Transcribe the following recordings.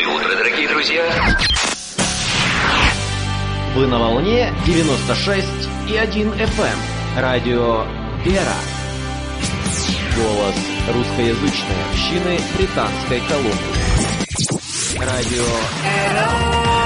Доброе утро, дорогие друзья. Вы на волне 96 и 1 FM. Радио Вера. Голос русскоязычной общины Британской Колумбии. Радио Bring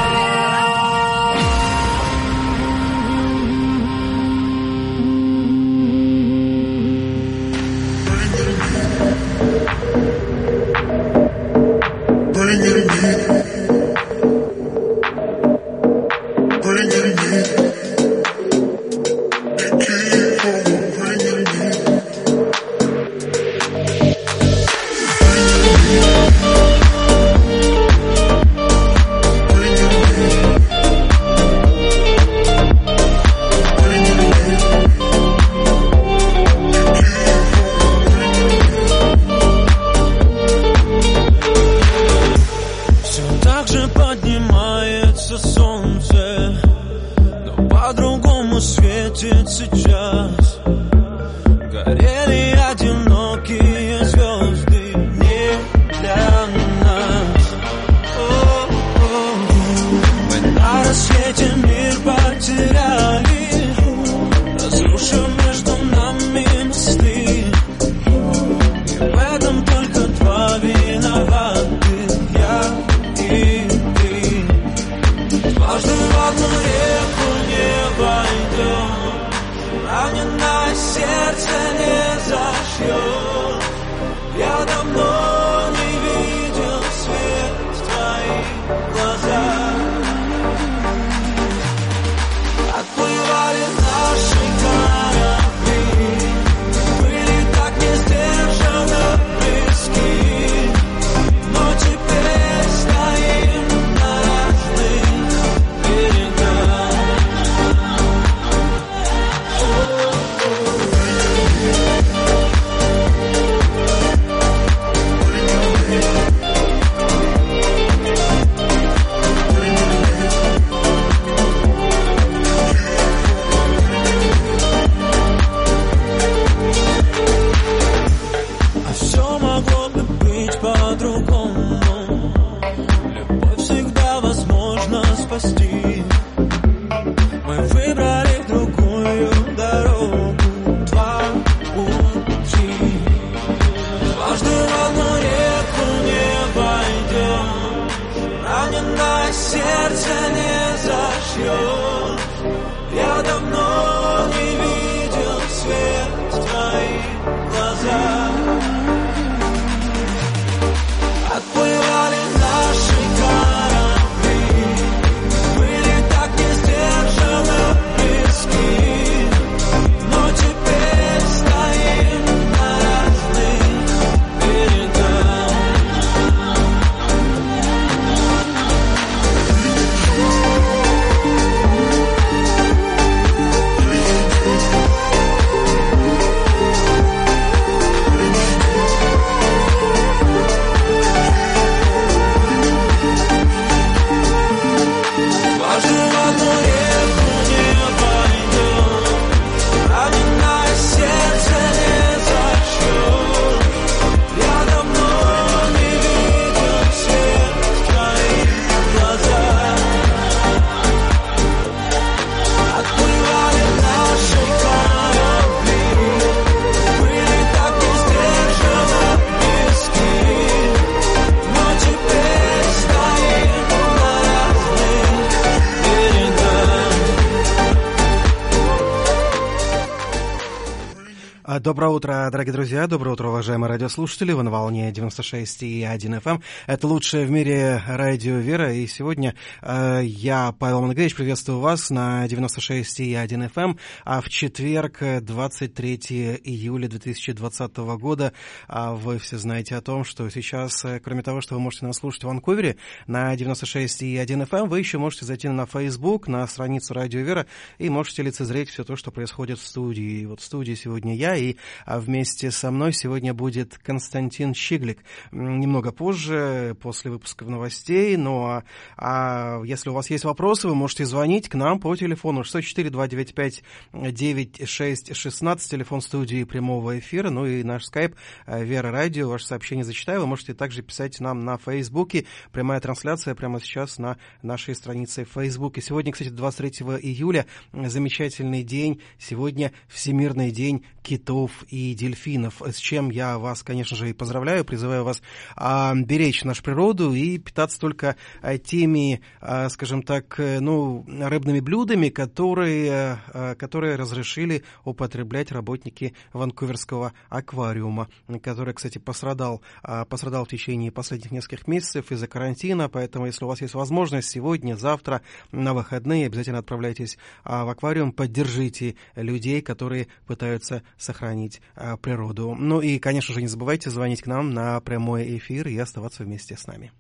Доброе утро, дорогие друзья, доброе утро, уважаемые радиослушатели. Вы на волне 96,1 FM. Это лучшее в мире радио Вера. И сегодня э, я, Павел Мангревич, приветствую вас на 96,1 FM. А в четверг, э, 23 июля 2020 года, а вы все знаете о том, что сейчас, э, кроме того, что вы можете нас слушать в Ванкувере на 96,1 FM, вы еще можете зайти на Facebook, на страницу Радио Вера, и можете лицезреть все то, что происходит в студии. И вот в студии сегодня я, я, а, вместе со мной сегодня будет Константин Щиглик. Немного позже, после выпуска новостей, но а, если у вас есть вопросы, вы можете звонить к нам по телефону 604-295-9616, телефон студии прямого эфира, ну и наш скайп э, Вера Радио, ваше сообщение зачитаю, вы можете также писать нам на Фейсбуке, прямая трансляция прямо сейчас на нашей странице в Фейсбуке. Сегодня, кстати, 23 июля, замечательный день, сегодня Всемирный день китов и дельфинов, с чем я вас, конечно же, и поздравляю, призываю вас а, беречь нашу природу и питаться только а, теми, а, скажем так, э, ну, рыбными блюдами, которые, а, которые разрешили употреблять работники Ванкуверского аквариума, который, кстати, пострадал, а, пострадал в течение последних нескольких месяцев из-за карантина, поэтому, если у вас есть возможность сегодня, завтра, на выходные, обязательно отправляйтесь а, в аквариум, поддержите людей, которые пытаются сохранить а, природу. Ну и, конечно же, не забывайте звонить к нам на прямой эфир и оставаться вместе с нами.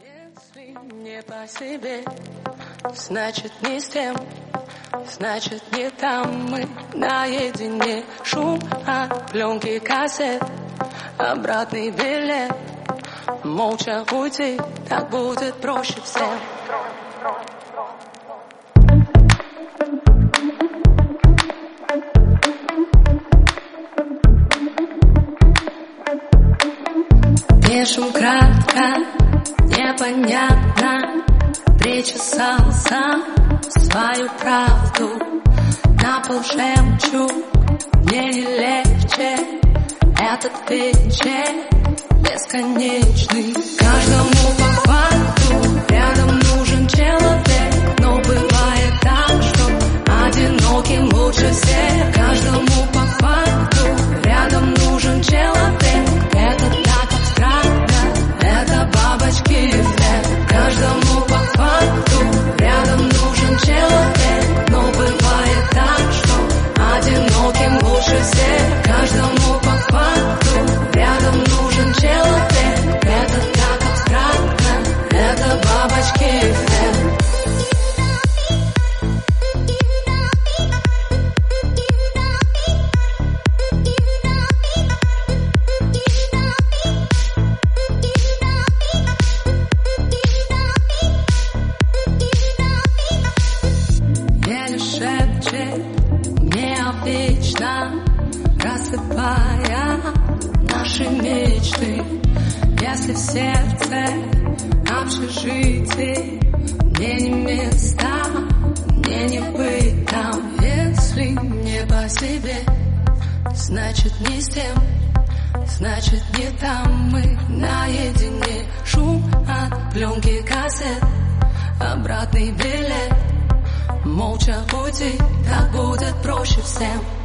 Если не по себе, значит не с тем, значит не там мы наедине. Шум от пленки кассет, обратный билет. Молча уйти, так будет проще всем. Пишем кратко, непонятно Причесал сам свою правду На пол шепчу, мне не легче Этот вечер бесконечный. Каждому по факту рядом нужен человек Но бывает так, что одиноким лучше всех. Каждому по факту рядом нужен человек всех Каждому по факту. Рядом нужен человек Это так абстрактно, это бабочки эффект шепчет необычно, рассыпая наши мечты. Если в сердце общежитие, мне не места, мне не быть там. Если не по себе, значит не с тем, значит не там мы наедине. Шум от пленки кассет, обратный билет. Молча уйти, так будет проще всем.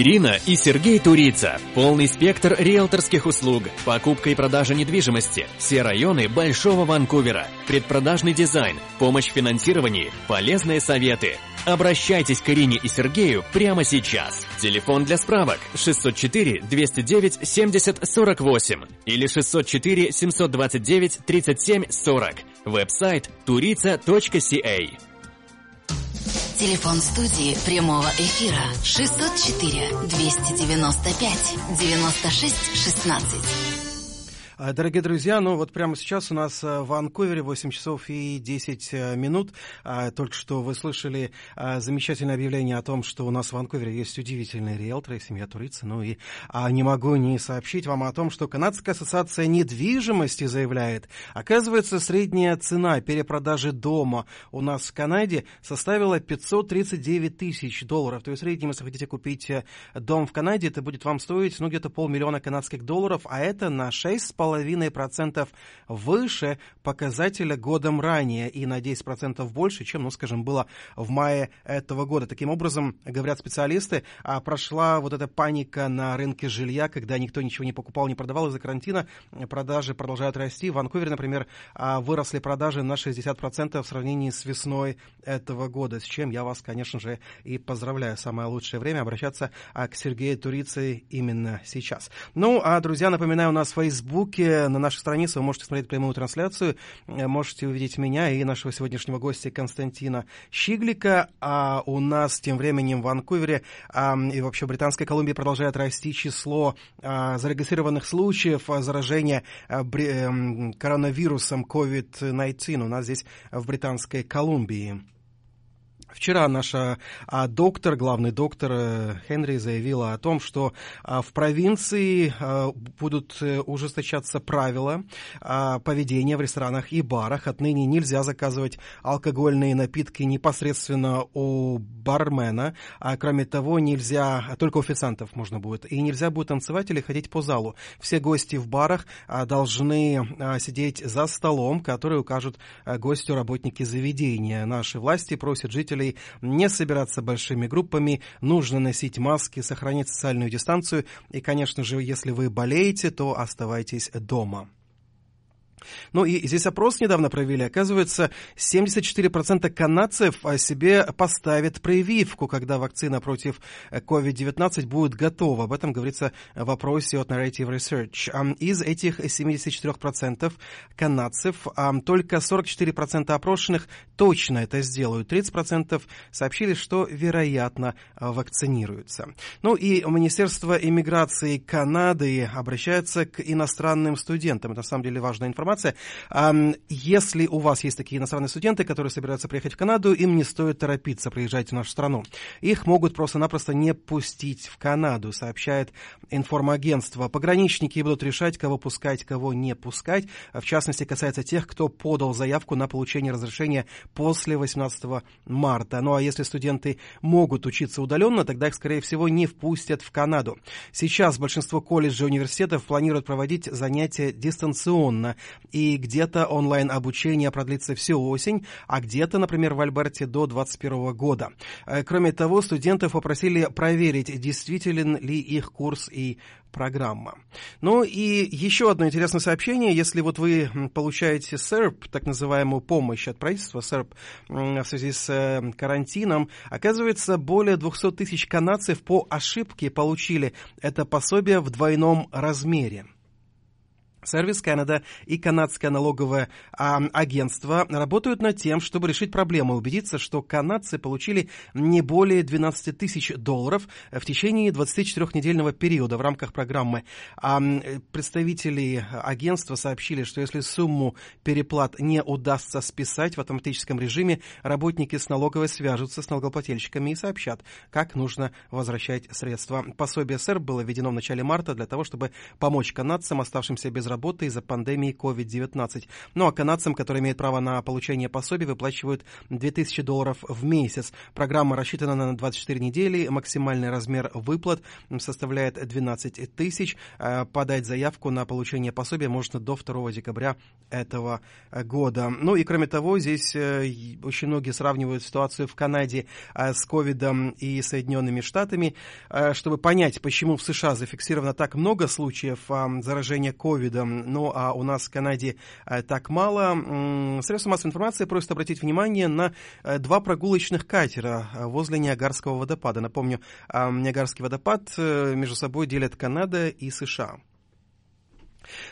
Ирина и Сергей Турица. Полный спектр риэлторских услуг. Покупка и продажа недвижимости. Все районы Большого Ванкувера. Предпродажный дизайн. Помощь в финансировании. Полезные советы. Обращайтесь к Ирине и Сергею прямо сейчас. Телефон для справок 604 209 70 48 или 604 729 37 40. Веб-сайт turica.ca. Телефон студии прямого эфира 604 295 96 16. А, Дорогие друзья, ну вот прямо сейчас у нас а, в Ванкувере 8 часов и 10 э, минут. А, Только что вы слышали замечательное объявление о том, что у нас в Ванкувере есть удивительные риэлторы, семья Турицы. Ну и не могу не сообщить вам о том, что Канадская ассоциация недвижимости заявляет, оказывается, средняя цена перепродажи дома у нас в Канаде составила 539 тысяч долларов. То есть в среднем, если хотите купить э, дом в Канаде, это будет вам стоить, ну, где-то полмиллиона канадских долларов, а это на 6,5% выше показателя годом ранее и на 10% больше, чем, ну, скажем, было в мае этого года. Таким образом, говорят специалисты, а, прошла вот эта паника на рынке жилья, когда никто ничего не покупал, не продавал из-за карантина, продажи продолжают расти. В Ванкувере, например, а, выросли продажи на 60% в сравнении с весной этого года, с чем я вас, конечно же, и поздравляю. Самое лучшее время обращаться а, к Сергею Турице именно сейчас. Ну, а, друзья, напоминаю, у нас в Фейсбуке, на нашей странице вы можете смотреть прямую трансляцию, э, можете увидеть меня и нашего сегодняшнего гостя Константина Щиглика. А у нас тем временем в Ванкувере а, и вообще Британской Колумбии продолжает расти число а, зарегистрированных случаев а, заражения а, бри- эм, коронавирусом COVID-19 у нас здесь в Британской Колумбии. Вчера наша а, доктор, главный доктор э, Хенри заявила о том, что а, в провинции а, будут э, ужесточаться правила поведения в ресторанах и барах. Отныне нельзя заказывать алкогольные напитки непосредственно у бармена. А кроме того, нельзя, только официантов можно будет. И нельзя будет танцевать или ходить по залу. Все гости в барах должны сидеть за столом, который укажут гостю работники заведения. Наши власти просят жителей не собираться большими группами, нужно носить маски, сохранять социальную дистанцию и, конечно же, если вы болеете, то оставайтесь дома. Ну и здесь опрос недавно провели. Оказывается, 74% канадцев о себе поставят прививку, когда вакцина против COVID-19 будет готова. Об этом говорится в опросе от Narrative Research. Из этих 74% канадцев только 44% опрошенных точно это сделают. 30% сообщили, что, вероятно, вакцинируются. Ну и Министерство иммиграции Канады обращается к иностранным студентам. Это на самом деле важная информация. Ам, Если у вас есть такие иностранные студенты, которые собираются приехать в Канаду, им не стоит торопиться приезжать в нашу страну. Их могут просто-напросто не пустить в Канаду, сообщает информагентство. Пограничники будут решать, кого пускать, кого не пускать. В частности, касается тех, кто подал заявку на получение разрешения после 18 марта. Ну а если студенты могут учиться удаленно, тогда их, скорее всего, не впустят в Канаду. Сейчас большинство колледжей и университетов планируют проводить занятия дистанционно. И где-то онлайн-обучение продлится всю осень, а где-то, например, в Альберте до 2021 года. Э, Кроме того, студентов попросили проверить, действителен ли их курс и программа. Ну и еще одно интересное сообщение. Если вот вы получаете SERP, так называемую помощь от правительства м, в связи с э, карантином, оказывается, более 200 тысяч канадцев по ошибке получили это пособие в двойном размере. Сервис Канада и канадское налоговое а, агентство работают над тем, чтобы решить проблему и убедиться, что канадцы получили не более 12 тысяч долларов в течение 24-недельного периода в рамках программы. А, представители агентства сообщили, что если сумму переплат не удастся списать в автоматическом режиме, работники с налоговой свяжутся с налогоплательщиками и сообщат, как нужно возвращать средства. Пособие СР было введено в начале марта для того, чтобы помочь канадцам, оставшимся без работы из-за пандемии COVID-19. Ну а канадцам, которые имеют право на получение пособий, выплачивают 2000 долларов в месяц. Программа рассчитана на 24 недели. Максимальный размер выплат составляет 12 тысяч. Э, Подать заявку на получение пособия можно до 2 декабря этого года. Ну и кроме того, здесь э, очень многие сравнивают ситуацию в Канаде э, с ковидом и Соединенными Штатами, чтобы понять, почему в США зафиксировано так много случаев заражения ковидом, ну а у нас в Канаде э, так мало. Средства массовой информации просят обратить внимание на э, два прогулочных катера э, возле Ниагарского водопада. Напомню, Ниагарский водопад между собой делят Канада и США.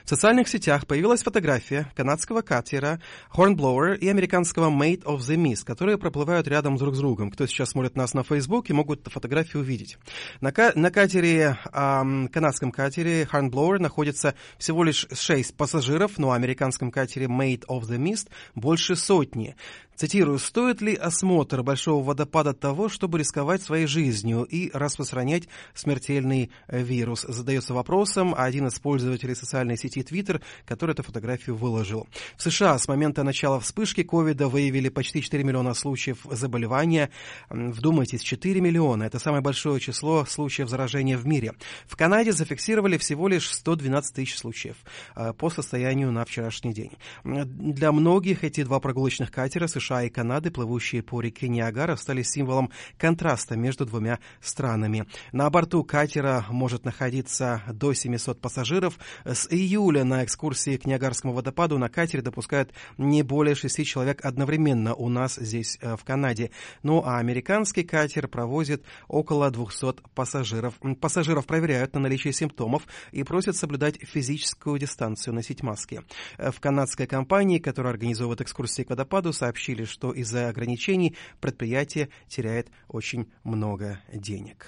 В социальных сетях появилась фотография канадского катера Hornblower и американского Mate of the Mist, которые проплывают рядом друг с другом. Кто сейчас смотрит нас на и могут фотографию увидеть. На, ка- на катере, эм, канадском катере Hornblower находится всего лишь 6 пассажиров, но американском катере Mate of the Mist больше сотни. Цитирую, «Стоит ли осмотр большого водопада того, чтобы рисковать своей жизнью и распространять смертельный э, вирус?» Задается вопросом один из пользователей социальной сети Twitter, который эту фотографию выложил. В США с момента начала вспышки ковида выявили почти 4 миллиона случаев заболевания. Вдумайтесь, 4 миллиона – это самое большое число случаев заражения в мире. В Канаде зафиксировали всего лишь 112 тысяч случаев э, по состоянию на вчерашний день. Для многих эти два прогулочных катера США и Канады, плывущие по реке Ниагара, стали символом контраста между двумя странами. На борту катера может находиться до 700 пассажиров. С июля на экскурсии к Ниагарскому водопаду на катере допускают не более 6 человек одновременно у нас здесь, э, в Канаде. Ну а американский катер провозит около 200 пассажиров. Пассажиров проверяют на наличие симптомов и просят соблюдать физическую дистанцию, носить маски. Э, В канадской компании, которая организовывает экскурсии к водопаду, сообщили, что из-за ограничений предприятие теряет очень много денег.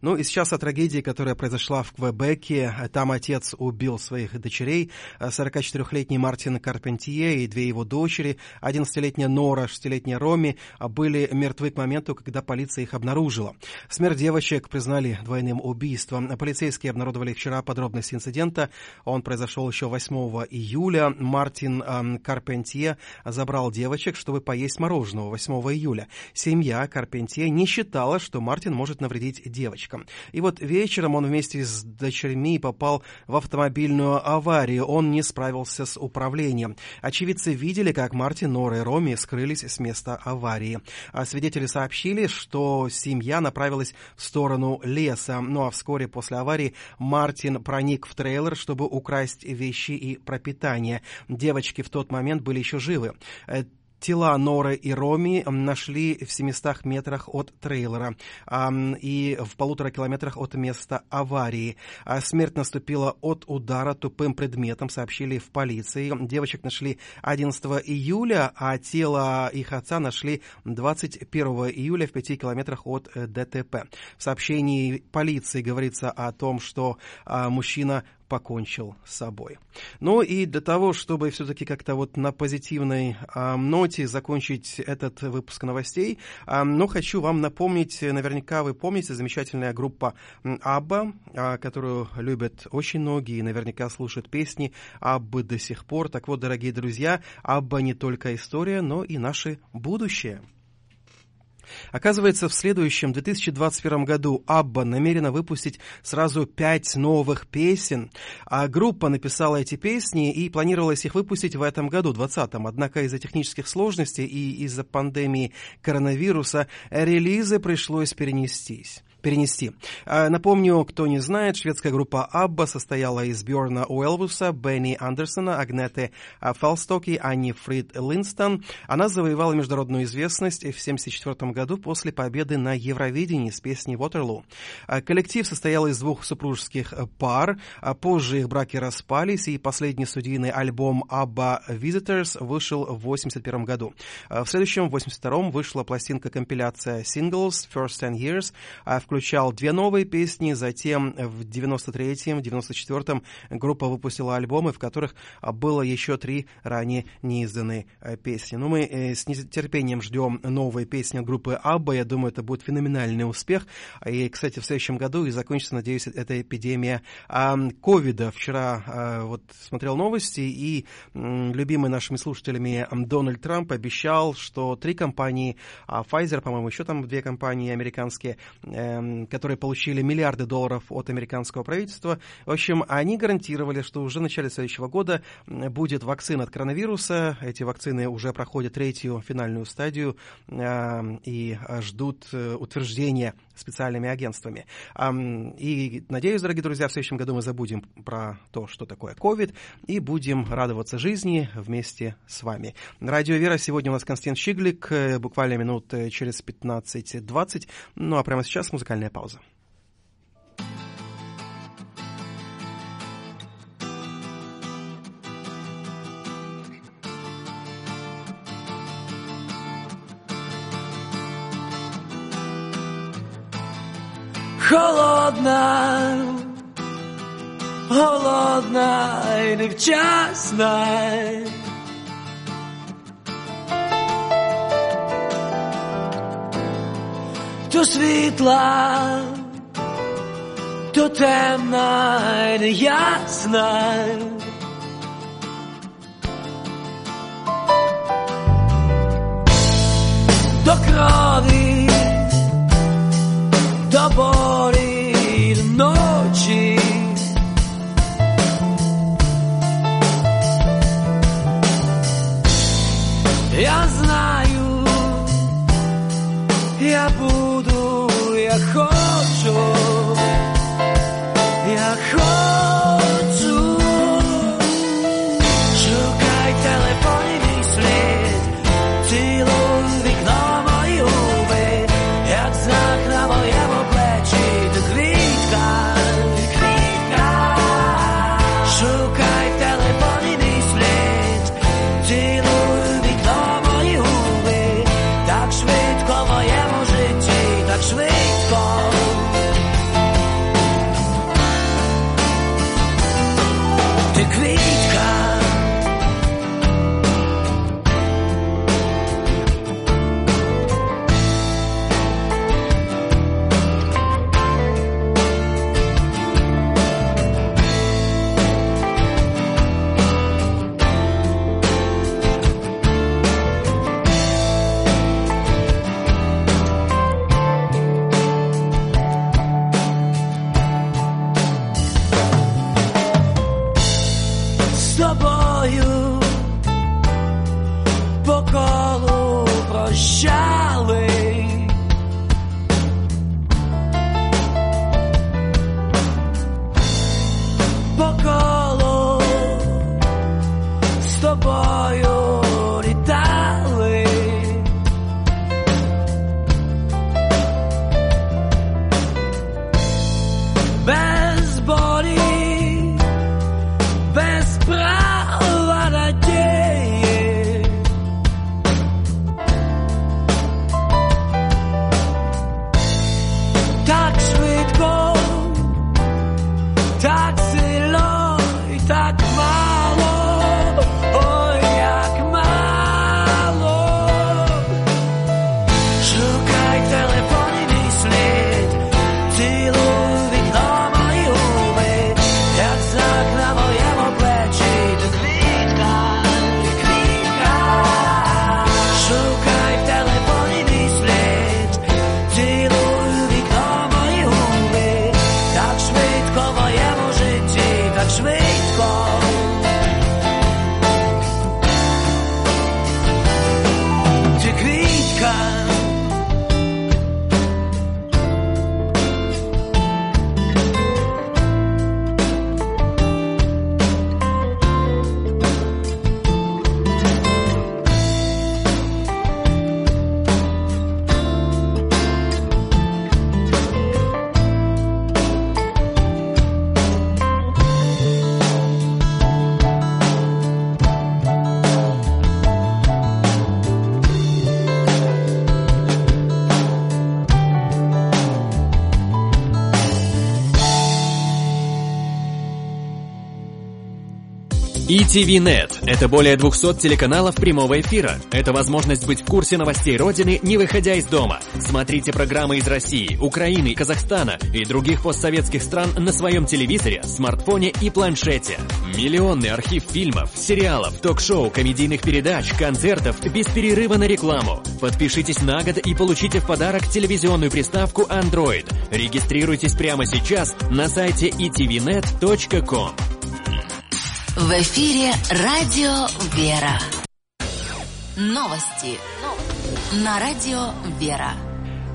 Ну и сейчас о трагедии, которая произошла в Квебеке. Там отец убил своих дочерей. 44-летний Мартин Карпентье и две его дочери, 11-летняя Нора, 6-летняя Роми, были мертвы к моменту, когда полиция их обнаружила. Смерть девочек признали двойным убийством. Полицейские обнародовали вчера подробности инцидента. Он произошел еще 8 июля. Мартин эм, Карпентье забрал девочек, чтобы поесть мороженого 8 июля. Семья Карпентье не считала, что Мартин может навредить девочкам. И вот вечером он вместе с дочерьми попал в автомобильную аварию. Он не справился с управлением. Очевидцы видели, как Мартин, Нора и Роми скрылись с места аварии. А свидетели сообщили, что семья направилась в сторону леса. Ну а вскоре после аварии Мартин проник в трейлер, чтобы украсть вещи и пропитание. Девочки в тот момент были еще живы. Тела Норы и Роми нашли в 700 метрах от трейлера и в полутора километрах от места аварии. А смерть наступила от удара тупым предметом, сообщили в полиции. Девочек нашли 11 июля, а тело их отца нашли 21 июля в 5 километрах от э, ДТП. В сообщении полиции говорится о том, что а, мужчина покончил с собой. Ну и для того, чтобы все-таки как-то вот на позитивной а, ноте закончить этот выпуск новостей, а, ну, хочу вам напомнить, наверняка вы помните, замечательная группа Абба, а, которую любят очень многие и наверняка слушают песни Аббы до сих пор. Так вот, дорогие друзья, Абба не только история, но и наше будущее. Оказывается, в следующем 2021 году Абба намерена выпустить сразу пять новых песен, а группа написала эти песни и планировалось их выпустить в этом году, 2020. Однако из-за технических сложностей и из-за пандемии коронавируса релизы пришлось перенестись перенести. А, Напомню, кто не знает, шведская группа Абба состояла из Бьорна Уэлвуса, Бенни Андерсона, Агнеты а, Фелстоки, Анни Фрид Линстон. Она завоевала международную известность в 1974 году после победы на Евровидении с песней «Waterloo». А, Коллектив состоял из двух супружеских пар, а позже их браки распались, и последний студийный альбом Абба Visitors вышел в 1981 году. В следующем, в 1982 вышла пластинка-компиляция Singles First Ten Years, а включал две новые песни, затем в 93-м, 94-м группа выпустила альбомы, в которых а, было еще три ранее неизданные а, песни. Но мы э, с нетерпением ждем новые песни от группы Абба, я думаю, это будет феноменальный успех. И, кстати, в следующем году и закончится, надеюсь, эта эпидемия а, ковида. Вчера а, вот смотрел новости, и любимый нашими слушателями Дональд Трамп обещал, что три компании, а, Pfizer, по-моему, еще там две компании американские, эм, которые получили миллиарды долларов от американского правительства. В общем, они гарантировали, что уже в начале следующего года будет вакцина от коронавируса. Эти вакцины уже проходят третью финальную стадию э, и ждут э, утверждения специальными агентствами. Ам, И надеюсь, дорогие друзья, в следующем году мы забудем про то, что такое COVID, и будем радоваться жизни вместе с вами. Радио Вера сегодня у нас Константин Щиглик, э, буквально минут э, через 15-20. Ну а прямо сейчас музыкальная пауза. Холодна, голодна і невчасна. То світла, то темна і неясна. До крові, до болі, baseball. ETV.net – это более 200 телеканалов прямого эфира. Это возможность быть в курсе новостей Родины, не выходя из дома. Смотрите программы из России, Украины, Казахстана и других постсоветских стран на своем телевизоре, смартфоне и планшете. Миллионный архив фильмов, сериалов, ток-шоу, комедийных передач, концертов без перерыва на рекламу. Подпишитесь на год и получите в подарок телевизионную приставку Android. Регистрируйтесь прямо сейчас на сайте etvnet.com. В эфире Радио Вера. Новости. На Радио Вера.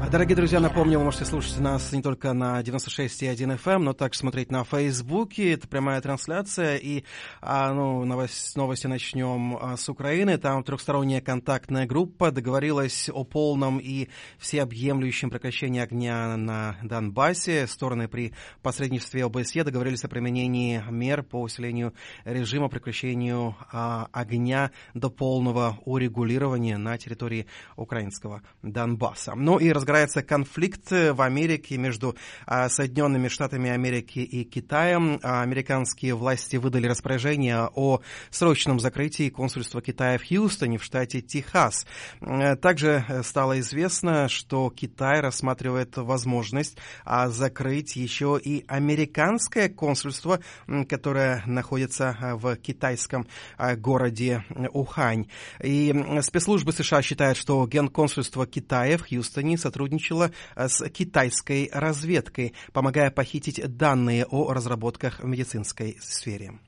А, Дорогие друзья, напомню, вы можете слушать нас не только на 96,1 FM, но также смотреть на Фейсбуке. Это прямая трансляция. И а, ну, новость, новости начнем а, с Украины. Там трехсторонняя контактная группа договорилась о полном и всеобъемлющем прекращении огня на Донбассе. Стороны при посредничестве ОБСЕ договорились о применении мер по усилению режима прекращению а, огня до полного урегулирования на территории украинского Донбасса. Ну и разгорается разгорается конфликт в Америке между а, Соединенными Штатами Америки и Китаем. А, Американские власти выдали распоряжение о срочном закрытии консульства Китая в Хьюстоне в штате Техас. Э, Также э, стало известно, что Китай рассматривает возможность а, закрыть еще и американское консульство, которое находится а, в китайском городе Ухань. И спецслужбы США считают, что генконсульство Китая в Хьюстоне сотрудничало а, с китайской разведкой, помогая похитить данные о разработках в медицинской сфере.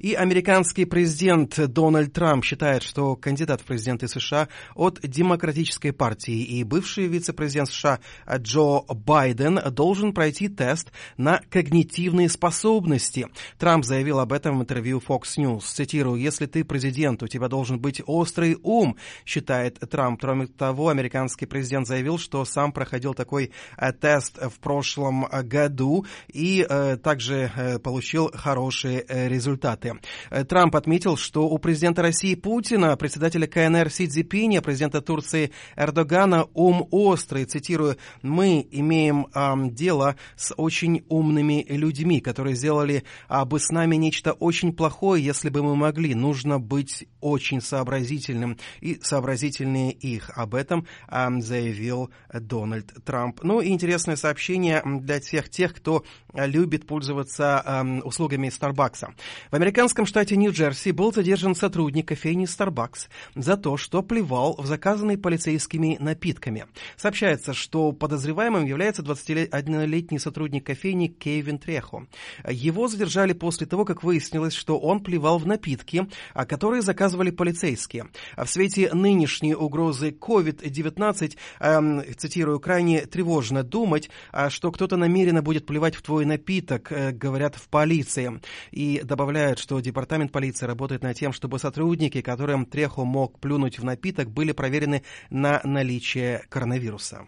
И американский президент Дональд Трамп считает, что кандидат в президенты США от Демократической партии и бывший вице-президент США Джо Байден должен пройти тест на когнитивные способности. Трамп заявил об этом в интервью Fox News. Цитирую, «Если ты президент, у тебя должен быть острый ум», считает Трамп. Кроме того, американский президент заявил, что сам проходил такой э, тест в прошлом году и э, также э, получил хорошие э, результаты. Э, Трамп отметил, что у президента России Путина, председателя КНР Си Цзипиня, президента Турции Эрдогана ум острый. Цитирую, «Мы имеем эм, дело с очень умными людьми, которые сделали а, бы с нами нечто очень плохое, если бы мы могли. Нужно быть очень сообразительным и сообразительнее их». Об этом заявил Дональд Трамп. Ну и интересное сообщение для всех тех, кто любит пользоваться услугами Starbucks. В американском штате Нью-Джерси был задержан сотрудник кофейни Starbucks за то, что плевал в заказанные полицейскими напитками. Сообщается, что подозреваемым является 21-летний сотрудник кофейни Кевин Трехо. Его задержали после того, как выяснилось, что он плевал в напитки, а которые заказывали полицейские. В свете нынешней угрозы COVID-19, эм, цитирую, крайне тревожно думать, а, что кто-то намеренно будет плевать в твой напиток, э, говорят в полиции. И добавляют, что департамент полиции работает над тем, чтобы сотрудники, которым Трехо мог плюнуть в напиток, были проверены на наличие коронавируса.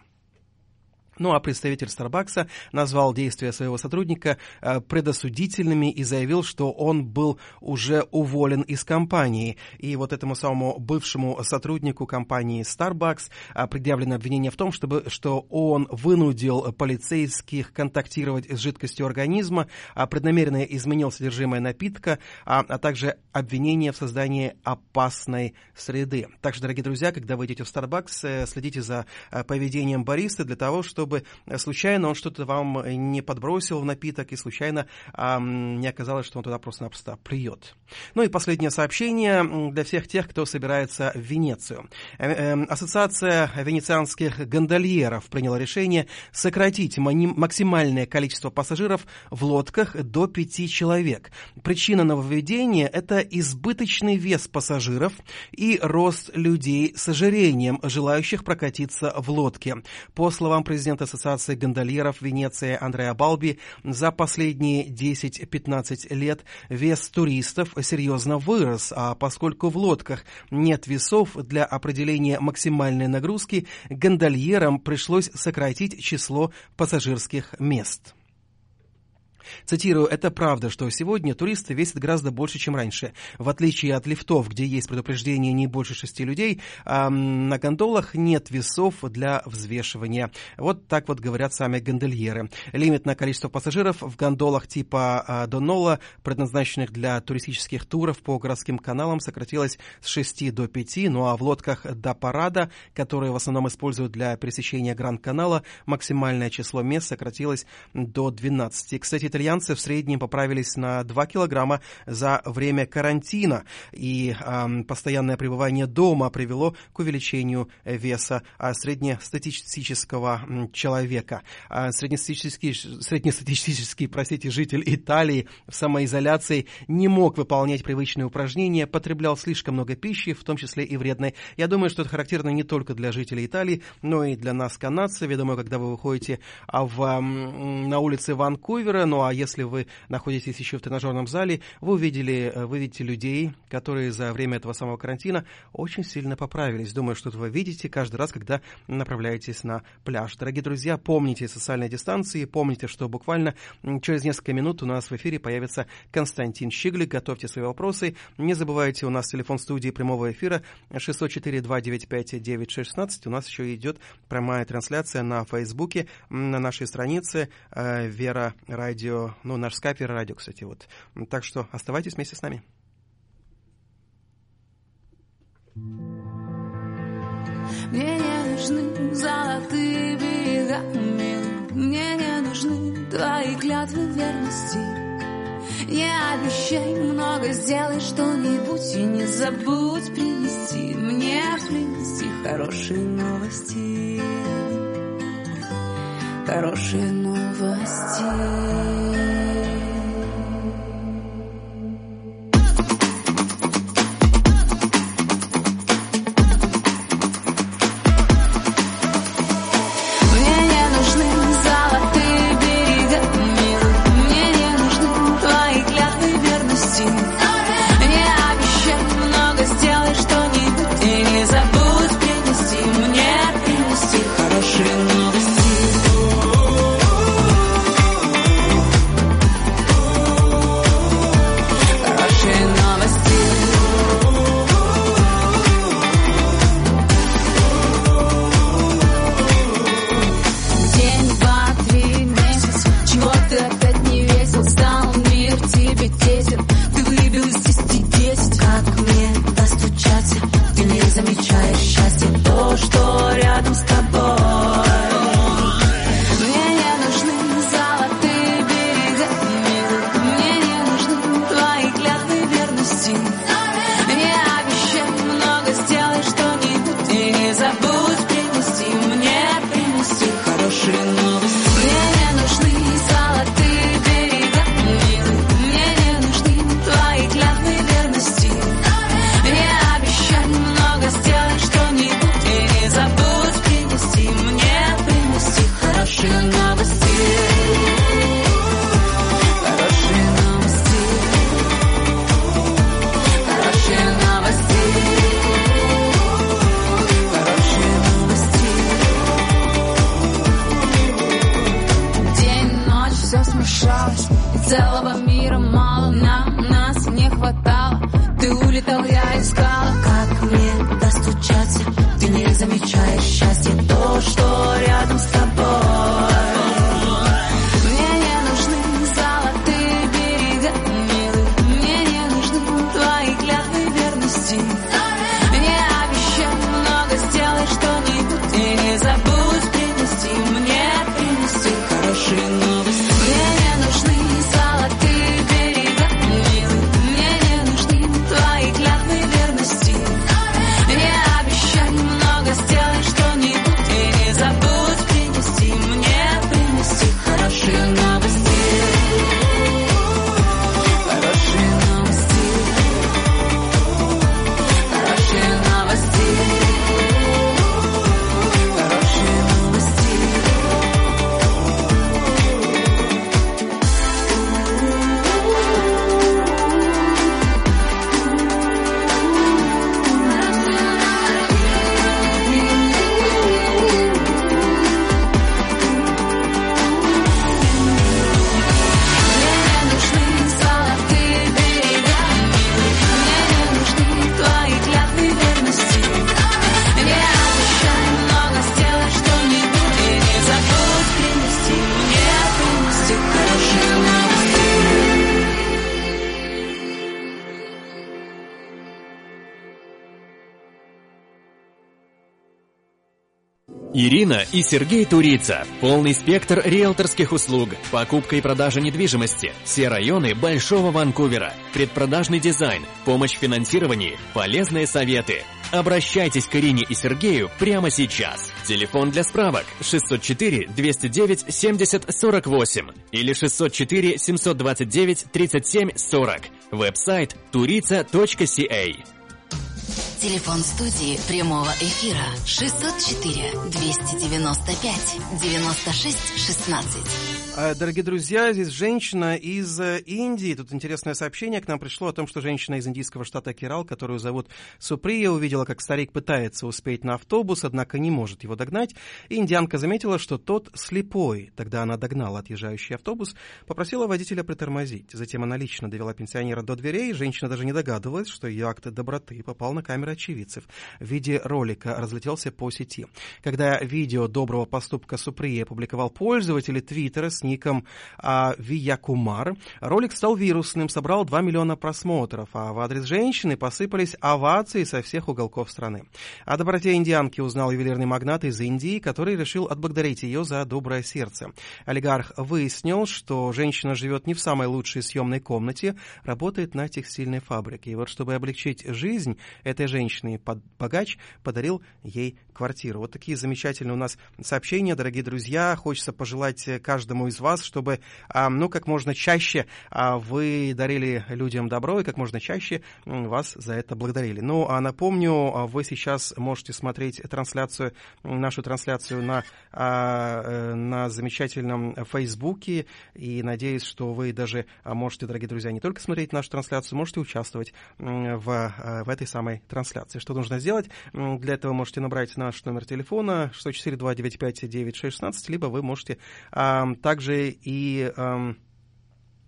Ну а представитель Старбакса назвал действия своего сотрудника э, предосудительными и заявил, что он был уже уволен из компании. И вот этому самому бывшему сотруднику компании Starbucks э, предъявлено обвинение в том, чтобы, что он вынудил полицейских контактировать с жидкостью организма, а преднамеренно изменил содержимое напитка, а, а также обвинение в создании опасной среды. Также, дорогие друзья, когда вы идете в Starbucks, э, следите за поведением бариста для того, чтобы чтобы случайно он что-то вам не подбросил в напиток и случайно а, не оказалось, что он туда просто-напросто плюет. Ну и последнее сообщение для всех тех, кто собирается в Венецию. Э, э, Ассоциация венецианских гондольеров приняла решение сократить максимальное количество пассажиров в лодках до 5 человек. Причина нововведения – это избыточный вес пассажиров и рост людей с ожирением, желающих прокатиться в лодке. По словам президента президент Ассоциации гондольеров Венеции Андреа Балби, за последние 10-15 лет вес туристов серьезно вырос, а поскольку в лодках нет весов для определения максимальной нагрузки, гондольерам пришлось сократить число пассажирских мест. Цитирую, это правда, что сегодня туристы весят гораздо больше, чем раньше. В отличие от лифтов, где есть предупреждение не больше шести людей, а на гондолах нет весов для взвешивания. Вот так вот говорят сами гондольеры. Лимит на количество пассажиров в гондолах типа а, Донола, предназначенных для туристических туров по городским каналам, сократилось с 6 до 5, ну а в лодках до парада, которые в основном используют для пересечения Гранд-канала, максимальное число мест сократилось до 12. Кстати, итальянцы в среднем поправились на 2 килограмма за время карантина, и э, постоянное пребывание дома привело к увеличению веса э, среднестатистического человека. Э, среднестатистический, среднестатистический, простите, житель Италии в самоизоляции не мог выполнять привычные упражнения, потреблял слишком много пищи, в том числе и вредной. Я думаю, что это характерно не только для жителей Италии, но и для нас, канадцев. Я думаю, когда вы выходите в, на улице Ванкувера, ну А если вы находитесь еще в тренажерном зале, вы увидели, э, вы видите людей, которые за время этого самого карантина очень сильно поправились. Думаю, что вы видите каждый раз, когда направляетесь на пляж. Дорогие друзья, помните социальные дистанции, помните, что буквально через несколько минут у нас в эфире появится Константин Щиглик. Готовьте свои вопросы. Не забывайте, у нас телефон студии прямого эфира 604-295-916. У нас еще идет прямая трансляция на Фейсбуке, на нашей странице э, Вера Радио, ну, наш скайп Вера Радио, кстати, вот. Так что оставайтесь вместе с нами. Мне не нужны золотые берега, мне не нужны твои клятвы верности. Не обещай много, сделай что-нибудь и не забудь принести мне принести хорошие новости. Хорошие новости. Ирина и Сергей Турица. Полный спектр риэлторских услуг. Покупка и продажа недвижимости. Все районы Большого Ванкувера. Предпродажный дизайн. Помощь в финансировании. Полезные советы. Обращайтесь к Ирине и Сергею прямо сейчас. Телефон для справок 604 209 70 48 или 604 729 37 40. Веб-сайт turica.ca. Телефон студии прямого эфира 604 295 96 16. А, Дорогие друзья, здесь женщина из э, Индии. Тут интересное сообщение к нам пришло о том, что женщина из индийского штата Керал, которую зовут Суприя, увидела, как старик пытается успеть на автобус, однако не может его догнать. И индианка заметила, что тот слепой. Тогда она догнала отъезжающий автобус, попросила водителя притормозить. Затем она лично довела пенсионера до дверей. Женщина даже не догадывалась, что ее акт доброты попал на камеру очевидцев. В виде ролика разлетелся по сети. Когда видео доброго поступка Суприи опубликовал пользователь Твиттера с ником а, Виякумар, ролик стал вирусным, собрал 2 миллиона просмотров, а в адрес женщины посыпались овации со всех уголков страны. О доброте индианки узнал ювелирный магнат из Индии, который решил отблагодарить ее за доброе сердце. Олигарх выяснил, что женщина живет не в самой лучшей съемной комнате, работает на текстильной фабрике. И вот чтобы облегчить жизнь этой женщины, богач подарил ей квартиру. Вот такие замечательные у нас сообщения, дорогие друзья. Хочется пожелать каждому из вас, чтобы, а, ну, как можно чаще а, вы дарили людям добро и как можно чаще вас за это благодарили. Ну, а напомню, а, вы сейчас можете смотреть трансляцию, нашу трансляцию на, э, на замечательном Фейсбуке, и надеюсь, что вы даже можете, дорогие друзья, не только смотреть нашу трансляцию, можете участвовать в, в этой самой трансляции. Что нужно сделать? Для этого можете набрать наш номер телефона 642-95-9616, либо вы можете а, также и... А,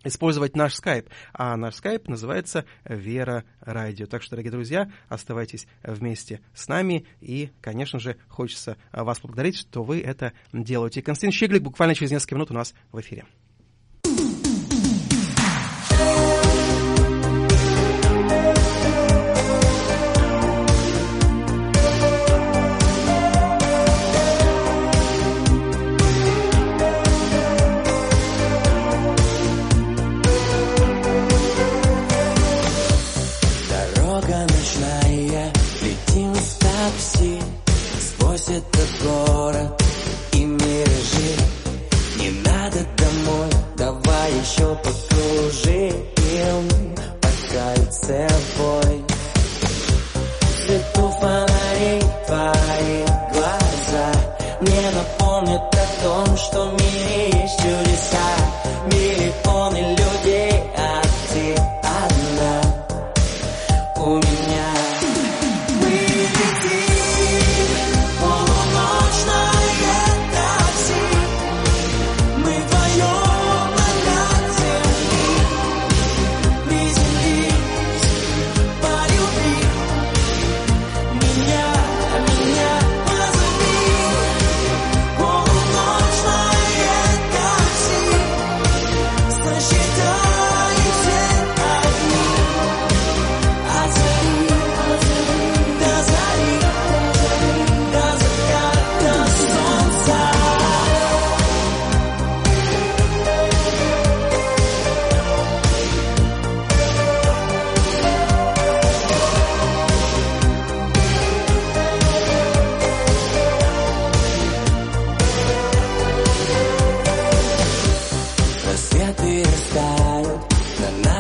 использовать наш скайп. А наш скайп называется Вера Радио. Так что, дорогие друзья, оставайтесь вместе с нами. И, конечно же, хочется вас поблагодарить, что вы это делаете. Константин Щеглик буквально через несколько минут у нас в эфире. myself.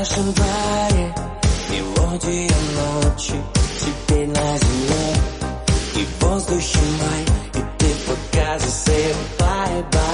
нашем баре Мелодия ночи теперь на земле И в воздухе май, и ты пока засыпай, бай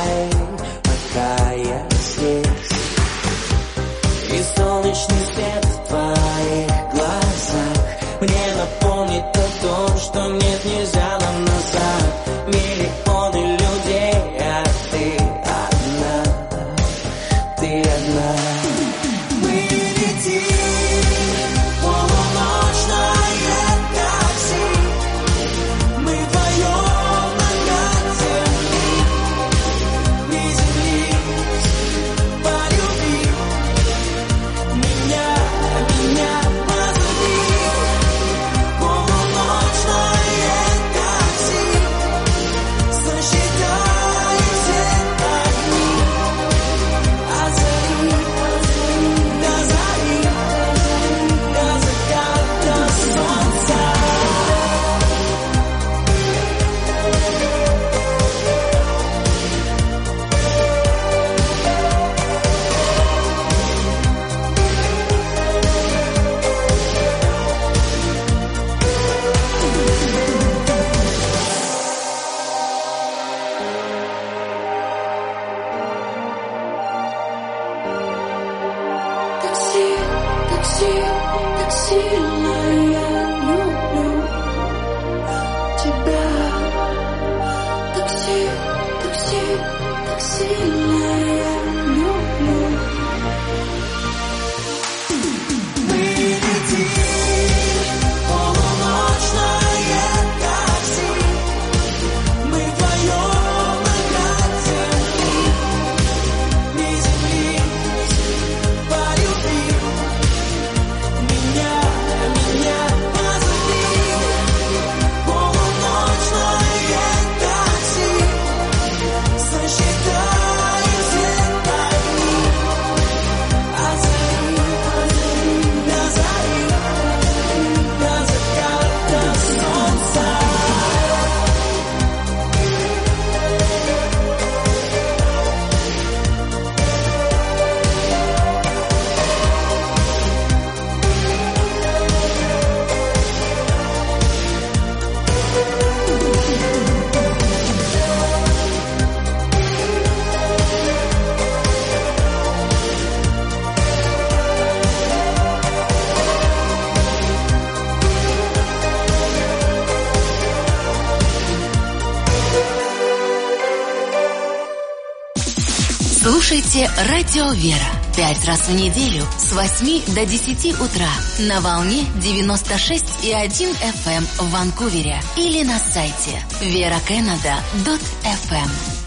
Слушайте «Радио Вера» пять раз в неделю с 8 до 10 утра на волне 96,1 FM эм в Ванкувере или на сайте veracannada.fm.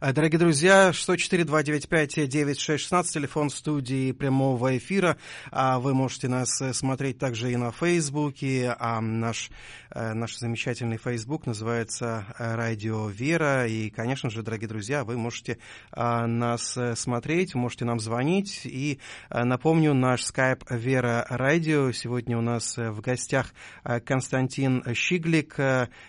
А, Дорогие друзья, 104-295-9616, телефон студии прямого эфира. А Вы можете нас э, смотреть также и на Фейсбуке. А наш, э, наш замечательный Фейсбук называется э, «Радио Вера». И, конечно же, дорогие друзья, вы можете нас смотреть, можете нам звонить. И напомню, наш скайп «Вера Радио». Сегодня у нас в гостях Константин Щиглик.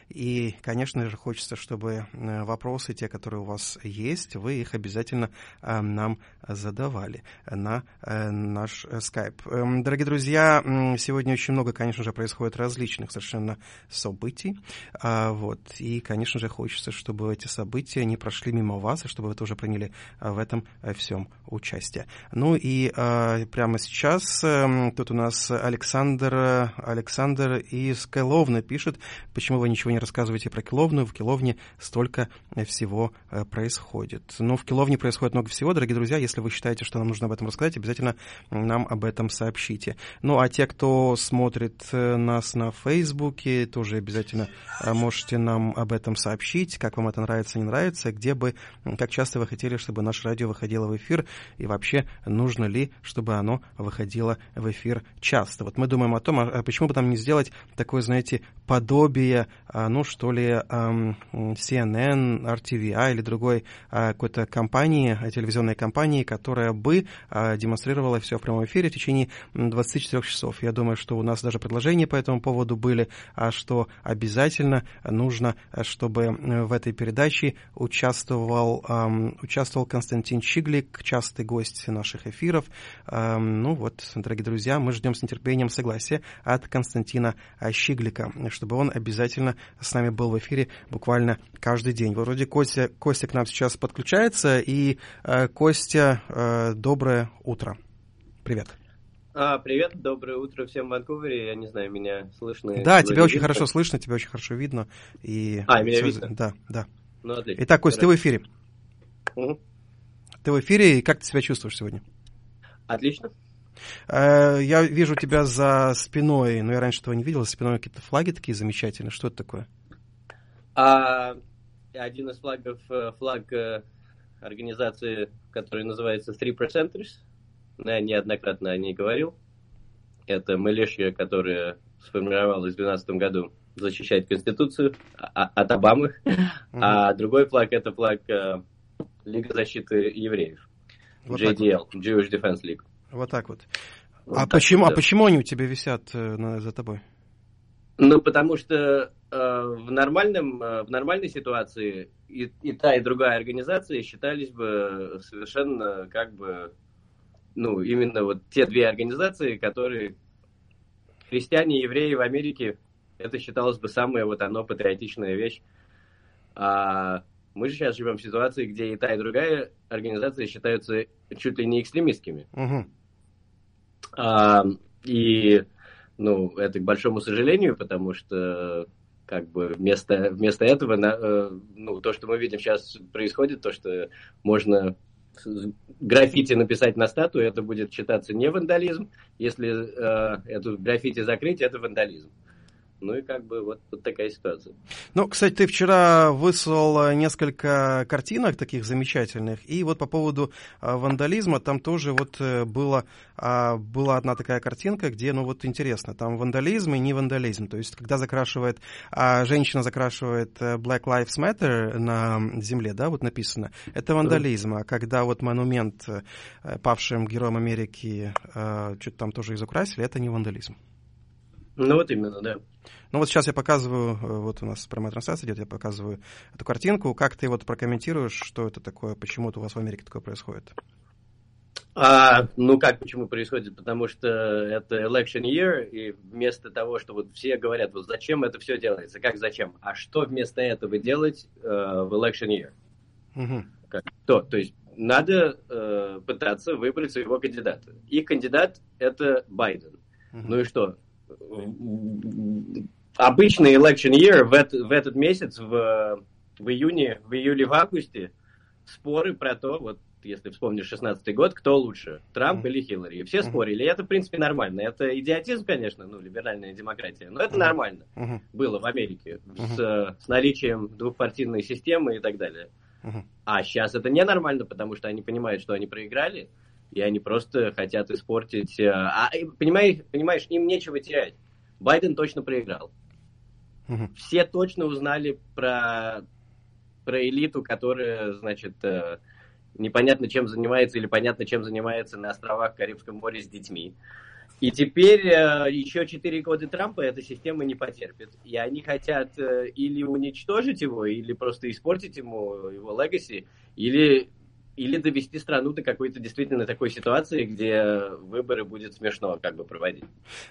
И, конечно же, хочется, чтобы вопросы, те, которые у вас есть, вы их обязательно э, нам задавали на э, наш скайп. Эм, дорогие друзья, сегодня очень много, конечно же, происходит различных совершенно событий. А, вот. И, конечно же, хочется, чтобы эти события не прошли мимо вас, и чтобы вы тоже приняли э, в этом всем участие. Ну и прямо сейчас эм, тут у нас Александр, Александр из Кайловны пишет, почему вы ничего не рассказываете про Киловну, в Киловне столько всего происходит. Но в Киловне происходит много всего. Дорогие друзья, если вы считаете, что нам нужно об этом рассказать, обязательно нам об этом сообщите. Ну, а те, кто смотрит э, нас на Фейсбуке, тоже обязательно э, можете нам об этом сообщить, как вам это нравится, не нравится, где бы, как часто вы хотели, чтобы наше радио выходило в эфир, и вообще нужно ли, чтобы оно выходило в эфир часто. Вот мы думаем о том, а почему бы там не сделать такое, знаете, подобие, а, ну, что ли, CNN, RTVI или другой а, какой-то компании, телевизионной компании, которая бы а, демонстрировала все в прямом эфире в течение 24 часов. Я думаю, что у нас даже предложения по этому поводу были, а что обязательно нужно, чтобы в этой передаче участвовал, участвовал Константин Чиглик, частый гость наших эфиров. Ну вот, дорогие друзья, мы ждем с нетерпением согласия от Константина Щиглика, чтобы он обязательно с нами был в эфире буквально каждый день. Вроде Костя, Костя к нам сейчас подключается. И э, Костя, э, доброе утро. Привет. А, привет, доброе утро всем в Ванкувере. Я не знаю, меня слышно? Да, тебя очень хорошо слышно, тебя очень хорошо видно. И а, меня видно? Да, да. Ну, отлично. Итак, Костя, Хорошо. ты в эфире. Угу. Ты в эфире, и как ты себя чувствуешь сегодня? Отлично. Э, я вижу тебя за спиной, но я раньше этого не видел, за спиной какие-то флаги такие замечательные. Что это такое? А, один из флагов, э, флаг э, организации, которая называется Three Percenters. Я неоднократно о ней говорил. Это милишия, которая сформировалась в 2012 году, защищает Конституцию а, от Обамы. А другой флаг это флаг э, Лига защиты евреев. Вот JDL, Jewish Defense League. Вот так вот. Вот а, так почему, вот, а да. почему они у тебя висят э, на- за тобой? Ну, потому что э, в, нормальном, э, в нормальной ситуации и, и та, и другая организация считались бы совершенно как бы, ну, именно вот те две организации, которые христиане и евреи в Америке, это считалось бы самая вот оно патриотичная вещь. А мы же сейчас живем в ситуации, где и та, и другая организация считаются чуть ли не экстремистскими. Мгм. А, и, ну, это к большому сожалению, потому что как бы вместо, вместо этого, на- э, ну, то, что мы видим сейчас происходит, то, что можно граффити написать на статую, это будет считаться не вандализм. Если э, эту граффити закрыть, это вандализм. Ну и как бы вот, вот такая ситуация. Ну, кстати, ты вчера выслал э, несколько картинок таких замечательных, и вот по поводу э, вандализма, там тоже вот э, было, а, была одна такая картинка, где, ну вот интересно, там вандализм и не вандализм, то есть когда закрашивает, а, женщина закрашивает Black Lives Matter на земле, да, вот написано, это вандализм, а когда вот монумент павшим героям Америки что-то там тоже изукрасили, это не вандализм. Ну вот именно, да. Ну вот сейчас я показываю, э, вот у нас прямая трансляция идет, я показываю эту картинку. Как ты вот прокомментируешь, что это такое, почему у вас в Америке такое происходит? А, ну как, почему происходит? Потому что это election year, и вместо того, что вот все говорят, вот зачем это все делается, как зачем, а что вместо этого делать э, в election year? Мгм. Как, то, то есть надо э, пытаться выбрать своего кандидата. Их кандидат это Байден. Мгм. Ну и что? Обычный election year в, эт- в этот месяц, в, в июне, в июле, в августе, споры про то, вот если вспомнишь 16 год, кто лучше, Трамп Мгм. или Хиллари. И все Мгм. спорили, и это, в принципе, нормально. Это идиотизм, конечно, ну, либеральная демократия, но это Мгм. нормально Мгм. было в Америке Мгм. с, с наличием двухпартийной системы и так далее. Мгм. А сейчас это ненормально, потому что они понимают, что они проиграли, и они просто хотят испортить... э, А, понимаешь, понимаешь, им нечего терять. Байден точно проиграл. Все точно узнали про, про элиту, которая, значит, э, непонятно чем занимается или понятно чем занимается на островах в Карибском море с детьми. И теперь э, еще 4 года Трампа эта система не потерпит. И они хотят или уничтожить его, или просто испортить ему его легаси, или, или довести страну до какой-то действительно такой ситуации, где выборы будет смешно как бы проводить.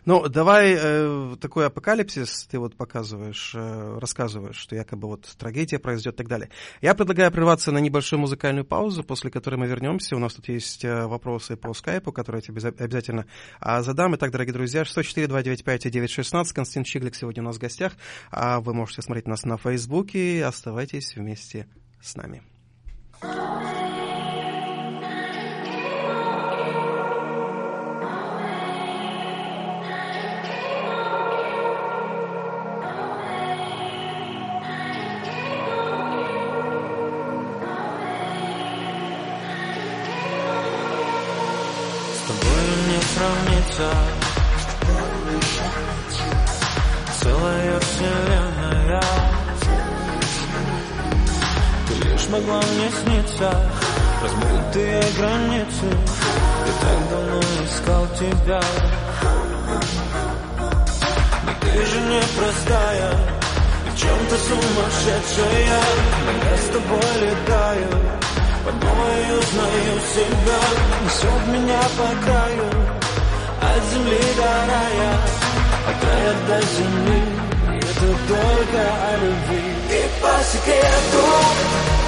Ну, давай э, такой апокалипсис ты вот показываешь, э, рассказываешь, что якобы вот трагедия произойдет и так далее. Я предлагаю прерваться на небольшую музыкальную паузу, после которой мы вернемся. У нас тут есть э, вопросы по скайпу, которые я тебе за- обязательно а, задам. Итак, дорогие друзья, 604-295-916, Константин Чиглик сегодня у нас в гостях. А вы можете смотреть нас на Фейсбуке. Оставайтесь вместе с нами. С могла мне сниться. Размытые границы. Я так давно искал тебя. Но ты же не простая И в чем-то сумасшедшая. Но я с тобой летаю. Под новой узнаю себя. Несет меня по краю. От земли до рая. От рая до земли. Это только о любви. И по секрету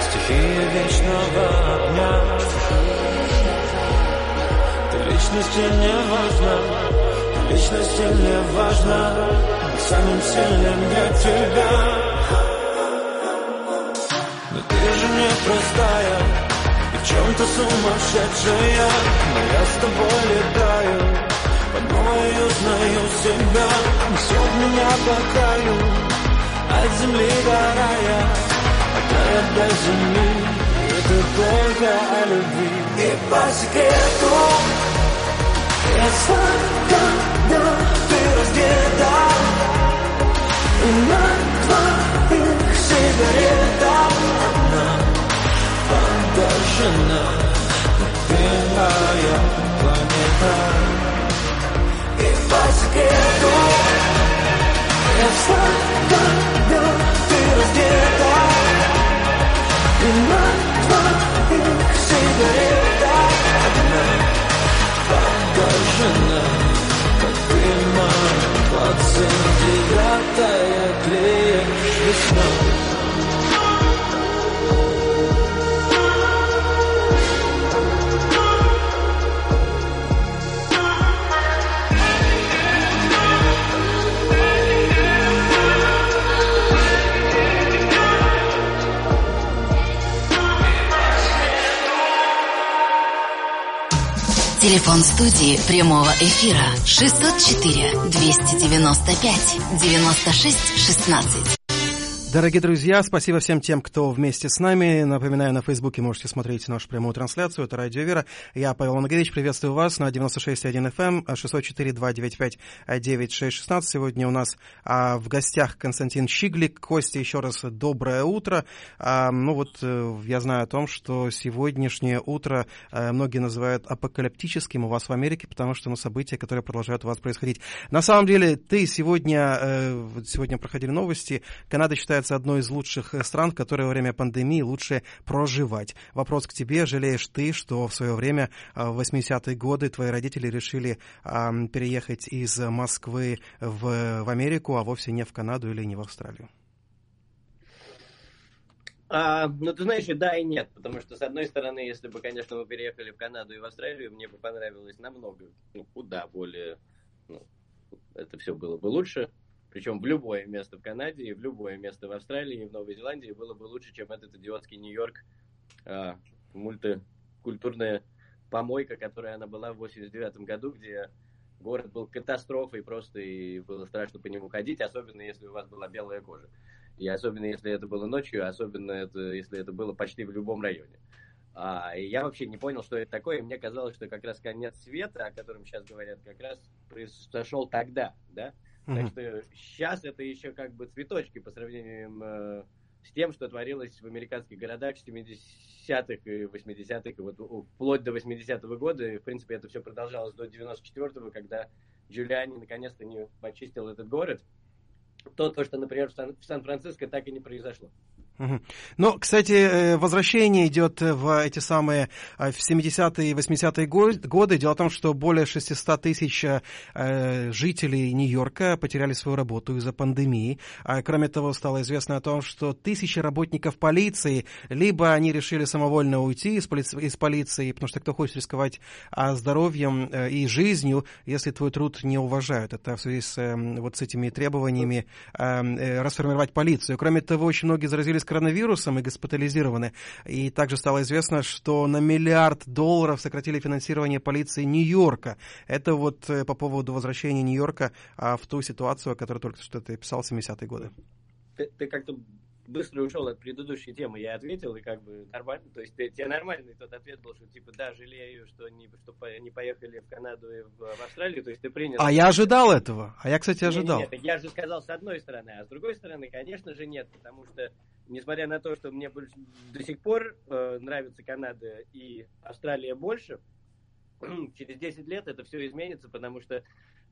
Стихия вечного огня. Ты личности не важна Ты личности не важна. Быть самым сильным для тебя. Но ты же не простая И в чем-то сумасшедшая. Но я с тобой летаю Под новой узнаю себя. Несет меня по краю От земли до рая От рая до земли. Это только о любви. И по секрету знаю, когда ты раздета И на твоих сигаретах Одна ты моя планета. И по секрету Я знаю, когда ты раздета И Телефон студии прямого эфира 604 295 96 16. Дорогие друзья, спасибо всем тем, кто вместе с нами. Напоминаю, на Фейсбуке можете смотреть нашу прямую трансляцию. Это Радио Вера. Я, Павел Магович, приветствую вас на 96.1 FM, 604-295-9616. Сегодня у нас а, в гостях Константин Щиглик. Костя, еще раз доброе утро. А, ну вот, э, я знаю о том, что сегодняшнее утро а, многие называют апокалиптическим у вас в Америке, потому что ну, события, которые продолжают у вас происходить. На самом деле, ты сегодня, э, сегодня проходили новости, Канада считается одной из лучших э, стран, в которой во время пандемии лучше проживать. Вопрос к тебе. Жалеешь ты, что в свое время, э, в 80-е годы, твои родители решили переехать из Москвы в, в Америку, а вовсе не в Канаду или не в Австралию? А, ну, ты знаешь, да, и нет. Потому что, с одной стороны, если бы, конечно, мы переехали в Канаду и в Австралию, мне бы понравилось намного, ну, куда более, ну, это все было бы лучше. Причем в любое место в Канаде, в любое место в Австралии, в Новой Зеландии было бы лучше, чем этот идиотский Нью-Йорк, а, мультикультурная помойка, которая она была в 89 году, где город был катастрофой просто, и было страшно по нему ходить, особенно если у вас была белая кожа. И особенно если это было ночью, особенно это, если это было почти в любом районе. А, и я вообще не понял, что это такое, и мне казалось, что как раз конец света, о котором сейчас говорят, как раз произошел тогда, да? Так что сейчас это еще как бы цветочки по сравнению э, с тем, что творилось в американских городах 70-х и 80-х, и вот вплоть до 80-го года. И, в принципе, это все продолжалось до 94-го, когда Джулиани наконец-то не почистил этот город. То, то что, например, в, Сан- в Сан-Франциско так и не произошло. Ну, кстати, э, возвращение идет в эти самые э, в 70-е и 80-е годы. Дело в том, что более 600 тысяч э, жителей Нью-Йорка потеряли свою работу из-за пандемии. А кроме того, стало известно о том, что тысячи работников полиции, либо они решили самовольно уйти из, поли- из полиции, потому что кто хочет рисковать а, здоровьем и жизнью, если твой труд не уважают. Это в связи с вот с этими требованиями расформировать полицию. Кроме того, очень многие заразились коронавирусом и госпитализированы. И также стало известно, что на миллиард долларов сократили финансирование полиции Нью-Йорка. Это вот э, по поводу возвращения Нью-Йорка а, в ту ситуацию, о которой только что ты писал в 70-е годы. Ты, ты как-то быстро ушел от предыдущей темы, я ответил, и как бы нормально, то есть тебе нормальный тот ответ был, что типа да, жалею, что не, что не поехали в Канаду и в, в Австралию, то есть ты принял... А я ожидал этого, а я, кстати, ожидал. Нет, нет, я же сказал с одной стороны, а с другой стороны, конечно же, нет, потому что, несмотря на то, что мне до сих пор э, нравится Канада и Австралия больше, через 10 лет это все изменится, потому что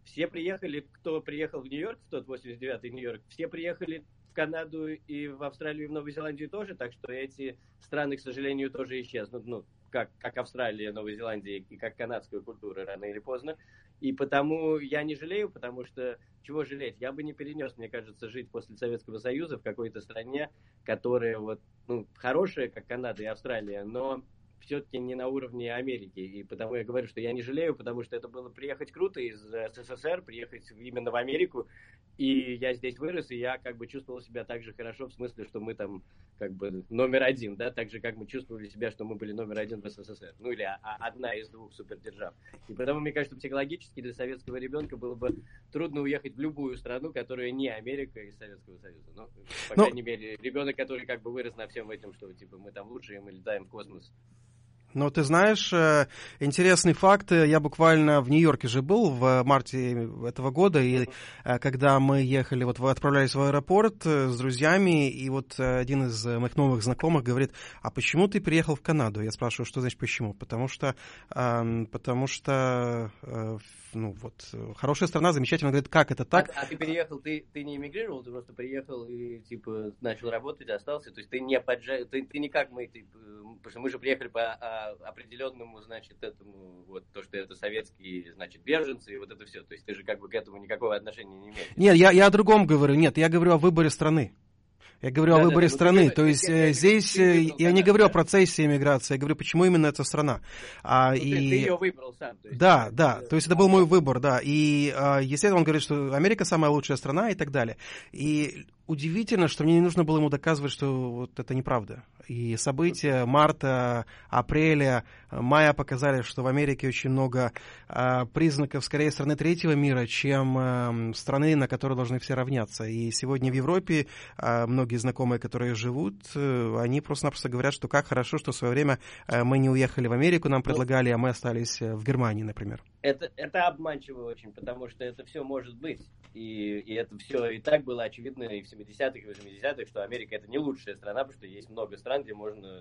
все приехали, кто приехал в Нью-Йорк, в тот 89-й Нью-Йорк, все приехали в Канаду и в Австралию и в Новую Зеландию тоже, так что эти страны, к сожалению, тоже исчезнут, ну, как, как Австралия, Новая Зеландия и как канадская культура рано или поздно. И потому я не жалею, потому что чего жалеть? Я бы не перенес, мне кажется, жить после Советского Союза в какой-то стране, которая вот, ну, хорошая, как Канада и Австралия, но все-таки не на уровне Америки. И потому я говорю, что я не жалею, потому что это было приехать круто из СССР, приехать именно в Америку. И я здесь вырос, и я как бы чувствовал себя так же хорошо, в смысле, что мы там как бы номер один, да, так же, как мы чувствовали себя, что мы были номер один в СССР. Ну, или одна из двух супердержав. И потому, мне кажется, психологически для советского ребенка было бы трудно уехать в любую страну, которая не Америка из Советского Союза. Ну, по Ну- крайней мере, ребенок, который как бы вырос на всем этом, что типа мы там лучшие, мы летаем в космос. Но ты знаешь, э, интересный факт, э, я буквально в Нью-Йорке же был в марте этого года, и э, когда мы ехали, вот вы отправлялись в аэропорт э, с друзьями, и вот э, один из э, моих новых знакомых говорит, а почему ты приехал в Канаду? Я спрашиваю, что значит почему? Потому что, потому что, э, ну вот, э, хорошая страна, замечательно, говорит, как это так? А, а ты переехал, ты, ты не эмигрировал, ты просто приехал и типа начал работать, остался. То есть ты не поджа... ты, ты не как мы, ты, потому что мы же приехали по а, определенному, значит, этому, вот то, что это советские, значит, беженцы и вот это все. То есть ты же как бы к этому никакого отношения не имеешь. Нет, я, я о другом говорю, нет, я говорю о выборе страны. Я говорю о Да-да-да, выборе ну, страны. ты- То ты- есть ты- э, ты- здесь ты э, я не говорю о да? процессе иммиграции, я говорю, почему именно эта страна. А, Ну, ты, и... ты ее выбрал сам. то есть, Да, э, да, то есть это был мой выбор, да. И, а, естественно, он говорит, что Америка самая лучшая страна и так далее. И удивительно, что мне не нужно было ему доказывать, что вот это неправда. И события марта, апреля, мая показали, что в Америке очень много э, признаков скорее страны третьего мира, чем э, страны, на которые должны все равняться. И сегодня в Европе э, многие знакомые, которые живут, э, они просто-напросто говорят, что как хорошо, что в свое время э, мы не уехали в Америку, нам предлагали, а мы остались э, в Германии, например. Это, это обманчиво очень, потому что это все может быть. И, и это все и так было очевидно и в 70-х, и в 80-х, что Америка это не лучшая страна, потому что есть много стран, где можно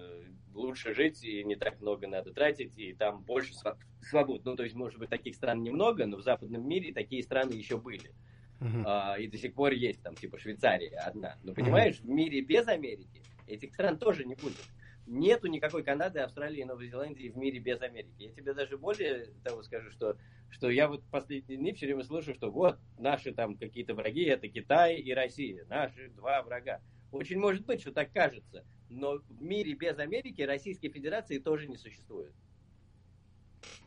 лучше жить, и не так много надо тратить, и там больше свобод. Ну, то есть, может быть, таких стран немного, но в западном мире такие страны еще были. Uh-huh. А, и до сих пор есть там, типа, Швейцария одна. Но понимаешь, uh-huh. в мире без Америки этих стран тоже не будет нету никакой Канады, Австралии, Новой Зеландии в мире без Америки. Я тебе даже более того скажу, что, что я вот последние дни все время слышу, что вот наши там какие-то враги, это Китай и Россия, наши два врага. Очень может быть, что так кажется, но в мире без Америки Российской Федерации тоже не существует.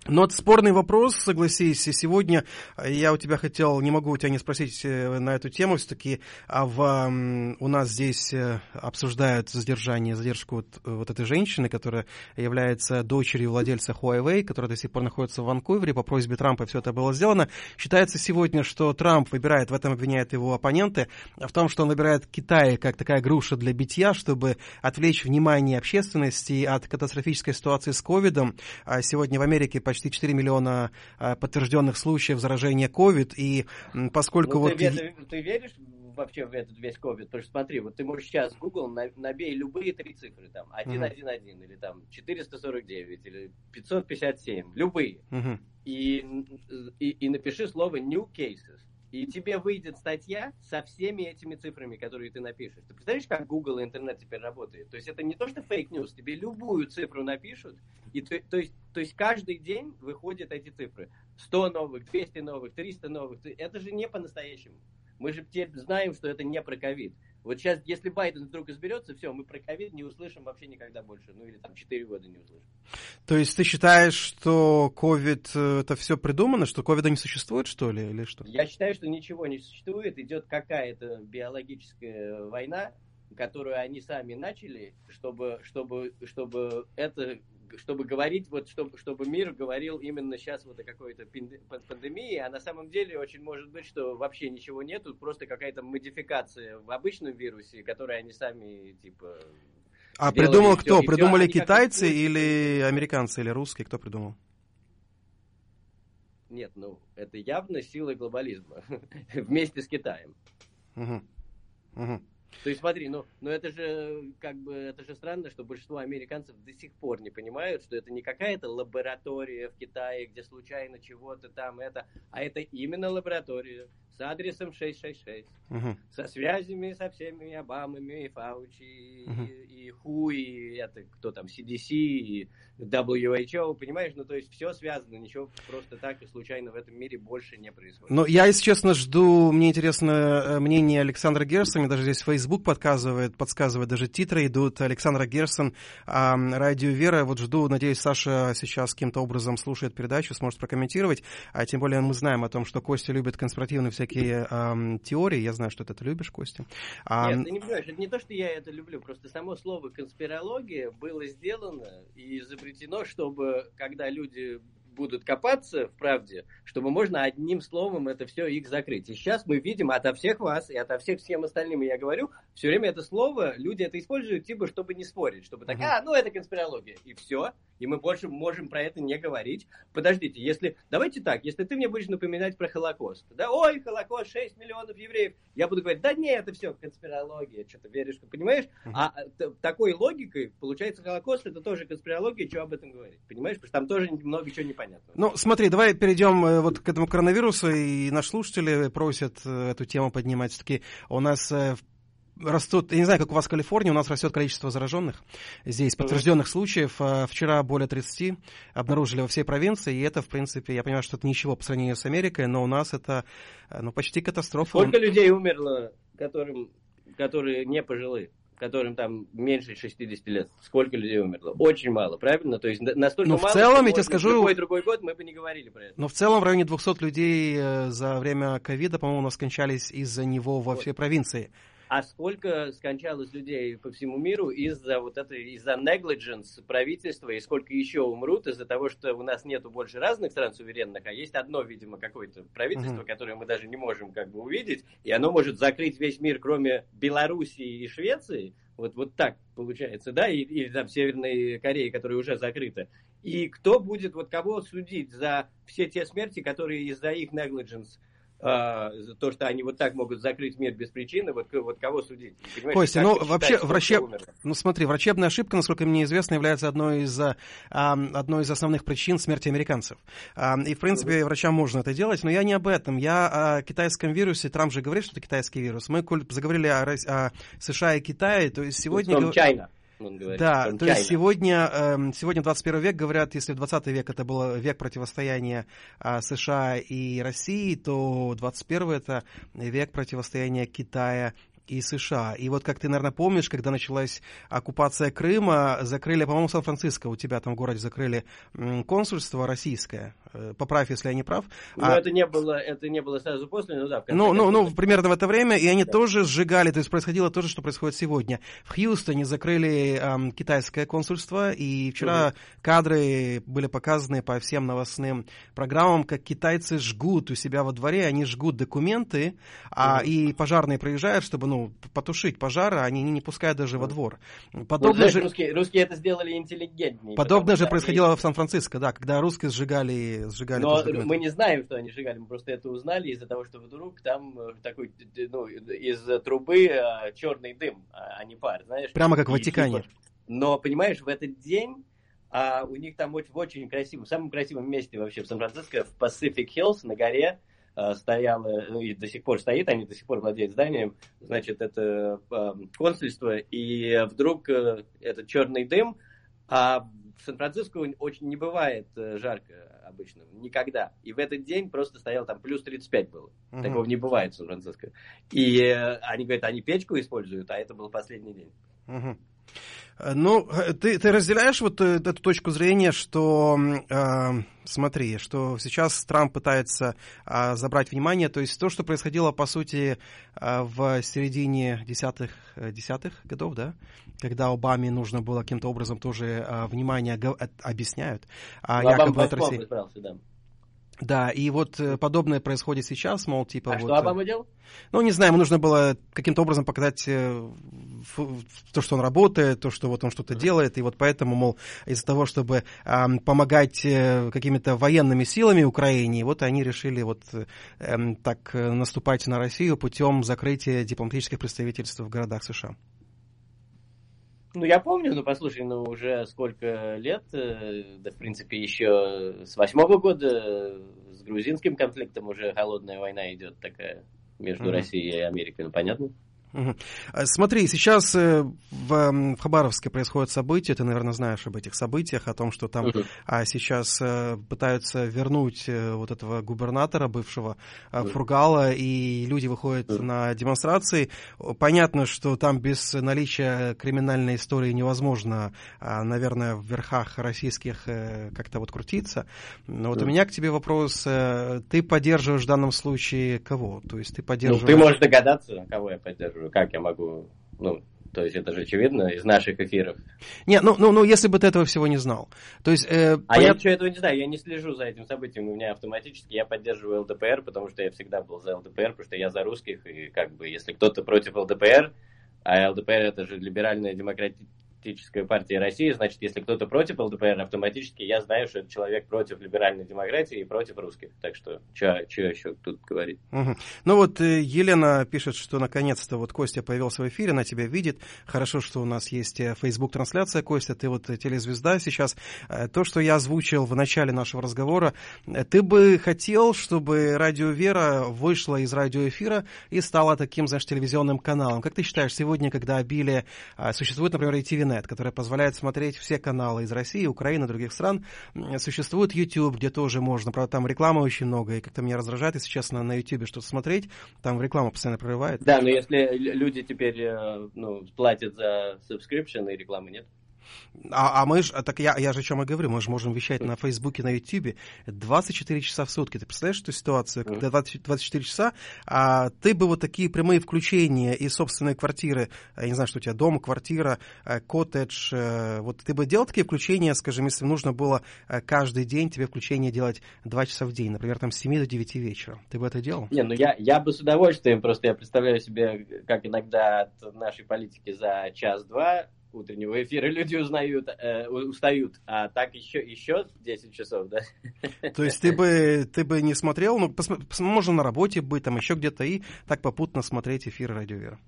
Но это спорный вопрос, согласись. Сегодня я у тебя хотел, не могу у тебя не спросить э, на эту тему, все-таки а в, у нас здесь э, обсуждают задержание, задержку вот, вот этой женщины, которая является дочерью владельца Huawei, которая до сих пор находится в Ванкувере. По просьбе Трампа все это было сделано. Считается сегодня, что Трамп выбирает, в этом обвиняют его оппоненты, в том, что он выбирает Китай как такая груша для битья, чтобы отвлечь внимание общественности от катастрофической ситуации с ковидом. А сегодня в Америке почти почти 4 миллиона а, подтвержденных случаев заражения COVID, и поскольку ну, вот... Ты, ты, ты веришь вообще в этот весь COVID? Потому что смотри, вот ты можешь сейчас в Google набей любые три цифры, там, 111 uh-huh. или там 449 или 557, любые. Uh-huh. И, и, и напиши слово new cases и тебе выйдет статья со всеми этими цифрами, которые ты напишешь. Ты представляешь, как Google и интернет теперь работает? То есть это не то, что fake news, тебе любую цифру напишут, и то, то, есть, то есть каждый день выходят эти цифры. 100 новых, 200 новых, 300 новых. Это же не по-настоящему. Мы же теперь знаем, что это не про ковид. Вот сейчас, если Байден вдруг изберется, все, мы про ковид не услышим вообще никогда больше. Ну или там 4 года не услышим. То есть ты считаешь, что ковид э, это все придумано, что ковида не существует, что ли, или что? Я считаю, что ничего не существует. Идет какая-то биологическая война, которую они сами начали, чтобы, чтобы, чтобы это чтобы говорить, вот чтобы, чтобы мир говорил именно сейчас вот о какой-то пандемии, а на самом деле очень может быть, что вообще ничего нету, просто какая-то модификация в обычном вирусе, которую они сами, типа... А придумал кто? Все, Придумали все, китайцы или американцы, или русские? Кто придумал? Нет, ну, это явно сила глобализма вместе с Китаем. Угу. Угу. То есть смотри, ну, ну это же как бы это же странно, что большинство американцев до сих пор не понимают, что это не какая-то лаборатория в Китае, где случайно чего-то там это, а это именно лаборатория с адресом 666, угу. со связями со всеми Обамами, и Фаучи, угу. и, и Ху, и это кто там, CDC, и WHO, понимаешь? Ну, то есть все связано, ничего просто так и случайно в этом мире больше не происходит. Ну, я, если честно, жду, мне интересно э, мнение Александра Герсона, даже здесь Facebook подсказывает, подсказывает, даже титры идут, Александра Герсон, Радио Вера, вот жду, надеюсь, Саша сейчас каким-то образом слушает передачу, сможет прокомментировать, а тем более мы знаем о том, что Костя любит конспиративные всякие всякие эм, теории. Я знаю, что ты это любишь, Костя. А... Нет, ты не понимаешь, это не то, что я это люблю, просто само слово конспирология было сделано и изобретено, чтобы когда люди будут копаться в правде, чтобы можно одним словом это все их закрыть. И сейчас мы видим ото всех вас и ото всех всем остальным, я говорю, все время это слово, люди это используют, типа, чтобы не спорить, чтобы так, а, ну это конспирология, и все, и мы больше можем про это не говорить. Подождите, если, давайте так, если ты мне будешь напоминать про Холокост, да, ой, Холокост, 6 миллионов евреев, я буду говорить, да не, это все конспирология, что-то веришь, понимаешь? А такой логикой, получается, Холокост это тоже конспирология, что об этом говорить, понимаешь? Потому что там тоже много чего непонятно. Ну, смотри, давай перейдем э, вот к этому коронавирусу, и наши слушатели просят э, эту тему поднимать. Все-таки у нас э, растут, я не знаю, как у вас в Калифорнии, у нас растет количество зараженных. Здесь подтвержденных случаев. Вчера более 30 обнаружили во всей провинции, и это, в принципе, я понимаю, что это ничего по сравнению с Америкой, но у нас это ну, почти катастрофа. Сколько людей умерло, которым, которые не пожилые? которым там меньше 60 лет, сколько людей умерло? Очень мало, правильно? То есть настолько Но мало, в целом, я тебе скажу... любой другой год мы бы не говорили про это. Но в целом в районе 200 людей э, за время ковида, по-моему, у нас скончались из-за него во вот. всей провинции. А сколько скончалось людей по всему миру из-за вот этой, из-за negligence правительства, и сколько еще умрут из-за того, что у нас нету больше разных стран суверенных, а есть одно, видимо, какое-то правительство, Мгм. которое мы даже не можем как бы увидеть, и оно может закрыть весь мир, кроме Белоруссии и Швеции, вот, вот так получается, да, и- или там Северной Кореи, которая уже закрыта. И кто будет, вот кого судить за все те смерти, которые из-за их negligence то, что они вот так могут закрыть мир без причины, вот, вот кого судить? Понимаешь, Костя, ну, вообще, врачеб-? Ну смотри, врачебная ошибка, насколько мне известно, является одной из, а, одной из основных причин смерти американцев. А, и, в принципе, врачам можно это делать, но я не об этом. Я о китайском вирусе. Трамп же говорит, что это китайский вирус. Мы коль заговорили о, о США и Китае, то есть сегодня... From гов- China, он говорит. Да, From то есть сегодня, эм, сегодня 21 век, говорят, если в 20 век это был век противостояния а, США и России, то 21 это век противостояния Китая и США. И вот как ты, наверное, помнишь, когда началась оккупация Крыма, закрыли, по-моему, Сан-Франциско, у тебя там в городе закрыли консульство российское. Э, Поправь, если я не прав. Ну, А- это не было, это не было сразу после, ну да, ну, ну, ну, примерно в это время, и они тоже сжигали, то есть происходило то же, что происходит сегодня. В Хьюстоне закрыли ам, китайское консульство, и вчера кадры были показаны по всем новостным программам, как китайцы жгут у себя во дворе, они жгут документы, а, и пожарные проезжают, чтобы, ну, потушить пожар, а они не пускают даже во двор. Ну, Подобно знаешь, же... русские, русские это сделали интеллигентнее. Подобное потому же происходило в Сан-Франциско, да, когда русские сжигали, сжигали Но мы не знаем, что они сжигали, мы просто это узнали из-за того, что вдруг там э, такой, ну, из трубы э, черный дым, а а не пар, знаешь. Прямо как в И Ватикане. типа- Но, понимаешь, в этот день а, у них там очень, в очень красивом, в самом красивом месте вообще в Сан-Франциско, в Pacific Hills на горе, стояло, ну и до сих пор стоит, они до сих пор владеют зданием, значит, это а, консульство, и вдруг э, этот черный дым, а в Сан-Франциско очень не бывает э, жарко обычно, никогда. И в этот день просто стоял там плюс 35 было. Мгм. Такого не бывает в Сан-Франциско. И э, они говорят, они печку используют, а это был последний день. Мгм. Э, Ну, э, ты, ты разделяешь вот э, эту точку зрения, что, э, смотри, что сейчас Трамп пытается а, забрать внимание, то есть то, что происходило, по сути, а, в середине десятых, э, десятых годов, да, когда Обаме нужно было каким-то образом тоже а, внимание объясняют, а якобы от России. да. Да, и вот э, подобное происходит сейчас, мол, типа А вот... что э, Обама делал? ну, не знаю, ему нужно было каким-то образом показать э, то, что он работает, то, что вот он что-то делает, и вот поэтому, мол, из-за того, чтобы ам, помогать э, какими-то военными силами Украине, вот они решили вот э, так э, наступать на Россию путем закрытия дипломатических представительств в городах США. Ну, я помню, ну, послушай, ну, уже сколько лет, э, да, в принципе, еще с восьмого года э, с грузинским конфликтом уже холодная война идет такая между Мгм. Россией и Америкой, ну, понятно? А, Смотри, сейчас э, в, Хабаровске происходят события, ты, наверное, знаешь об этих событиях, о том, что там а сейчас э, пытаются вернуть э, вот этого губернатора бывшего э, Мгм. Фургала, и люди выходят на демонстрации. Понятно, что там без наличия криминальной истории невозможно, а, наверное, в верхах российских э, как-то вот крутиться. Но вот у меня к тебе вопрос. э, Ты поддерживаешь в данном случае кого? То есть ты Ну, поддерживаешь... ты можешь догадаться, кого я поддерживаю, как я могу, ну, то есть это же очевидно из наших эфиров. Не, ну, ну, ну, если бы ты этого всего не знал. То есть, э, А я понятно- ничего этого не знаю, я не слежу за этим событием, у меня автоматически, я поддерживаю ЛДПР, потому что я всегда был за ЛДПР, потому что я за русских, и как бы, если кто-то против ЛДПР, а ЛДПР это же либеральная демократическая партия России, значит, если кто-то против ЛДПР, автоматически я знаю, что это человек против либеральной демократии и против русских. Так что, что еще тут говорить? Мгм. Ну вот э, Елена пишет, что наконец-то вот Костя появился в эфире, она тебя видит. Хорошо, что у нас есть э, Facebook-трансляция, Костя, ты вот э, телезвезда сейчас. То, что я озвучил в начале нашего разговора, ты бы хотел, чтобы Радио Вера вышла из радиоэфира и стала таким, знаешь, телевизионным каналом. Как ты считаешь, сегодня, когда обилие... а, Существует, например, и TVNet, которая позволяет смотреть все каналы из России, Украины, других стран. Существует YouTube, где тоже можно, правда, там рекламы очень много, и как-то меня раздражает, если честно, на YouTube что-то смотреть, там реклама постоянно прорывает. Да, но если люди теперь, э, ну, платят за subscription и рекламы нет, А, а мы же, так я, я же о чем и говорю, мы же можем вещать на Фейсбуке, на Ютубе 24 часа в сутки. Ты представляешь эту ситуацию, когда 20, 24 часа, а ты бы вот такие прямые включения из собственной квартиры, я не знаю, что у тебя дом, квартира, э, коттедж, э, вот ты бы делал такие включения, скажем, если нужно было э, каждый день тебе включение делать 2 часа в день, например, там с 7 до 9 вечера. Ты бы это делал? Не, ну я, я бы с удовольствием, просто я представляю себе, как иногда от нашей политики за час-два утреннего эфира люди узнают, э, устают, а так еще, еще 10 часов, да? То есть ты бы, ты бы не смотрел, ну, пос, можно на работе быть, там еще где-то, и так попутно смотреть эфир Радио Вера.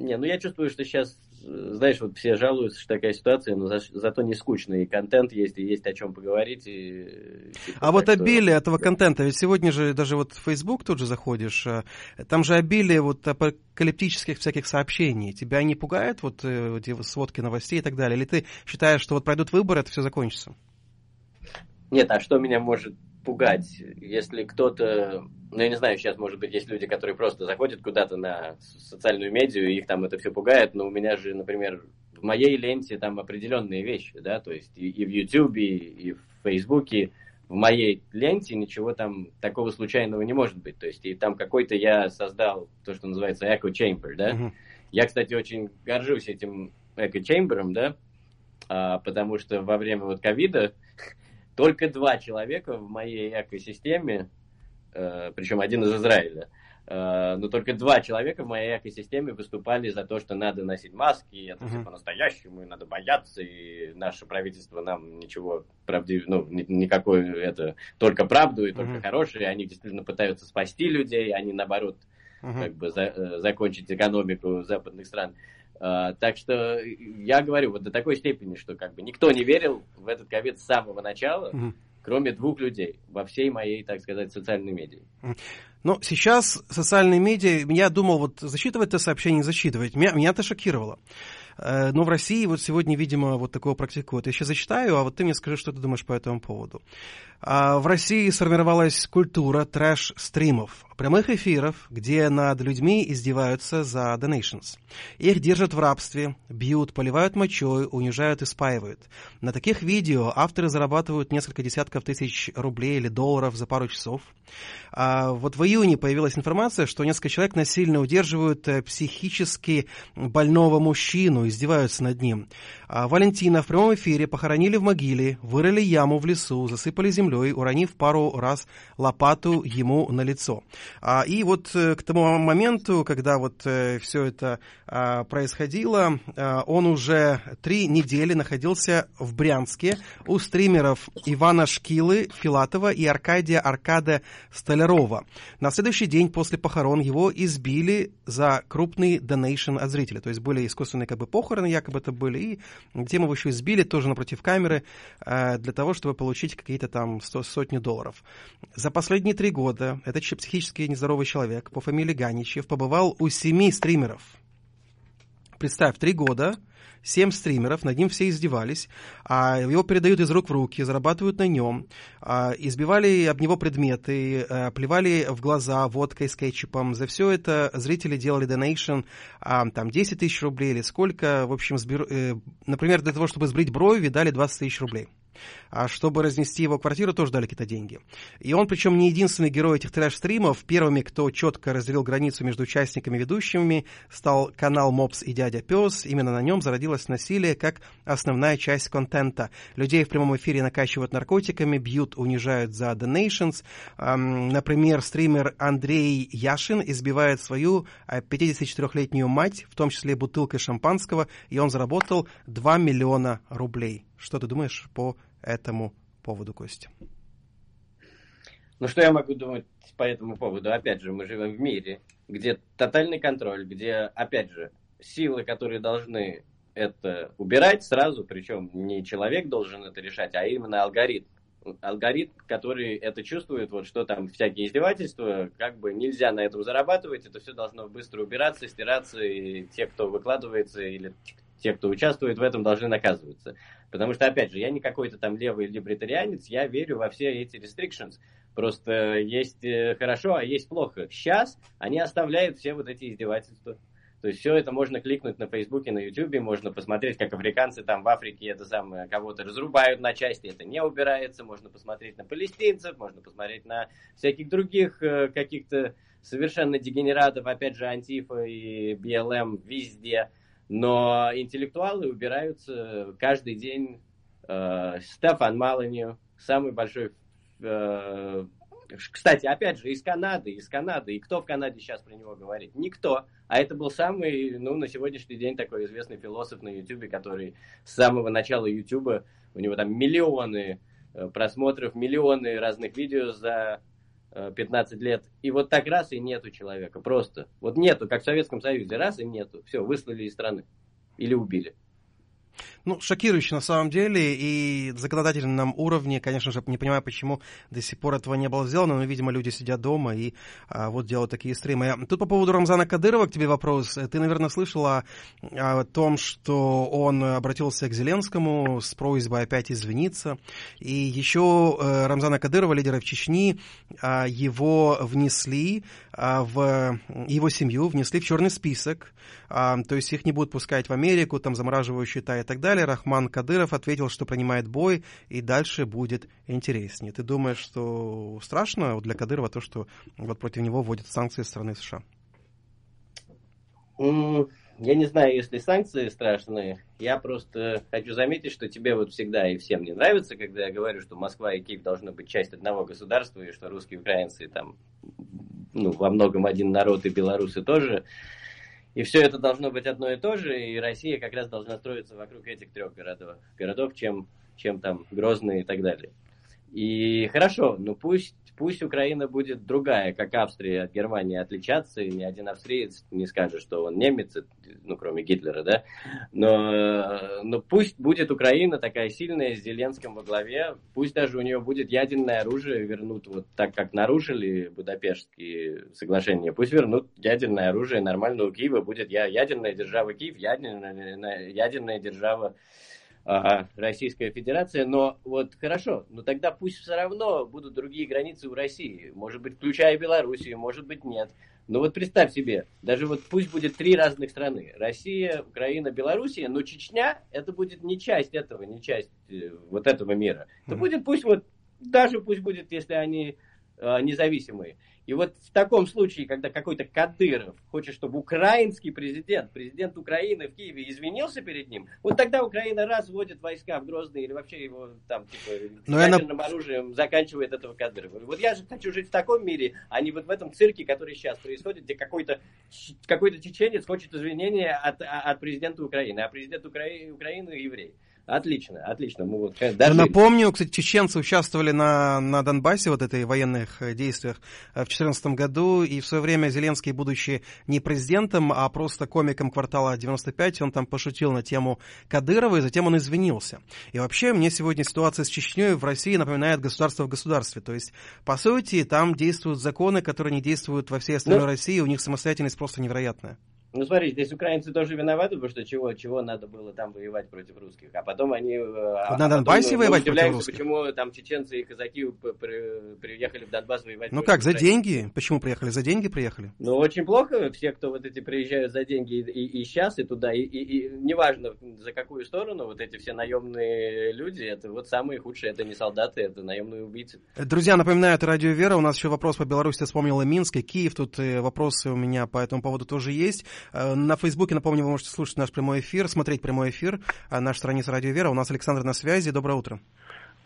Не, ну я чувствую, что сейчас, знаешь, вот все жалуются, что такая ситуация, но за, зато не скучно, и контент есть, и есть о чем поговорить. И, типа, а вот обилие этого контента, ведь сегодня же даже вот в Facebook тут же заходишь, э, там же обилие вот апокалиптических всяких сообщений. Тебя не пугает вот э, эти сводки новостей и так далее? Или ты считаешь, что вот пройдут выборы, это все закончится? Нет, а что меня может пугать, если кто-то, ну я не знаю, сейчас может быть есть люди, которые просто заходят куда-то на социальную медиа, и их там это все пугает, но у меня же, например, в моей ленте там определенные вещи, да, то есть и, и в YouTube, и в Фейсбуке, в моей ленте ничего там такого случайного не может быть. То есть и там какой-то я создал то, что называется Echo Chamber, да. Uh-huh. Я, кстати, очень горжусь этим Echo Chamber, да, а, потому что во время вот ковида только два человека в моей экосистеме, э, причем один из Израиля, э, но только два человека в моей экосистеме выступали за то, что надо носить маски, и это uh-huh. все по-настоящему, и надо бояться, и наше правительство нам ничего правдив... ну, никакой это только правду и только uh-huh. хорошее, они действительно пытаются спасти людей, они наоборот uh-huh. как бы за, э, закончить экономику западных стран. Так что я говорю вот до такой степени, что как бы никто не верил в этот ковид с самого начала, mm-hmm. кроме двух людей во всей моей, так сказать, социальной медиа. Ну, сейчас социальные медиа, я думал, вот засчитывать это сообщение, не засчитывать. Меня, меня это шокировало. Uh, но в России вот сегодня, видимо, вот такого практикуют. Я сейчас зачитаю, а вот ты мне скажи, что ты думаешь по этому поводу. Uh, в России сформировалась культура трэш-стримов прямых эфиров, где над людьми издеваются за donations. Их держат в рабстве, бьют, поливают мочой, унижают и спаивают. На таких видео авторы зарабатывают несколько десятков тысяч рублей или долларов за пару часов. А вот в июне появилась информация, что несколько человек насильно удерживают э, психически больного мужчину, издеваются над ним. А Валентина в прямом эфире похоронили в могиле, вырыли яму в лесу, засыпали землей, уронив пару раз лопату ему на лицо. А, и вот э, к тому моменту, когда вот э, все это а, происходило, а, он уже три недели находился в Брянске у стримеров Ивана Шкилы, Филатова и Аркадия Аркада Столярова. На следующий день после похорон его избили за крупный донейшн от зрителей. То есть были искусственные как бы похороны, якобы это были, и тем его еще избили тоже напротив камеры для того, чтобы получить какие-то там сотни долларов. За последние три года этот психически нездоровый человек по фамилии Ганичев побывал у семи стримеров. Представь, три года, семь стримеров, над ним все издевались, а его передают из рук в руки, зарабатывают на нем, а, избивали об него предметы, а, плевали в глаза водкой с кетчупом. За все это зрители делали донейшн, а, там 10 тысяч рублей или сколько, в общем, сбер... Э, например, для того, чтобы сбрить брови, дали 20 тысяч рублей. А чтобы разнести его квартиру, тоже дали какие-то деньги. И он, причем, не единственный герой этих трэш-стримов. Первыми, кто четко разделил границу между участниками и ведущими, стал канал Мопс и Дядя Пес. Именно на нем зародилось насилие как основная часть контента. Людей в прямом эфире накачивают наркотиками, бьют, унижают за donations. Например, стример Андрей Яшин избивает свою 54-летнюю э, мать, в том числе бутылкой шампанского, и он заработал 2 миллиона рублей. Что ты думаешь по этому поводу, Костя? Ну, что я могу думать по этому поводу? Опять же, мы живем в мире, где тотальный контроль, где, опять же, силы, которые должны это убирать сразу, причем не человек должен это решать, а именно алгоритм. Алгоритм, который это чувствует, вот что там всякие издевательства, как бы нельзя на этом зарабатывать, это все должно быстро убираться, стираться, и те, кто выкладывается, или те, кто участвует в этом, должны наказываться. Потому что, опять же, я не какой-то там левый либертарианец, я верю во все эти restrictions. Просто есть э, хорошо, а есть плохо. Сейчас они оставляют все вот эти издевательства. То есть все это можно кликнуть на Фейсбуке, на Ютубе, можно посмотреть, как африканцы там в Африке это самое кого-то разрубают на части, это не убирается, можно посмотреть на палестинцев, можно посмотреть на всяких других э, каких-то совершенно дегенератов, опять же, Антифа и БЛМ везде. Но интеллектуалы убираются каждый день. Э, Стефан Маланью, самый большой э, кстати, опять же, из Канады, из Канады. И кто в Канаде сейчас про него говорит? Никто. А это был самый, ну, на сегодняшний день такой известный философ на Ютубе, который с самого начала Ютуба, у него там миллионы э, просмотров, миллионы разных видео за 15 э, лет. И вот так раз и нету человека. Просто. Вот нету, как в Советском Союзе. Раз и нету. Все, выслали из страны. Или убили. Ну, шокирующе на самом деле, и в законодательном уровне, конечно же, не понимаю, почему до сих пор этого не было сделано, но, видимо, люди сидят дома и а, вот делают такие стримы. Тут по поводу Рамзана Кадырова к тебе вопрос. Ты, наверное, слышала о том, что он обратился к Зеленскому с просьбой опять извиниться, и еще э, Рамзана Кадырова, лидера в Чечни, а, его внесли а, в его семью, внесли в черный список, а, то есть их не будут пускать в Америку, там замораживают счета и так далее. Рахман Кадыров ответил, что принимает бой, и дальше будет интереснее. Ты думаешь, что страшно для Кадырова то, что вот против него вводят санкции страны США? Я не знаю, если санкции страшные. Я просто хочу заметить, что тебе вот всегда и всем не нравится, когда я говорю, что Москва и Киев должны быть часть одного государства, и что русские украинцы там ну, во многом один народ, и белорусы тоже. И все это должно быть одно и то же, и Россия как раз должна строиться вокруг этих трех городов, городов чем, чем там Грозный и так далее. И хорошо, ну пусть Пусть Украина будет другая, как Австрия от Германии отличаться, и ни один австриец не скажет, что он немец, ну, кроме Гитлера, да, но, но пусть будет Украина такая сильная, с Зеленским во главе, пусть даже у нее будет ядерное оружие, вернут вот так, как нарушили Будапештские соглашения, пусть вернут ядерное оружие, нормально у Киева будет ядерная держава Киев, ядерная, ядерная держава Российская Федерация, но вот хорошо, но тогда пусть все равно будут другие границы у России, может быть, включая Белоруссию, может быть, нет. Но вот представь себе, даже вот пусть будет три разных страны, Россия, Украина, Белоруссия, но Чечня, это будет не часть этого, не часть э, вот этого мира. Это будет пусть вот, даже пусть будет, если они э, независимые. И вот в таком случае, когда какой-то Кадыров хочет, чтобы украинский президент, президент Украины в Киеве извинился перед ним, вот тогда Украина раз вводит войска в Грозный или вообще его там типа Но ну, ядерным я... оружием заканчивает этого Кадырова. Вот я же хочу жить в таком мире, а не вот в этом цирке, который сейчас происходит, где какой-то какой-то чеченец хочет извинения от, от президента Украины, а президент Укра... Украины еврей. Отлично, отлично. Мы вот даже... Напомню, кстати, чеченцы участвовали на, на Донбассе, вот этой военных э, действиях э, в 2014 году, и в свое время Зеленский, будучи не президентом, а просто комиком квартала 95, он там пошутил на тему Кадырова, и затем он извинился. И вообще, мне сегодня ситуация с Чечней в России напоминает государство в государстве. То есть, по сути, там действуют законы, которые не действуют во всей остальной ну, России, у них самостоятельность просто невероятная. Ну, смотри, здесь украинцы тоже виноваты, потому что чего, чего надо было там воевать против русских. А потом они... Э, а на Донбассе потом, воевать против русских? почему там чеченцы и казаки приехали в Донбасс воевать Ну как, за деньги? Почему приехали? За деньги приехали? Ну, очень плохо. Все, кто вот эти приезжают за деньги и, и, и сейчас, и туда, и, и, и неважно за какую сторону, вот эти все наемные люди, это вот самые худшие, это не солдаты, это наемные убийцы. Друзья, напоминаю, это Радио Вера. У нас еще вопрос по Беларуси, вспомнила Минск и Киев. Тут э, вопросы у меня по этому поводу тоже есть. Э, на Фейсбуке, напомню, вы можете слушать наш прямой эфир, смотреть прямой эфир, а наша страница Радио Вера. У нас Александр на связи. Доброе утро.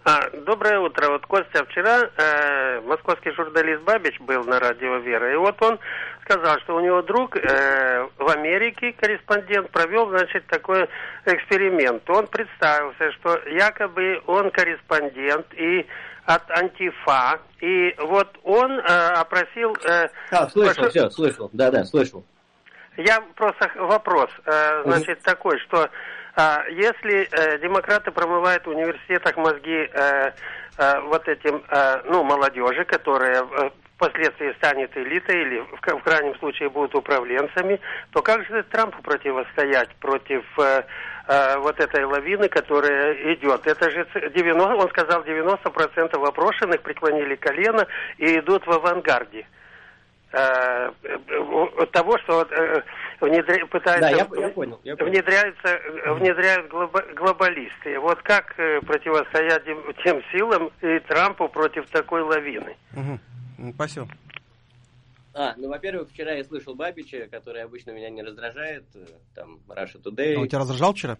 А, доброе утро. Вот Костя вчера э, московский журналист Бабич был на радио Вера, и вот он сказал, что у него друг э, в Америке, корреспондент, провел, значит, такой эксперимент. Он представился, что якобы он корреспондент и от Антифа, и вот он э, опросил... Э, а, слышал, прошу... все, слышал, да-да, слышал. Я просто вопрос, э, значит, такой, что э, если э, демократы промывают в университетах мозги вот этим, ну, молодежи, которая впоследствии станет элитой или в, в крайнем случае будут управленцами, то как же Трампу противостоять против э, э, вот этой лавины, которая идет? Это же 90, он сказал, 90% опрошенных преклонили колено и идут в авангарде. Э, э, того, что э, внедря- пытаются, Да, я- я понял, я понял. внедряются, внедряют глоба- глобалисты. Вот как противостоять им- тем силам и Трампу против такой лавины? М, Спасибо. А, ну, во-первых, вчера я слышал Бабича, который обычно меня не раздражает, там, Russia Today. А Он тебя раздражал вчера?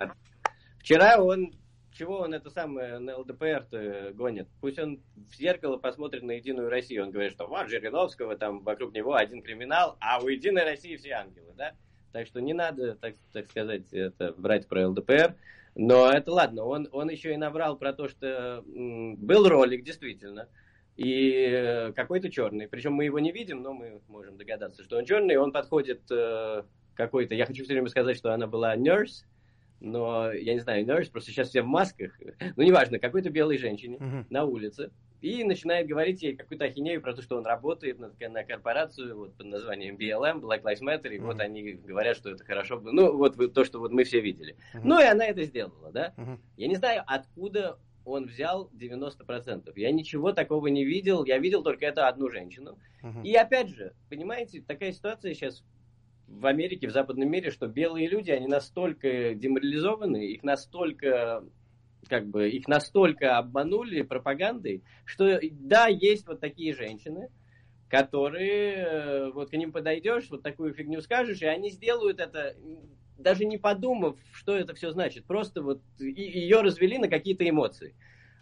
Вчера он, чего он это самое на ЛДПР-то гонит? Пусть он в зеркало посмотрит на Единую Россию. Он говорит, что вот Жириновского, там вокруг него один криминал, а у Единой России все ангелы, да? Так что не надо, так, так сказать, это брать про ЛДПР. Но это ладно, он, он еще и набрал про то, что был ролик, действительно, и э, какой-то черный. Причем мы его не видим, но мы можем догадаться, что он черный. Он подходит э, какой-то... Я хочу все время сказать, что она была nurse, но я не знаю, nurse, просто сейчас все в масках. Ну, неважно, какой-то белой женщине Мгм. на улице. И начинает говорить ей какую-то ахинею про то, что он работает на, на корпорацию вот, под названием BLM, Black Lives Matter, и вот Мгм. они говорят, что это хорошо. бы- Ну, вот то, что вот мы все видели. Мгм. Ну, и она это сделала, да? Мгм. Я не знаю, откуда он взял 90%. Я ничего такого не видел. Я видел только эту одну женщину. Мгм. И опять же, понимаете, такая ситуация сейчас в Америке, в западном мире, что белые люди, они настолько деморализованы, их настолько как бы их настолько обманули пропагандой, что да, есть вот такие женщины, которые э, вот к ним подойдешь, вот такую фигню скажешь, и они сделают это, даже не подумав, что это все значит. Просто вот ее развели на какие-то эмоции.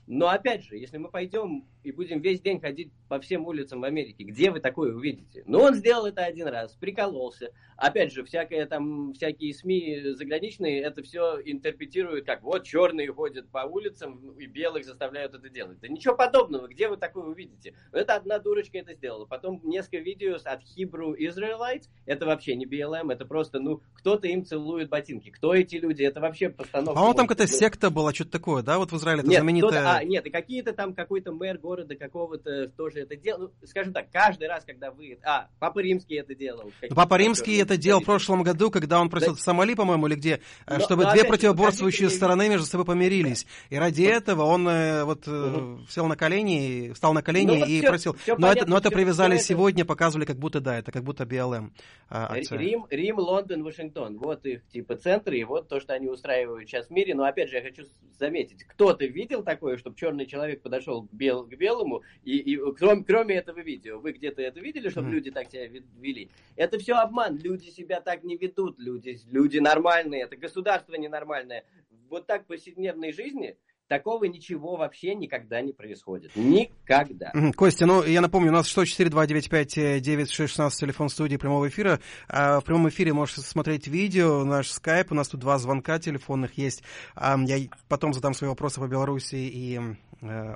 Но опять же, если мы пойдем и будем весь день ходить по всем улицам в Америке, где вы такое увидите? Ну, он сделал это один раз, прикололся. Опять же, всякое там, всякие СМИ заграничные это все интерпретируют как вот черные ходят по улицам и белых заставляют это делать. Да ничего подобного, где вы такое увидите? Это одна дурочка это сделала. Потом несколько видео от Hebrew Israelites, это вообще не BLM, это просто, ну, кто-то им целует ботинки. Кто эти люди? Это вообще постановка. По-моему, там какая-то секта была, что-то такое, да? Вот в Израиле это нет, знаменитая... кто-то- а, нет, и какие-то там какой-то мэр города какого-то тоже это делал. Ну, скажем так, каждый раз, когда вы... А, Папа Римский это делал. Ну, Папа Римский это делал в прошлом году, когда он просил Да. в Сомали, по-моему, или где, э, Но- чтобы но две опять же, противоборствующие мне стороны между собой помирились. И ради этого он э, вот э, сел на колени, встал на колени Ну, вот и всё- просил. всё но, это, понятно, но это всё- привязали это- сегодня, показывали, как будто да, это как будто БЛМ. акция. Рим, Рим, Лондон, Вашингтон. Вот их типа центры, и вот то, что они устраивают сейчас в мире. Но опять же, я хочу заметить, кто-то видел такое, чтобы черный человек подошел к, бел- к белому, и, и кроме, кроме этого видео, вы где-то это видели, чтобы Мгм. люди так себя ве- вели? Это все обман. Люди себя так не ведут. Люди, люди нормальные. Это государство ненормальное. Вот так в повседневной жизни такого ничего вообще никогда не происходит. Никогда. Костя, ну, я напомню, у нас 104-295-9616, телефон студии прямого эфира. А, в прямом эфире можете смотреть видео, наш скайп, у нас тут два звонка телефонных есть. А, я потом задам свои вопросы по Беларуси и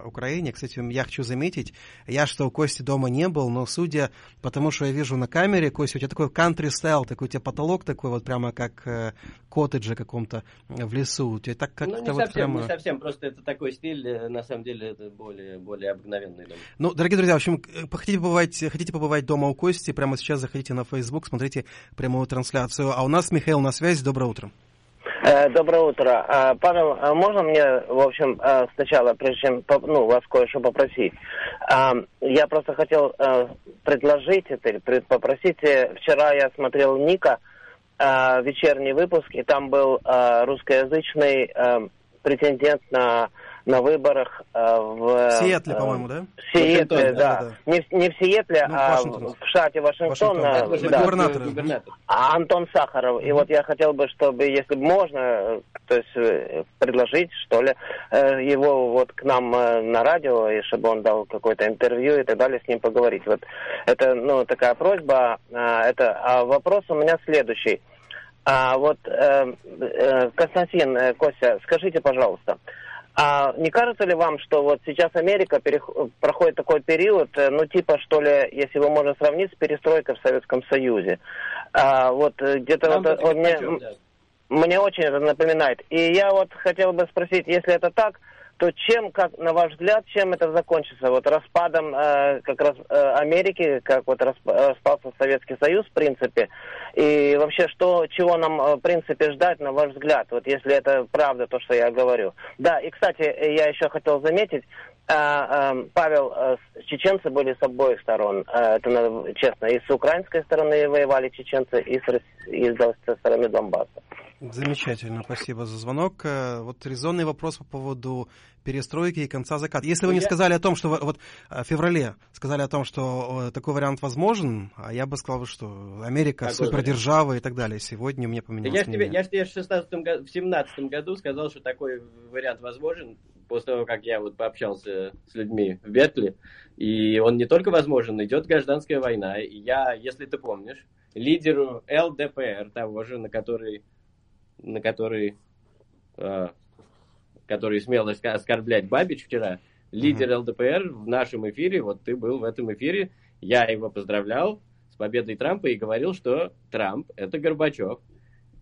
Украине. Кстати, я хочу заметить, я что у Кости дома не был, но судя по тому, что я вижу на камере, Костя, у тебя такой country style, такой у тебя потолок такой вот прямо как э, коттедже каком-то в лесу. У тебя так как-то ну, не вот совсем, прямо... не совсем, просто это такой стиль, э, на самом деле, это более, более обыкновенный дом. Ну, дорогие друзья, в общем, э, хотите побывать, хотите побывать дома у Кости, прямо сейчас заходите на Facebook, смотрите прямую трансляцию. А у нас Михаил на связи. Доброе утро. Э, Доброе утро. А, Павел, а можно мне, в общем, э, сначала, прежде чем ну, вас кое-что попросить? Я просто хотел э, предложить это, или попросить. э, Вчера я смотрел Ника, э, вечерний выпуск, и там был э, русскоязычный э, претендент на, на выборах э, в... В Сиэтле, э, по-моему, да? В Сиэтле, да. да, Не, в- не в Сиэтле, Ну, а в, в штате Вашингтон. Вашингтон, э, да. Губернатор. губернатор. А Антон Сахаров. И вот я хотел бы, чтобы, если бы можно, э, то есть э, предложить, что ли, э, его вот к нам э, на радио, и чтобы он дал какое-то интервью и так далее, с ним поговорить. Вот это, ну, такая просьба. А, Это, а вопрос у меня следующий. А вот, э, э, Константин, э, Костя, скажите, пожалуйста, а не кажется ли вам, что вот сейчас Америка перех- проходит такой период, э, ну типа что ли, если его можно сравнить с перестройкой в Советском Союзе? А, вот э, где-то вот, вот мне, да. мне очень это напоминает. И я вот хотел бы спросить, если это так, то чем, как на ваш взгляд, чем это закончится? Вот распадом э, как раз э, Америки, как вот расп- распался Советский Союз, в принципе, и вообще, что, чего нам, э, в принципе, ждать, на ваш взгляд, вот если это правда, то, что я говорю. Да, и, кстати, я еще хотел заметить, Павел, а, с- чеченцы были с обоих сторон. А, Это надо честно. И с украинской стороны воевали чеченцы, и с, и с стороны Донбасса. Замечательно, спасибо за звонок. Э, Вот резонный вопрос по поводу перестройки и конца заката. Если вы не сказали о том, что вы- вот э, в феврале сказали о том, что э, такой вариант возможен, а я бы сказал, что Америка Какой супердержава и так далее. Сегодня мне Да поменялось Я ж тебе, мнение. я тебе в 16 году, в 17 году сказал, что такой вариант возможен, после того, как я вот пообщался с людьми в Бертли, и он не только возможен, идет гражданская война, и я, если ты помнишь, лидеру ЛДПР, того же, на который, на который, э, который смел оскорблять Бабич вчера, лидер ЛДПР в нашем эфире, вот ты был в этом эфире, я его поздравлял с победой Трампа и говорил, что Трамп это Горбачев.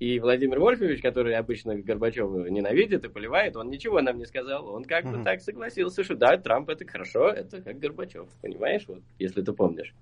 И Владимир Вольфович, который обычно Горбачева ненавидит и поливает, он ничего нам не сказал. Он как бы Мгм. так согласился, что да, Трамп это хорошо, это как Горбачев. Понимаешь, вот, если ты помнишь.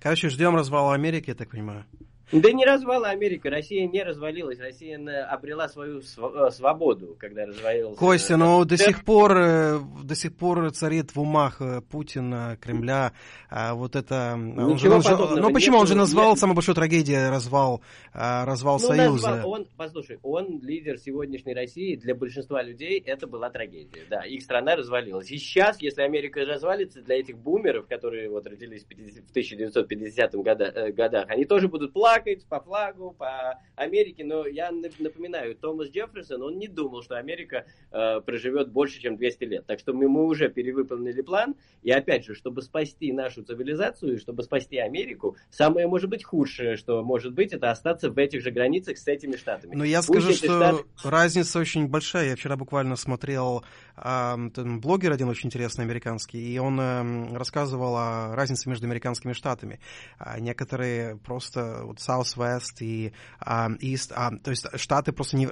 Короче, ждем развала Америки, я так понимаю. Да не развала Америка, Россия не развалилась, Россия обрела свою св- э, свободу, когда развалился... Костя, э, но до центр. сих пор э, до сих пор царит в умах э, Путина, Кремля а, вот это. он же- Ничего он же- ну почему он же назвал Нет. самой большой трагедией развал а, развал Ну, Союза? назвал- он, послушай, он лидер сегодняшней России, для большинства людей это была трагедия. Да, их страна развалилась. И сейчас, если Америка развалится, для этих бумеров, которые вот родились в 50 в 1950 года, э, годах, они тоже будут плакать по флагу, по Америке. Но я нап- напоминаю, Томас Джефферсон, он не думал, что Америка э, проживет больше, чем 200 лет. Так что мы, мы уже перевыполнили план. И опять же, чтобы спасти нашу цивилизацию, чтобы спасти Америку, самое, может быть, худшее, что может быть, это остаться в этих же границах с этими штатами. Но я Пусть скажу, эти что штаты- разница очень большая. Я вчера буквально смотрел там блогер один очень интересный американский, и он эм, рассказывал о разнице между американскими штатами. А некоторые просто вот Southwest и ам, East, а, то есть штаты просто не,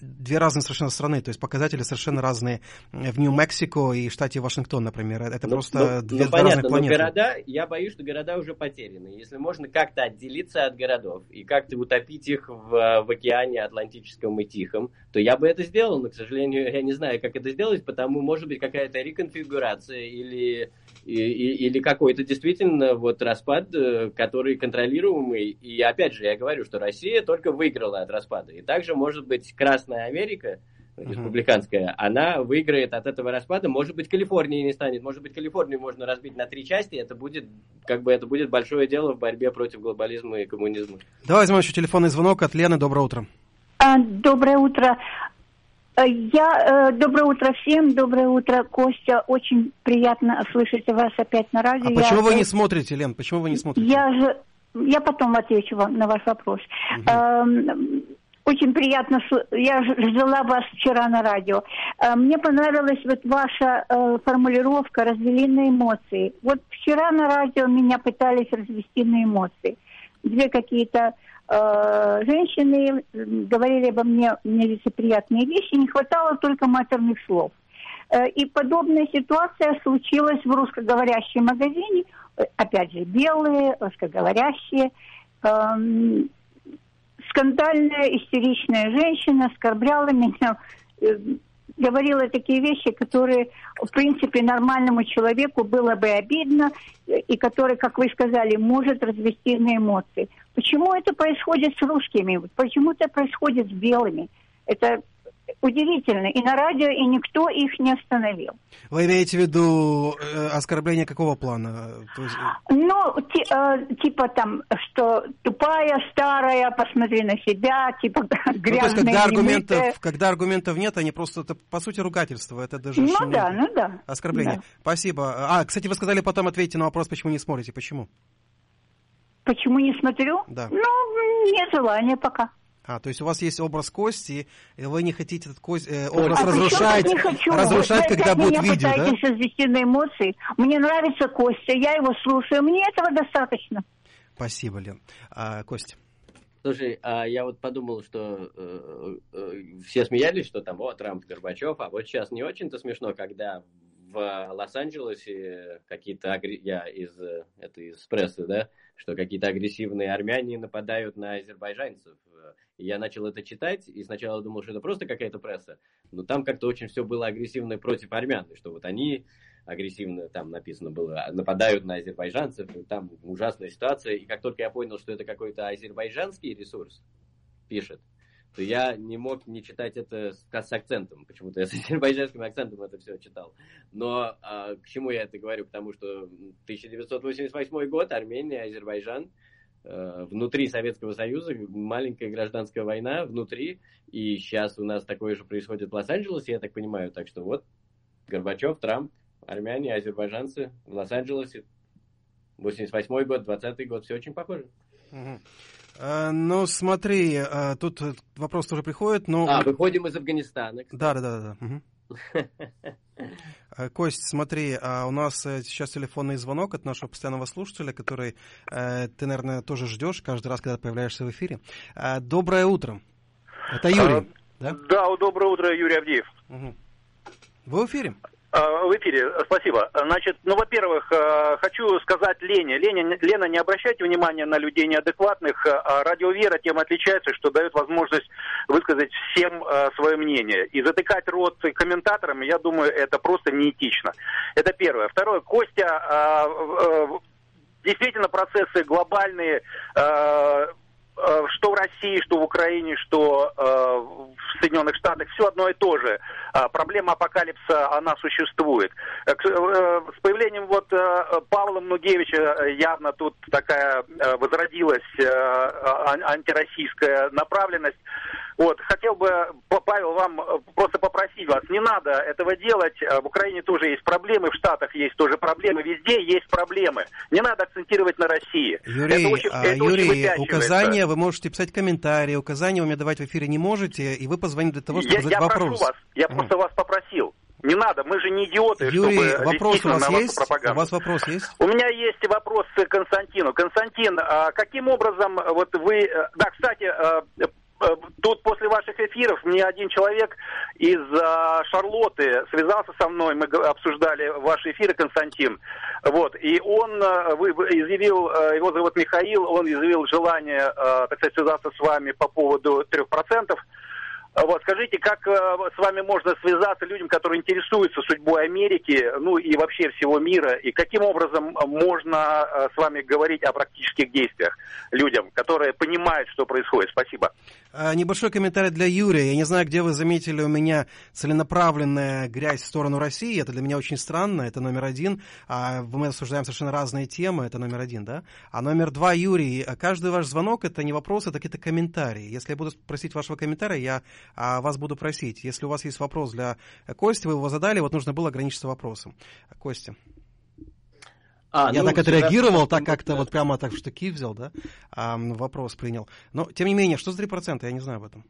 две разные совершенно страны, то есть показатели совершенно разные в Нью-Мексико и штате Вашингтон, например. Это Ну, просто ну, две, ну, две разных понятно, но планеты. города, я боюсь, что города уже потеряны. Если можно как-то отделиться от городов и как-то утопить их в, э, в океане Атлантическом и Тихом, то я бы это сделал, но, к сожалению, я не знаю, как это сделать, потому, может быть, какая-то реконфигурация или, и- и- или какой-то действительно вот распад, э, который контролируемый. И опять же, я говорю, что Россия только выиграла от распада. И также, может быть, Красная Америка, республиканская, она выиграет от этого распада. Может быть, Калифорнии не станет. Может быть, Калифорнию можно разбить на три части. Это будет, как бы, это будет большое дело в борьбе против глобализма и коммунизма. Давай возьмем еще телефонный звонок от Лены. Доброе утро. А, Доброе утро. Э, Я, э, доброе утро всем, доброе утро, Костя. Очень приятно слышать вас опять на радио. А Я, почему вы э, не смотрите, Лен? Почему вы не смотрите? Я же, я потом отвечу вам на ваш вопрос. Эм, Очень приятно, я ждала вас вчера на радио. Э, Мне понравилась вот ваша э, формулировка «развели на эмоции». Вот вчера на радио меня пытались развести на эмоции. Две какие-то э, женщины говорили обо мне нелицеприятные вещи, не хватало только матерных слов. Э, И подобная ситуация случилась в русскоговорящем магазине. Опять же, белые, русскоговорящие. Эм, Скандальная, истеричная женщина оскорбляла меня, э, говорила такие вещи, которые, в принципе, нормальному человеку было бы обидно, и которые, как вы сказали, может развести на эмоции. Почему это происходит с русскими? Почему это происходит с белыми? Это удивительно. И на радио, и никто их не остановил. Вы имеете в виду э, оскорбление какого плана? Есть, э, Ну, ти- э, типа там, что тупая, старая, посмотри на себя, типа ну, то есть, когда аргументов, когда аргументов нет, они просто, это, по сути, ругательство. Это даже Ну да, ну да. оскорбление. Да. Спасибо. А, кстати, вы сказали потом ответьте на вопрос, почему не смотрите. Почему? Почему не смотрю? Да. Ну, нет желания пока. А, то есть у вас есть образ Кости, и вы не хотите этот кость, э, образ а разрушать, не хочу? разрушать, Вы когда будет видео, да? развести на эмоции. Мне нравится Костя, я его слушаю, мне этого достаточно. Спасибо, Лен. А, Костя. Слушай, а я вот подумал, что э, э, все смеялись, что там, вот, Трамп, Горбачев, а вот сейчас не очень-то смешно, когда в Лос-Анджелесе какие-то, агре- я из, это из прессы, да, что какие-то агрессивные армяне нападают на азербайджанцев. И я начал это читать, и сначала думал, что это просто какая-то пресса, но там как-то очень все было агрессивно против армян, что вот они агрессивно там написано было, нападают на азербайджанцев, и там ужасная ситуация. И как только я понял, что это какой-то азербайджанский ресурс, пишет, то я не мог не читать это с, с акцентом. Почему-то я с азербайджанским акцентом это все читал. Но а, к чему я это говорю? Потому что 1988 год, Армения, Азербайджан, э, внутри Советского Союза, маленькая гражданская война внутри, и сейчас у нас такое же происходит в Лос-Анджелесе, я так понимаю. Так что вот Горбачев, Трамп, армяне, азербайджанцы в Лос-Анджелесе. 88 год, 20 год, все очень похоже. Мгм. А, Ну, смотри, а, тут вопрос тоже приходит, но... А, выходим из Афганистана. Да, да, да. А, Кость, смотри, а у нас э, сейчас телефонный звонок от нашего постоянного слушателя, который э, ты, наверное, тоже ждешь каждый раз, когда появляешься в эфире. А, Доброе утро. Это Юрий, да? Да, доброе утро, Юрий Авдеев. Мгм. Вы в эфире? А, В эфире, спасибо. Значит, ну, во-первых, э, хочу сказать Лене. Лене. Лена, не обращайте внимания на людей неадекватных. А Радио Вера тем отличается, что дает возможность высказать всем э, свое мнение. И затыкать рот комментаторам, я думаю, это просто неэтично. Это первое. Второе, Костя, э, действительно процессы глобальные, э, э, что в России, что в Украине, что э, в Соединенных Штатах, все одно и то же. А, Проблема апокалипса, она существует. Э, э, С появлением вот э, Павла Мнугевича э, явно тут такая э, возродилась э, ан- антироссийская направленность. Вот, хотел бы, Павел, вам э, просто попросить вас, не надо этого делать. Э, В Украине тоже есть проблемы, в Штатах есть тоже проблемы, везде есть проблемы. Не надо акцентировать на России. Юрий, это очень, а, это очень Юрий, выпячивается. указания вы можете писать комментарии, указания вы мне давать в эфире не можете, и вы позвоните для того, чтобы Я, задать я вопрос. прошу вас, я Мгм. просто вас попросил. Не надо, мы же не идиоты, Юрий, чтобы вопрос у вас на есть? пропаганду. У вас вопрос есть? У меня есть вопрос к Константину. Константин, а каким образом э, вот вы... Да, кстати, тут после ваших эфиров мне один человек из э, Шарлотты связался со мной, мы обсуждали ваши эфиры, Константин. Вот, и он э, вы, изъявил, э, его зовут Михаил, он изъявил желание, э, так сказать, связаться с вами по поводу 3%. Вот, скажите, как э, с вами можно связаться людям, которые интересуются судьбой Америки, ну и вообще всего мира, и каким образом можно э, с вами говорить о практических действиях людям, которые понимают, что происходит? Спасибо. А, Небольшой комментарий для Юрия. Я не знаю, где вы заметили у меня целенаправленная грязь в сторону России. Это для меня очень странно. Это номер один. А мы обсуждаем совершенно разные темы. Это номер один, да? А номер два, Юрий, а каждый ваш звонок это не вопрос, это какие-то комментарии. Если я буду просить вашего комментария, я а, вас буду просить. Если у вас есть вопрос для Кости, вы его задали, вот нужно было ограничиться вопросом. Костя. А, Я ну, так отреагировал, так как-то вот прямо так в штыки взял, да, а, вопрос принял. Но, тем не менее, что за 3%? Я не знаю об этом.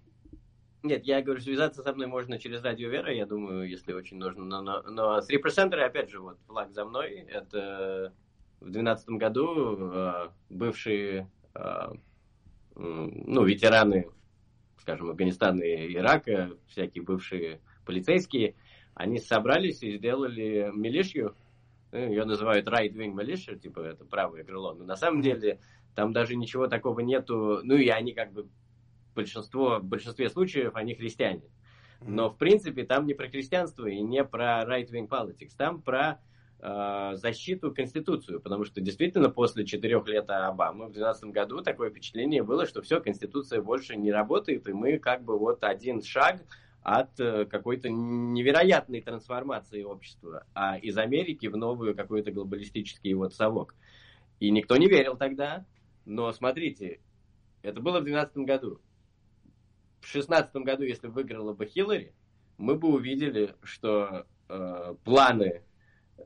Нет, я говорю, связаться со мной можно через радио Вера, я думаю, если очень нужно. Но, но, но Three Percenter, опять же, вот флаг за мной, это в 2012 году э, бывшие, э, ну, ветераны, скажем, Афганистана и Ирака, всякие бывшие полицейские, они собрались и сделали милишью, ну, ее называют right-wing militia, типа это правое крыло, но на самом деле там даже ничего такого нету, ну и они как бы большинство, в большинстве случаев они христиане. Но, в принципе, там не про христианство и не про right-wing politics, там про защиту Конституцию, потому что действительно после четырех лет Обамы в 2012 году такое впечатление было, что все, Конституция больше не работает, и мы как бы вот один шаг от э, какой-то невероятной трансформации общества, а из Америки в новую какой-то глобалистический вот совок. И никто не верил тогда, но смотрите, это было в 2012 году. В 2016 году, если выиграла бы Хиллари, мы бы увидели, что э, планы э,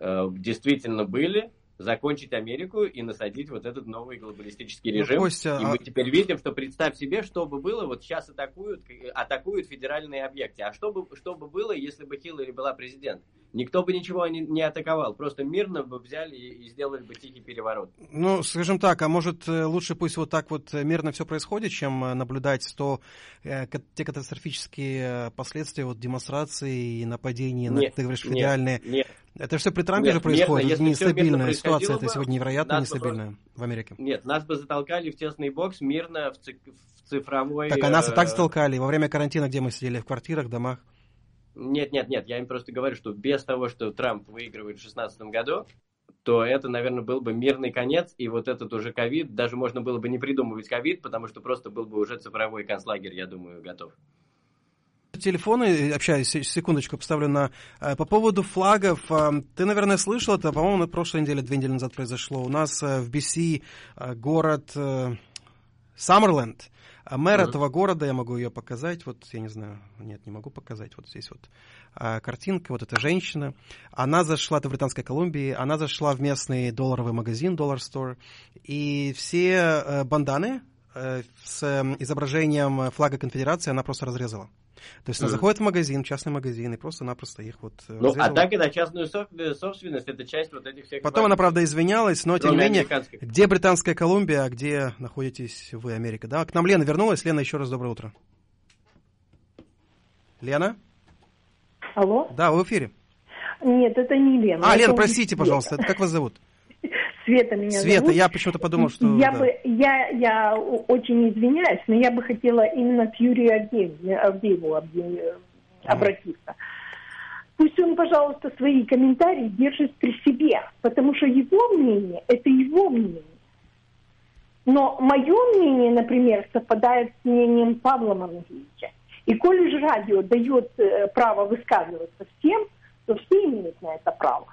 действительно были закончить Америку и насадить вот этот новый глобалистический Ну, режим. Костя, и а- мы теперь видим, что представь себе, что бы было, вот сейчас атакуют, э, атакуют федеральные объекты. А что бы, что бы было, если бы Хиллари была президент? Никто бы ничего не, не атаковал, просто мирно бы взяли и, и сделали бы тихий переворот. Ну, скажем так, а может э, лучше пусть вот так вот э, мирно все происходит, чем э, наблюдать то, э, те катастрофические э, последствия вот демонстрации и нападений на, Нет, ты говоришь, нет, федеральные. нет. Это все при Трампе Нет, же происходит, мирно, нестабильная ситуация, это сегодня невероятно нас бы нестабильная в Америке. Нет, нас бы затолкали в тесный бокс мирно в, ци- в цифровой... Так, а нас и так э, затолкали во время карантина, где мы сидели в квартирах, домах. Нет, нет, нет, я им просто говорю, что без того, что Трамп выигрывает в 2016 году, то это, наверное, был бы мирный конец, и вот этот уже ковид, даже можно было бы не придумывать ковид, потому что просто был бы уже цифровой концлагерь, я думаю, готов. Телефоны, общаюсь, секундочку, поставлю на... э, По поводу флагов, ты, наверное, слышал это, по-моему, на прошлой неделе, две недели назад произошло. У нас э, в BC э, город Саммерленд, а мэр Мгм. этого города, я могу ее показать, вот, я не знаю, нет, не могу показать, вот здесь вот а, картинка, вот эта женщина, она зашла, это в Британской Колумбии, она зашла в местный долларовый магазин, Dollar Store, и все банданы с э, изображением флага конфедерации она просто разрезала. То есть она Мгм. заходит в магазин, частный магазин, и просто-напросто их вот э, Ну, а разрезала. так это частную сов- собственность, это часть вот этих всех... Потом она, правда, извинялась, но тем не менее, где Британская Колумбия, а где находитесь вы, Америка? Да, к нам Лена вернулась. Лена, еще раз доброе утро. Лена? Алло? Да, вы в эфире. Нет, это не Лена. А, Лена, простите, Света. пожалуйста, это как вас зовут? Света меня Света, зовут. я почему-то подумал, что... Я да. бы, я, я очень извиняюсь, но я бы хотела именно к Юрию Авдееву, обратиться. Пусть он, пожалуйста, свои комментарии держит при себе, потому что его мнение – это его мнение. Но мое мнение, например, совпадает с мнением Павла Мангевича. И коль же радио дает э, право высказываться всем, то все имеют на это право.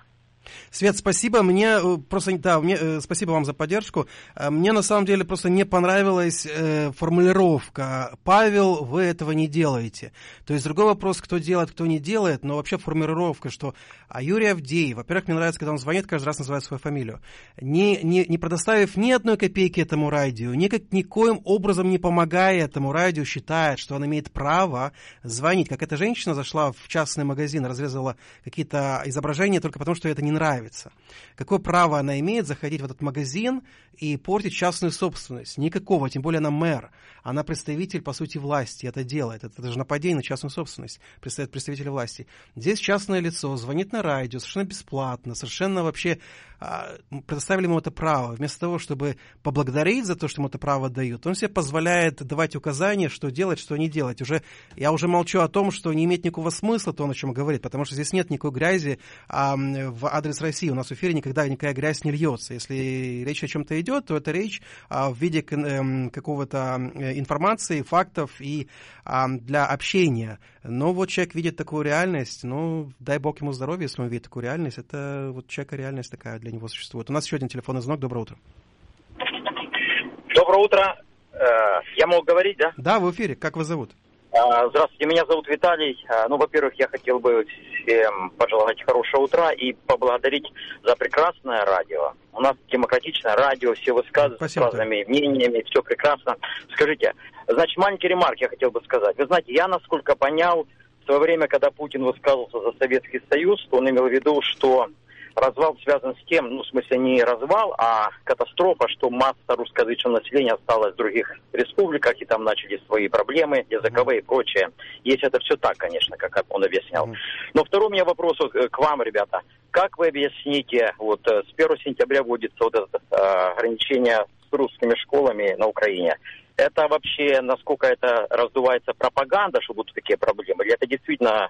Свет, спасибо. Мне э, просто, да, мне, э, спасибо вам за поддержку. Э, Мне на самом деле просто не понравилась э, формулировка. Павел, вы этого не делаете. То есть другой вопрос, кто делает, кто не делает, но вообще формулировка, что а Юрий Авдеев, во-первых, мне нравится, когда он звонит, каждый раз называет свою фамилию, не, не, не предоставив ни одной копейки этому радио, никак, никоим образом не помогая этому радио, считает, что он имеет право звонить. Как эта женщина зашла в частный магазин, разрезала какие-то изображения только потому, что это не нравится. Какое право она имеет заходить в этот магазин и портить частную собственность? Никакого, тем более она мэр. Она представитель, по сути, власти, это делает. Это даже нападение на частную собственность, представляет представителя власти. Здесь частное лицо звонит на радио совершенно бесплатно, совершенно вообще а, предоставили ему это право. Вместо того, чтобы поблагодарить за то, что ему это право дают, он себе позволяет давать указания, что делать, что не делать. Уже, я уже молчу о том, что не имеет никакого смысла то, о чем говорит, потому что здесь нет никакой грязи а, в адрес России. У нас в эфире никогда никакая грязь не льется. Если речь о чем-то идет, то это речь а, в виде эм, какого-то э, информации, фактов и а, для общения. Но вот человек видит такую реальность, ну, дай бог ему здоровья, если он видит такую реальность. Это вот человека реальность такая для него существует. У нас еще один телефонный звонок. Доброе утро. Доброе утро. Э, Я мог говорить, да? Да, в эфире. Как вас зовут? А, Здравствуйте, меня зовут Виталий. А, Ну, во-первых, я хотел бы всем пожелать хорошего утра и поблагодарить за прекрасное радио. У нас демократичное радио, все высказываются с разными мнениями, все прекрасно. Скажите, значит, маленький ремарк я хотел бы сказать. Вы знаете, я, насколько понял, в свое время, когда Путин высказывался за Советский Союз, он имел в виду, что развал связан с тем, ну, в смысле, не развал, а катастрофа, что масса русскоязычного населения осталась в других республиках, и там начались свои проблемы языковые и прочее. Если это все так, конечно, как он объяснял. Но второй у меня вопрос вот, э, к вам, ребята. Как вы объясните, вот э, с 1 сентября вводится вот это э, ограничение с русскими школами на Украине. Это вообще, насколько это раздувается пропаганда, что будут такие проблемы? Или это действительно,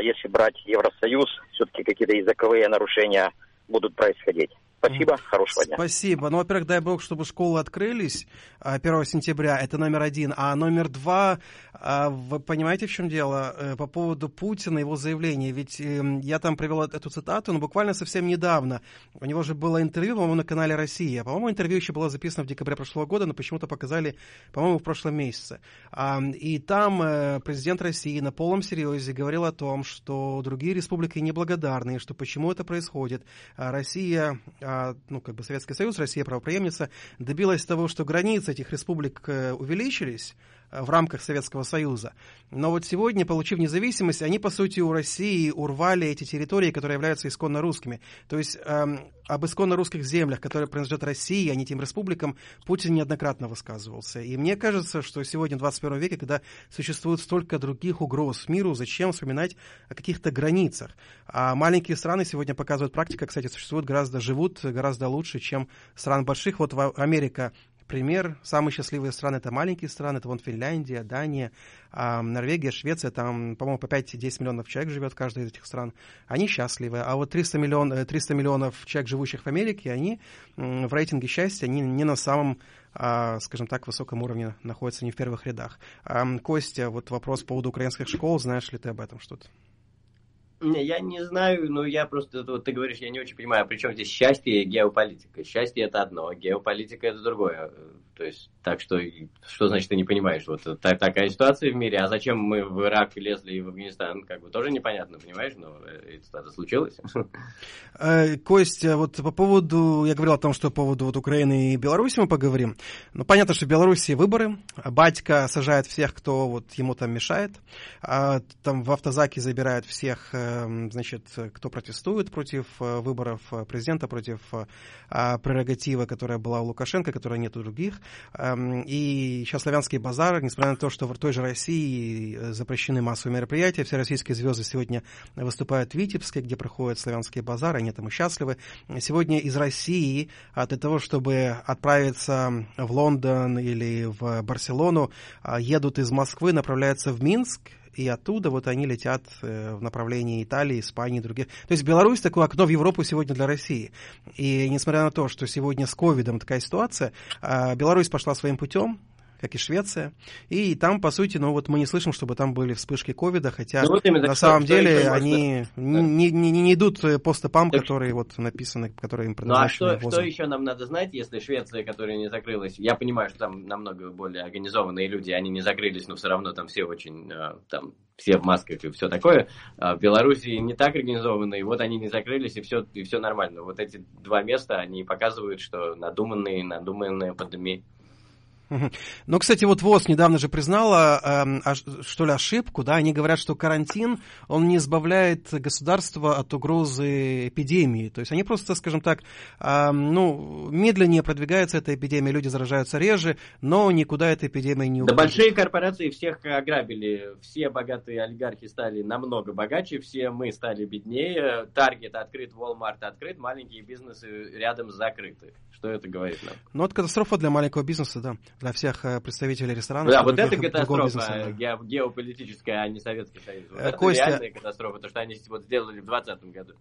если брать Евросоюз, все-таки какие-то языковые нарушения будут происходить? Спасибо, хорошего дня. Спасибо. Ну, во-первых, дай бог, чтобы школы открылись а, 1 сентября. Это номер один. А номер два, а, вы понимаете, в чем дело? Э, По поводу Путина, его заявления. Ведь эм, я там привел эту цитату, но буквально совсем недавно. У него же было интервью, по-моему, на канале «Россия». По-моему, интервью еще было записано в декабре прошлого года, но почему-то показали, по-моему, в прошлом месяце. А, И там э, президент России на полном серьезе говорил о том, что другие республики неблагодарны, что почему это происходит. А Россия, а, ну, как бы Советский Союз, Россия правопреемница, добилась того, что границы этих республик э, увеличились в рамках Советского Союза. Но вот сегодня, получив независимость, они, по сути, у России урвали эти территории, которые являются исконно русскими. То есть эм, об исконно русских землях, которые принадлежат России, а не тем республикам, Путин неоднократно высказывался. И мне кажется, что сегодня, в 21 веке, когда существует столько других угроз миру, зачем вспоминать о каких-то границах? А маленькие страны сегодня показывают практика, кстати, существуют гораздо, живут гораздо лучше, чем стран больших. Вот Америка пример. Самые счастливые страны это маленькие страны, это вон Финляндия, Дания, Норвегия, Швеция, там, по-моему, по 5-10 миллионов человек живет в каждой из этих стран. Они счастливы. А вот 300, миллион, 300 миллионов человек, живущих в Америке, они в рейтинге счастья, они не на самом а, скажем так, высоком уровне находятся не в первых рядах. Костя, вот вопрос по поводу украинских школ, знаешь ли ты об этом что-то? Я не знаю, но я просто, вот ты говоришь, я не очень понимаю, при чем здесь счастье и геополитика. Счастье это одно, а геополитика это другое. То есть, так что, что значит ты не понимаешь? Вот так, такая ситуация в мире, а зачем мы в Ирак лезли и в Афганистан, как бы тоже непонятно, понимаешь, но это, это случилось. Э, Костя, вот по поводу, я говорил о том, что по поводу вот Украины и Беларуси мы поговорим. Ну, понятно, что в Беларуси выборы, батька сажает всех, кто вот ему там мешает, а там в автозаке забирают всех э, Эм, значит, кто протестует против э, выборов э, президента, против э, прерогативы, которая была у Лукашенко, которой нет у других. Эм, и сейчас славянский базар, несмотря на то, что в той же России запрещены массовые мероприятия, все российские звезды сегодня выступают в Витебске, где проходит славянский базар, они там и счастливы. Сегодня из России для того, чтобы отправиться в Лондон или в Барселону, едут из Москвы, направляются в Минск, и оттуда вот они летят э, в направлении Италии, Испании и других. То есть Беларусь такое окно в Европу сегодня для России. И несмотря на то, что сегодня с ковидом такая ситуация, а, Беларусь пошла своим путем, как и Швеция. И там, по сути, ну вот мы не слышим, чтобы там были вспышки ковида, хотя ну, вот именно, на самом что, деле что они да. не, не, не идут по стопам, так... которые вот написаны, которые им предназначены. Ну а что, что еще нам надо знать, если Швеция, которая не закрылась, я понимаю, что там намного более организованные люди, они не закрылись, но все равно там все очень, э, там все в масках и все такое. А в Беларуси не так организованы, и вот они не закрылись, и все, и все нормально. Вот эти два места, они показывают, что надуманные, надуманная пандемия. Ну, кстати, вот ВОЗ недавно же признала, э, что ли, ошибку, да, они говорят, что карантин, он не избавляет государство от угрозы эпидемии, то есть они просто, скажем так, э, ну, медленнее продвигается эта эпидемия, люди заражаются реже, но никуда эта эпидемия не уходит. Да большие корпорации всех ограбили, все богатые олигархи стали намного богаче, все мы стали беднее, Таргет открыт, Walmart открыт, маленькие бизнесы рядом закрыты. Что это говорит нам? Ну, это катастрофа для маленького бизнеса, да для всех э, представителей ресторанов. Да, вот это катастрофа бизнеса, да. геополитическая, а не Советский Союз. Вот это Костя... реальная катастрофа, то, что они вот сделали в 2020 году.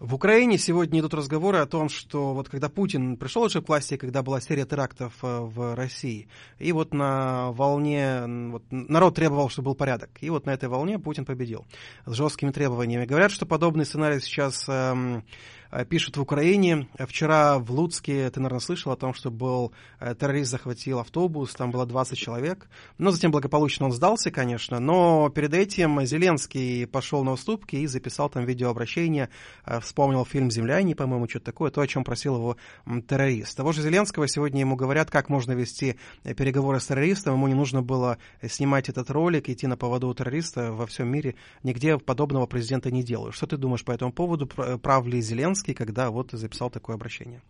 В Украине сегодня идут разговоры о том, что вот когда Путин пришел уже к власти, когда была серия терактов э, в России, и вот на волне, вот, народ требовал, чтобы был порядок, и вот на этой волне Путин победил с жесткими требованиями. Говорят, что подобный сценарий сейчас эм, Э, пишут в Украине. Вчера в Луцке, ты, наверное, слышал о том, что был э, террорист захватил автобус, там было 20 человек. Но затем благополучно он сдался, конечно. Но перед этим Зеленский пошел на уступки и записал там видеообращение, э, вспомнил фильм «Земляне», по-моему, что-то такое, то, о чем просил его террорист. Того же Зеленского сегодня ему говорят, как можно вести переговоры с террористом. Ему не нужно было снимать этот ролик, идти на поводу у террориста во всем мире. Нигде подобного президента не делают. Что ты думаешь по этому поводу? Прав ли Зеленский? Зеленский, когда вот записал такое обращение.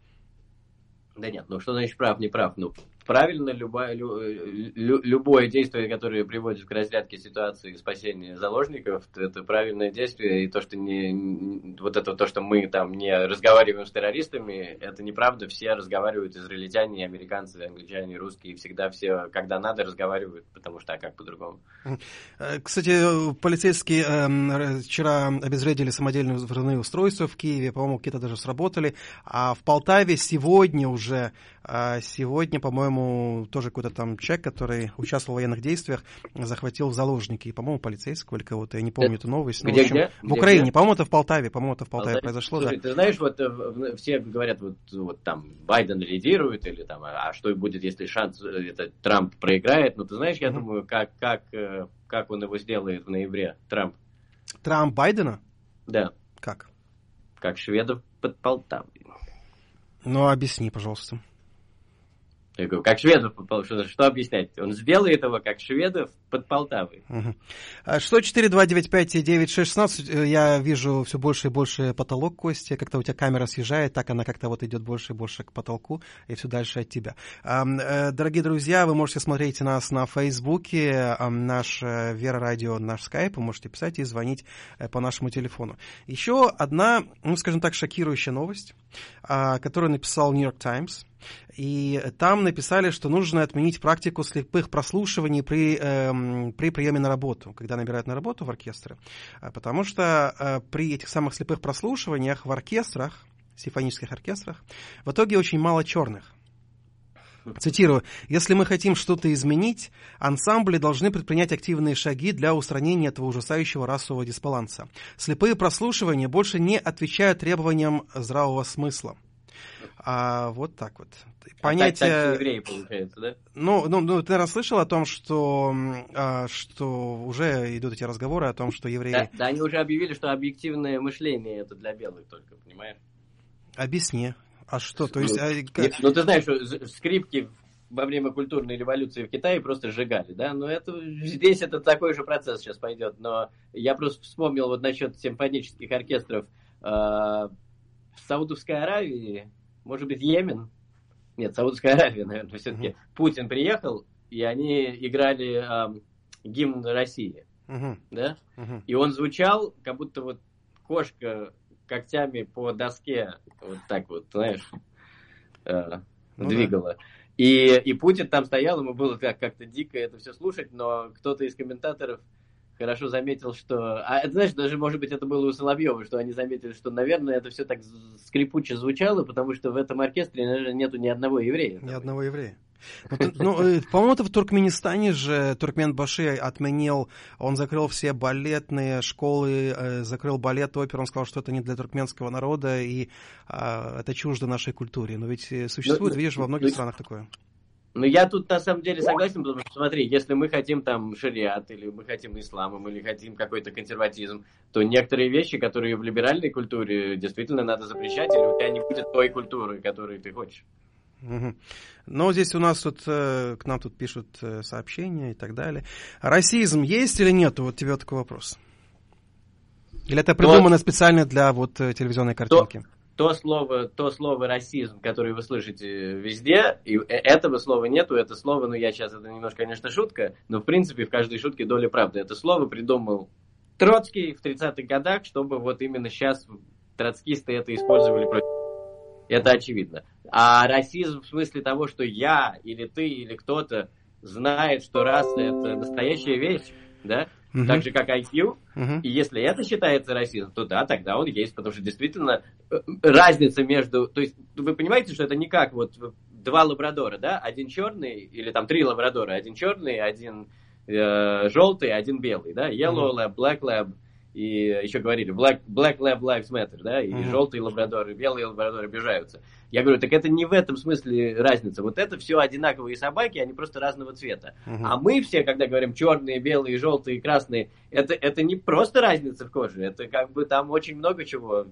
Да нет, ну что значит прав, не прав? Ну, правильно любое, лю, лю, любое действие, которое приводит к разрядке ситуации спасения заложников, это правильное действие. И то, что не, вот это то, что мы там не разговариваем с террористами, это неправда. Все разговаривают, израильтяне, американцы, англичане, русские, всегда все, когда надо, разговаривают, потому что а как по-другому. Э, кстати, полицейские э, вчера обезвредили самодельные взрывные устройства в Киеве, по-моему, какие-то даже сработали, а в Полтаве сегодня уже, э, сегодня, по-моему, по-моему, тоже какой-то там человек, который участвовал в военных действиях, захватил в заложники, по-моему, полицейского или кого-то, я не помню эту новость. Где, общем, где? В Украине, по-моему, это в Полтаве, по-моему, это в Полтаве, Полтаве. произошло. Слушай, да. ты знаешь, вот э, все говорят, вот, вот там Байден лидирует, или там, а что будет, если шанс, э, это Трамп проиграет, но ну, ты знаешь, я mm-hmm. думаю, как, как, э, как он его сделает в ноябре, Трамп. Трамп Байдена? Да. Как? Как шведов под Полтавой. Ну, объясни, пожалуйста. Я говорю, как шведов, что, что объяснять? Он сделает его как шведов под Полтавой. А, 104-295-916, э, я вижу все больше и больше потолок, Костя, как-то у тебя камера съезжает, так она как-то вот идет больше и больше к потолку, и все дальше от тебя. Э, Дорогие друзья, вы можете смотреть нас на Фейсбуке, наш э, Вера Радио, наш скайп, вы можете писать и звонить э, по нашему телефону. Еще одна, ну, скажем так, шокирующая новость, а, которую написал Нью-Йорк Таймс. И там написали, что нужно отменить практику слепых прослушиваний при, эм, при приеме на работу, когда набирают на работу в оркестры. А, Потому что э, при этих самых слепых прослушиваниях в оркестрах, симфонических оркестрах, в итоге очень мало черных. Цитирую, «Если мы хотим что-то изменить, ансамбли должны предпринять активные шаги для устранения этого ужасающего расового дисбаланса. Слепые прослушивания больше не отвечают требованиям здравого смысла». А вот так вот. Понятие... А так, так евреи, получается, да? Ну, ну, ну, ты расслышал о том, что, а, что уже идут эти разговоры о том, что евреи... Да, да, они уже объявили, что объективное мышление это для белых только, понимаешь? Объясни. А что, то есть... Ну, а, нет, ну, ты знаешь, что скрипки во время культурной революции в Китае просто сжигали, да? Но это здесь это такой же процесс сейчас пойдет. Но я просто вспомнил вот насчет симфонических оркестров э, в Саудовской Аравии, может быть, Йемен? Нет, Саудовская Аравия, наверное, все-таки. Путин приехал, и они играли ам, гимн России, Мгм, да? мгм. И он звучал, как будто вот кошка когтями по доске вот так вот, знаешь, э, Ну двигала. И, и Путин там стоял, ему было как- как-то дико это все слушать, но кто-то из комментаторов хорошо заметил, что... А это, знаешь, даже, может быть, это было у Соловьева, что они заметили, что, наверное, это все так скрипуче звучало, потому что в этом оркестре, наверное, нету ни одного еврея. Ни одного еврея. Ну, Ну, э, по-моему, это в Туркменистане же Туркмен Баши отменил, он закрыл все балетные школы, э, закрыл балет, оперу, он сказал, что это не для туркменского народа, и а, это чуждо нашей культуре. Но ведь э, существует, Ну, видишь, во ну, многих странах такое. Ну, я тут на самом деле согласен, потому что, смотри, если мы хотим там шариат, или мы хотим исламом, или хотим какой-то консерватизм, то некоторые вещи, которые в либеральной культуре, действительно надо запрещать, или у тебя не будет той культуры, которую ты хочешь. Мгм. Но здесь у нас тут, э, к нам тут пишут э, сообщения и так далее. Расизм есть или нет? Вот тебе вот такой вопрос. Или это придумано специально для вот э, телевизионной картинки? То слово, то слово расизм, которое вы слышите везде, и э- этого слова нету, это слово, ну я сейчас, это немножко, конечно, шутка, но в принципе в каждой шутке доля правды. Это слово придумал Троцкий в 30-х годах, чтобы вот именно сейчас троцкисты это использовали против. Это очевидно. А расизм в смысле того, что я или ты или кто-то знает, что раса это настоящая вещь, да? Мгм. Так же, как IQ. Мгм. И если это считается расизм, то да, тогда он есть, потому что действительно э, разница между... То есть вы понимаете, что это не как вот два лабрадора, да? Один черный, или там три лабрадора. Один черный, один э, желтый, один белый, да? Yellow lab, black lab. И еще говорили, black, black lab lives matter, да? И Мгм. желтые лабрадоры, белые лабрадоры обижаются. Я говорю, так это не в этом смысле разница. Вот это все одинаковые собаки, они просто разного цвета. Мгм. А мы все, когда говорим черные, белые, желтые, красные, это, это не просто разница в коже, это как бы там очень много чего,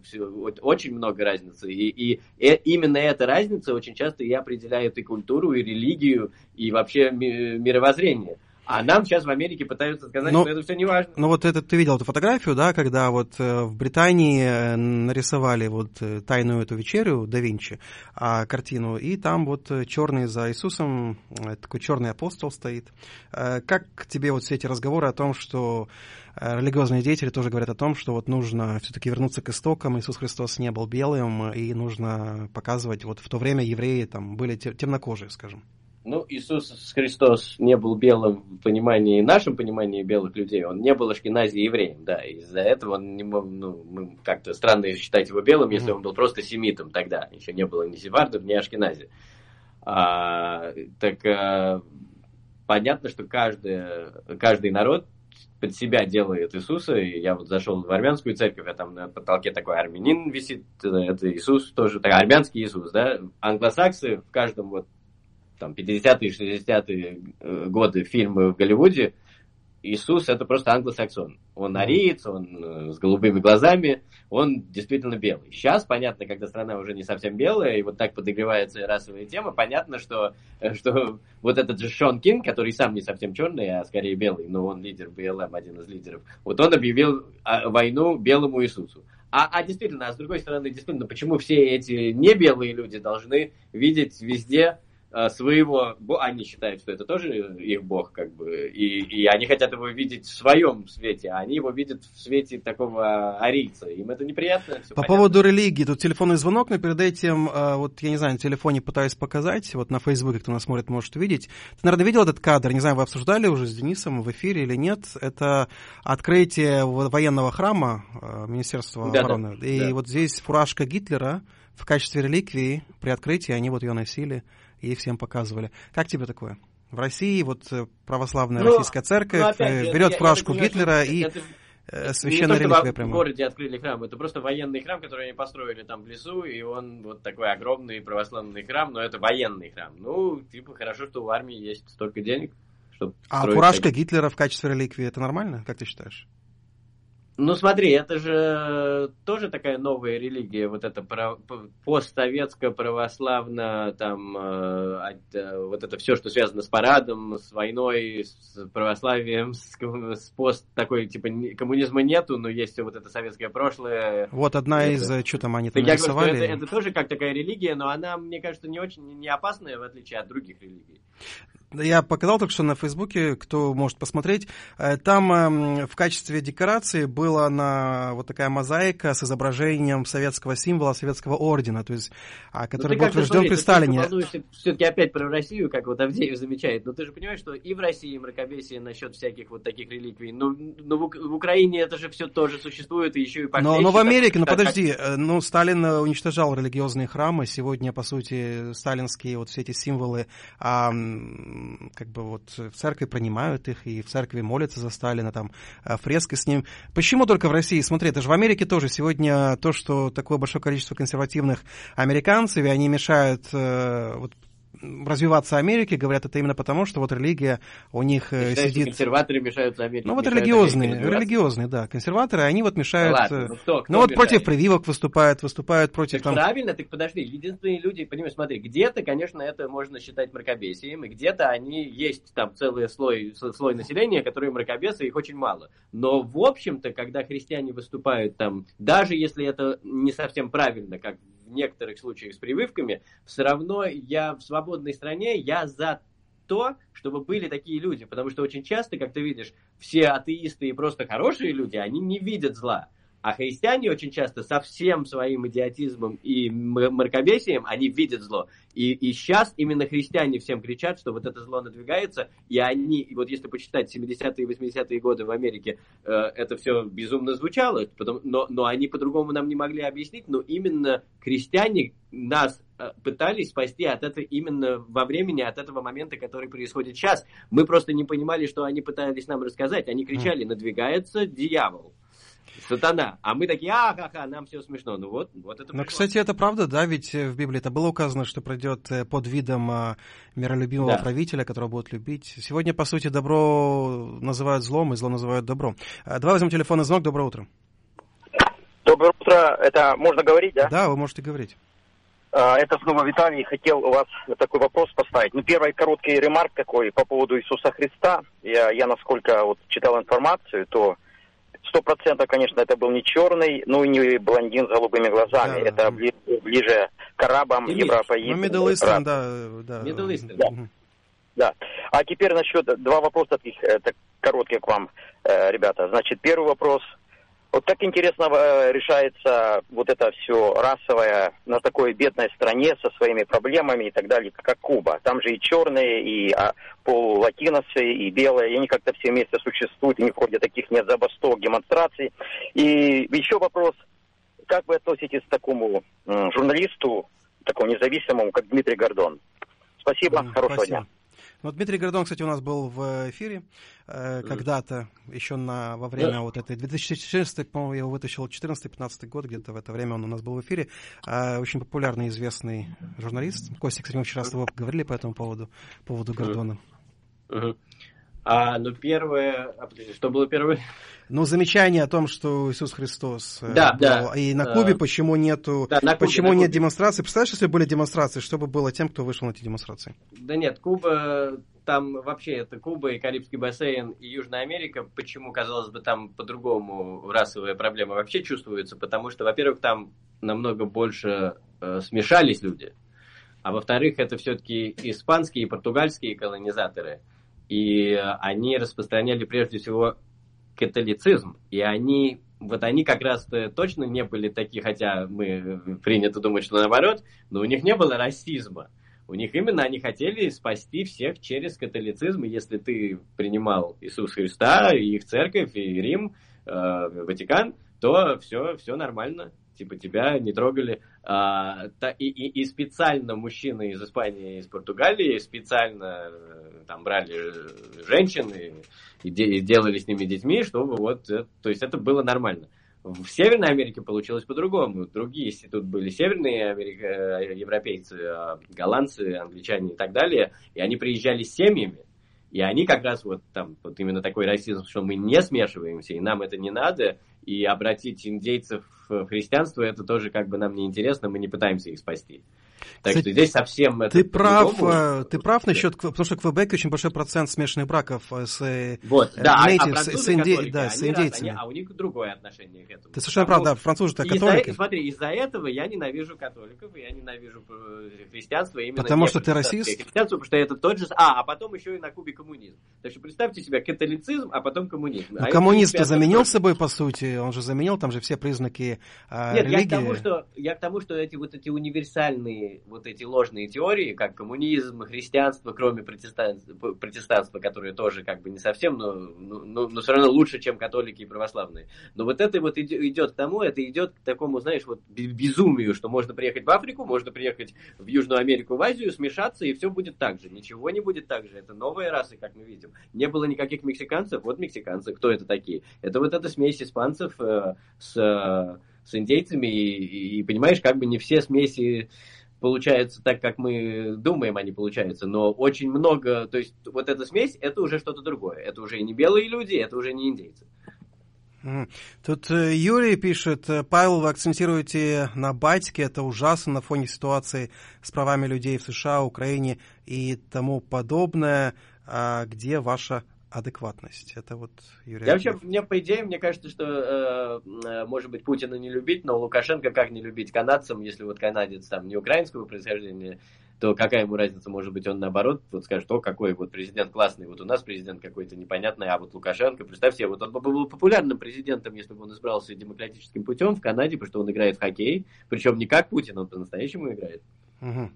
очень много разницы. И, и э- именно эта разница очень часто и определяет и культуру, и религию, и вообще ми- мировоззрение. А нам сейчас в Америке пытаются сказать, Ну, что это все не важно. Ну вот это ты видел эту фотографию, да, когда вот э, в Британии э, нарисовали вот э, тайную эту вечерю да Винчи, а, картину, и там вот э, черный за Иисусом, такой черный апостол стоит. Э, Как тебе вот все эти разговоры о том, что религиозные деятели тоже говорят о том, что вот нужно все-таки вернуться к истокам, Иисус Христос не был белым, и нужно показывать, вот в то время евреи там были те- темнокожие, скажем. Ну, Иисус Христос не был белым в понимании, нашем понимании белых людей, он не был ашкенази евреем, да, из-за этого он не мог, ну, мы как-то странно считать его белым, если он был просто семитом тогда, еще не было ни сефардов, ни ашкенази. А, так а, понятно, что каждый, каждый народ под себя делает Иисуса, и я вот зашел в армянскую церковь, а там на потолке такой армянин висит, это Иисус тоже, так, армянский Иисус, да, англосаксы в каждом вот там 50-е, 60-е э, годы фильмы в Голливуде, Иисус это просто англосаксон. Он ариец, он э, с голубыми глазами, он действительно белый. Сейчас, понятно, когда страна уже не совсем белая, и вот так подогревается расовая тема, понятно, что, э, что вот этот же Шон Кинг, который сам не совсем черный, а скорее белый, но он лидер БЛМ, один из лидеров, вот он объявил а, войну белому Иисусу. А, а действительно, а с другой стороны, действительно, почему все эти не белые люди должны видеть везде своего, они считают, что это тоже их бог, как бы, и, и они хотят его видеть в своем свете, а они его видят в свете такого арийца. Им это неприятно. По понятно. поводу религии, тут телефонный звонок, но перед этим, э, вот я не знаю, на телефоне пытаюсь показать, вот на Фейсбуке, кто нас смотрит, может увидеть. Ты, наверное, видел этот кадр, не знаю, вы обсуждали уже с Денисом в эфире или нет, это открытие военного храма э, Министерства да, обороны. Да, и да. вот здесь фуражка Гитлера в качестве реликвии при открытии, они вот ее носили и всем показывали. Как тебе такое? В России вот э, православная ну, российская церковь ну, опять, э, берет я, фуражку я, Гитлера и это, э, священная реликвия прямо. в городе открыли храм, это просто военный храм, который они построили там в лесу, и он вот такой огромный православный храм, но это военный храм. Ну, типа, хорошо, что у армии есть столько денег, чтобы А фуражка такие... Гитлера в качестве реликвии, это нормально, как ты считаешь? Ну смотри, это же тоже такая новая религия, вот это постсоветско православно там э, э, вот это все, что связано с парадом, с войной, с православием, с, с пост такой типа коммунизма нету, но есть вот это советское прошлое. Вот одна это, из, э, что там они там я нарисовали? Говорю, это, это тоже как такая религия, но она, мне кажется, не очень не опасная в отличие от других религий. Я показал только что на Фейсбуке, кто может посмотреть. Э, там эм, в качестве декорации была на вот такая мозаика с изображением советского символа, советского ордена, то есть, а, ну, который был утвержден при Сталине. Ты все-таки опять про Россию, как вот Авдеев замечает, но ты же понимаешь, что и в России мракобесие насчет всяких вот таких реликвий, но, но в, в Украине это же все тоже существует, и еще и Но, но в Америке, ну подожди. Э, ну Сталин э, уничтожал религиозные храмы, сегодня, по сути, сталинские вот все эти символы как бы вот в церкви принимают их, и в церкви молятся за Сталина, там э, фрески с ним. Почему только в России? Смотри, это же в Америке тоже сегодня то, что такое большое количество консервативных американцев, и они мешают э, вот, развиваться Америке, говорят это именно потому, что вот религия у них э, Считаете, сидит... консерваторы мешают Америке? Ну вот религиозные, религиозные, да, консерваторы, они вот мешают... Да ладно, ну, кто, кто ну вот мешает? против прививок выступают, выступают против... Так там... правильно, так подожди, единственные люди, понимаешь, смотри, где-то, конечно, это можно считать мракобесием, и где-то они есть там целый слой, слой населения, которые мракобесы, их очень мало. Но в общем-то, когда христиане выступают там, даже если это не совсем правильно, как некоторых случаях с прививками, все равно я в свободной стране, я за то, чтобы были такие люди. Потому что очень часто, как ты видишь, все атеисты и просто хорошие люди, они не видят зла. А христиане очень часто со всем своим идиотизмом и мракобесием, они видят зло. И, и сейчас именно христиане всем кричат, что вот это зло надвигается, и они, и вот если почитать 70-е и 80-е годы в Америке, э, это все безумно звучало, потом, но, но они по-другому нам не могли объяснить, но именно христиане нас э, пытались спасти от этого именно во времени, от этого момента, который происходит сейчас. Мы просто не понимали, что они пытались нам рассказать. Они кричали, надвигается дьявол сатана. А мы такие, а, ха-ха, нам все смешно. Ну вот, вот это Но, кстати, это правда, да, ведь э, в Библии это было указано, что пройдет э, под видом а, миролюбивого да. правителя, которого будут любить. Сегодня, по сути, добро называют злом, и зло называют добром. А, давай возьмем телефонный звонок. Доброе утро. Доброе утро. Это можно говорить, да? Да, вы можете говорить. А, это снова Виталий. Хотел у вас такой вопрос поставить. Ну, первый короткий ремарк такой по поводу Иисуса Христа. Я, я насколько вот читал информацию, то Сто процентов, конечно, это был не черный, ну и не блондин с голубыми глазами. Да, это да. Ближе, ближе к арабам, европеоидам. Ну, Middle Eastern, да. да. Middle Eastern. Да. да. А теперь насчет два вопроса таких, э, так, коротких к вам, э, ребята. Значит, первый вопрос – вот как интересно э, решается вот это все расовое на такой бедной стране со своими проблемами и так далее, как Куба. Там же и черные, и а, полулатиносы, и белые, и они как-то все вместе существуют, и не входят таких нет забастовок, демонстраций. И еще вопрос, как вы относитесь к такому журналисту, такому независимому, как Дмитрий Гордон? Спасибо, mm, хорошего спасибо. дня. Ну, Дмитрий Гордон, кстати, у нас был в эфире э, когда-то, еще на, во время вот этой 2014, по-моему, я его вытащил 14-15 год, где-то в это время он у нас был в эфире. Э, очень популярный, известный журналист. Костя, кстати, мы вчера с тобой говорили по этому поводу, по поводу Гордона. А, ну первое, а, подожди, что было первое? Ну, замечание о том, что Иисус Христос э, Да, был. да. И на Кубе почему нету, да, на Кубе, почему на нет Кубе. демонстраций? Представляешь, если были демонстрации, что бы было тем, кто вышел на эти демонстрации? Да нет, Куба, там вообще это Куба и Карибский бассейн и Южная Америка. Почему, казалось бы, там по-другому расовая проблема вообще чувствуется? Потому что, во-первых, там намного больше э, смешались люди. А во-вторых, это все-таки испанские и португальские колонизаторы. И они распространяли прежде всего католицизм. И они, вот они как раз точно не были такие, хотя мы принято думать, что наоборот, но у них не было расизма. У них именно они хотели спасти всех через католицизм. И если ты принимал Иисуса Христа, и их церковь, и Рим, э, Ватикан, то все, все нормально. Типа тебя не трогали. А, та- и, и, и специально мужчины из Испании, из Португалии специально э, там брали э, женщин и, и де- и делали с ними детьми, чтобы вот, э, то есть это было нормально. В Северной Америке получилось по-другому. Другие, тут были северные Америка, европейцы, а, голландцы, англичане и так далее, и они приезжали с семьями, и они как раз вот там вот именно такой расизм, что мы не смешиваемся, и нам это не надо, и обратить индейцев в христианство, это тоже как бы нам не интересно, мы не пытаемся их спасти. Так Кстати, что здесь совсем это Ты прав, по-другому. э, ты прав насчет, Кв- потому что в Квебеке очень большой процент смешанных браков э, с э, Вот, э, да, а- а native, с- французы с, инди- да, с они раз- индейцами. они- а у них другое отношение к этому. Ты совершенно прав, да, французы-то из-за католики. э- смотри, из-за этого я ненавижу католиков, я ненавижу э, христианство именно Потому что ты расист? Христианство, потому что это тот же... А, а потом еще и на Кубе коммунизм. Так что представьте себе католицизм, а потом коммунизм. Ну, А это, и заменил же. собой, по сути, он же заменил там же все признаки э, Нет, я к, религии. тому, что, я к тому, что эти вот эти универсальные, вот эти ложные теории, как коммунизм, христианство, кроме протестанства, протестанства которое тоже как бы не совсем, но, но, но, все равно лучше, чем католики и православные. Но вот это вот иде- идет к тому, это идет к такому, знаешь, вот бе- безумию, что можно приехать в Африку, можно приехать в Южную Америку, в Азию, смешаться, и все будет так же. Ничего не будет так же. Это новые расы, как мы видим. Не было никаких мексиканцев, вот мексиканцы. Кто это такие? Это вот эта смесь испанцев э, с, э, с индейцами, и, и- и, понимаешь, как бы не все смеси получаются так, как мы думаем, они получаются, но очень много, то есть вот эта смесь, это уже что-то другое. Это уже не белые люди, это уже не индейцы. Тут э, Юрий пишет, э, Павел, вы акцентируете на батьке, это ужасно на фоне ситуации с правами людей в США, Украине и тому подобное. А где ваша адекватность? Это вот Юрий. Я вообще, мне по идее, мне кажется, что, э, э, может быть, Путина не любить, но Лукашенко как не любить канадцам, если вот канадец там не украинского происхождения, то какая ему разница, может быть, он наоборот вот скажет, о, какой вот президент классный, вот у нас президент какой-то непонятный, а вот Лукашенко, представьте себе, вот он бы был популярным президентом, если бы он избрался демократическим путем в Канаде, потому что он играет в хоккей, причем не как Путин, он по-настоящему играет. Мгм.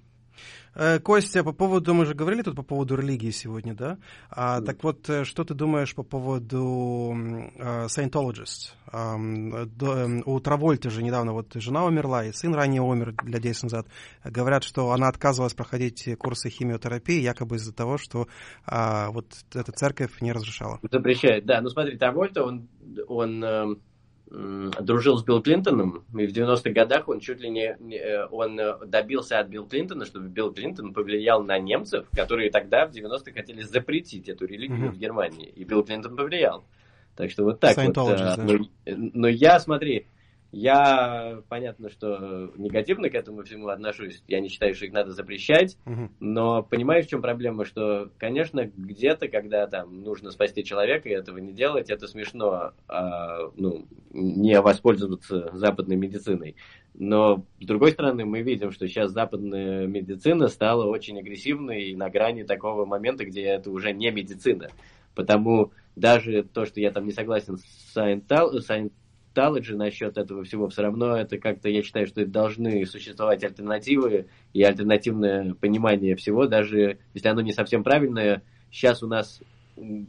Э, Костя, по поводу, мы же говорили тут по поводу религии сегодня, да? А, Так вот, э, что ты думаешь по поводу э, Scientologist? Э, до- эм, У Травольты же недавно вот жена умерла, и сын ранее умер для 10 назад. Говорят, что она отказывалась проходить курсы химиотерапии, якобы из-за того, что а, вот эта церковь не разрешала. Запрещает, да. Ну смотри, Травольта, он, он эм, дружил с Билл Клинтоном, и в 90-х годах он чуть ли не, э, он э, добился от Билл Клинтона, чтобы Билл Клинтон повлиял на немцев, которые тогда в 90-х хотели запретить эту религию Мгм. в Германии. И Билл Клинтон повлиял. Так что вот так вот. Э, да. но, но я, смотри, я, понятно, что негативно к этому всему отношусь. Я не считаю, что их надо запрещать. Мгм. Но понимаешь, в чем проблема? Что, конечно, где-то, когда там нужно спасти человека и этого не делать, это смешно, а, ну, не воспользоваться западной медициной. Но, с другой стороны, мы видим, что сейчас западная медицина стала очень агрессивной и на грани такого момента, где это уже не медицина. Потому даже то, что я там не согласен с Scientol- Scientology насчет этого всего, все равно это как-то, я считаю, что должны существовать альтернативы и альтернативное понимание всего, даже если оно не совсем правильное. Сейчас у нас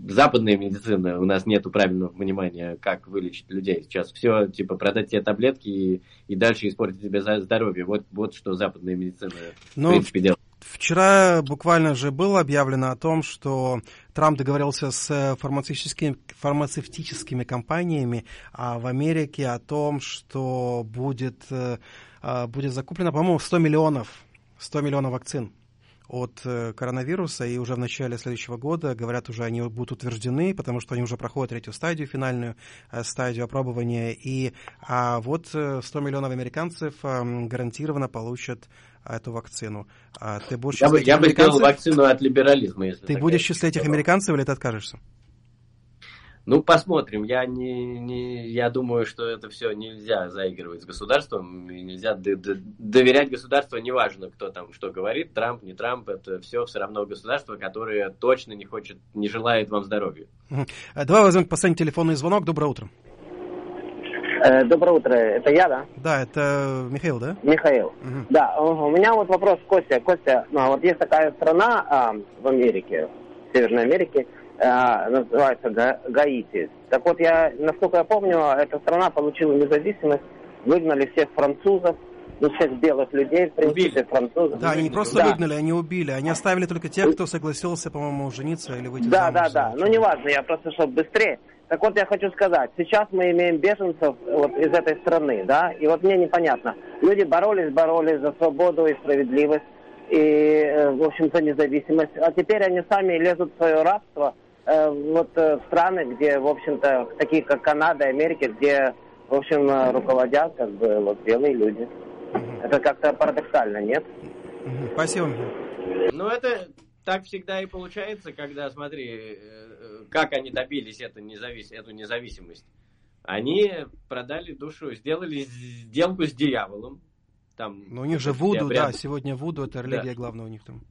западная медицина, у нас нету правильного понимания, как вылечить людей. Сейчас все, типа, продать тебе таблетки и, и дальше испортить тебе здоровье. Вот, вот что западная медицина, Ну, в принципе, делает. Вчера буквально же было объявлено о том, что Трамп договорился с фармацевтическими, фармацевтическими компаниями а в Америке о том, что будет, э, а, будет закуплено, по-моему, 100 миллионов, 100 миллионов вакцин от э, коронавируса, и уже в начале следующего года, говорят, уже они будут утверждены, потому что они уже проходят третью стадию, финальную э, стадию опробования, и а вот 100 миллионов американцев гарантированно получат эту вакцину. А ты будешь я бы, я бы сделал вакцину от либерализма, если Ты будешь числить этих американцев или ты откажешься? Ну, посмотрим. Я, не, не, я думаю, что это все нельзя заигрывать с государством, и нельзя доверять государству, неважно, кто там что говорит, Трамп, не Трамп, это все все равно государство, которое точно не хочет, не желает вам здоровья. Давай возьмем последний телефонный звонок. Доброе утро. Э, доброе утро. Это я, да? Да, это Михаил, да? Михаил. Угу. Да, у меня вот вопрос, Костя. Костя, ну, а вот есть такая страна а, в Америке, в Северной Америке, а, называется Га Гаити. Так вот, я, насколько я помню, эта страна получила независимость, выгнали всех французов, ну, всех белых людей, в принципе, убили. французов. Да, они не просто да. выгнали, они убили. Они оставили только тех, кто согласился, по-моему, жениться или выйти да, замуж. Да, да, да. Ну, неважно, я просто, чтобы быстрее. Так вот, я хочу сказать, сейчас мы имеем беженцев вот из этой страны, да, и вот мне непонятно. Люди боролись, боролись за свободу и справедливость, и, э, в общем, за независимость, а теперь они сами лезут в свое рабство, э, вот э, страны, где, в общем-то, такие как Канада, Америка, где, в общем, руководят как бы вот белые люди. Это как-то парадоксально, нет? Спасибо. Ну, это так всегда и получается, когда, смотри, как они добились эту, независ... эту независимость? Они продали душу, сделали сделку с дьяволом. Там, Но у них же Вуду, да, сегодня Вуду, это религия да. главная у них там.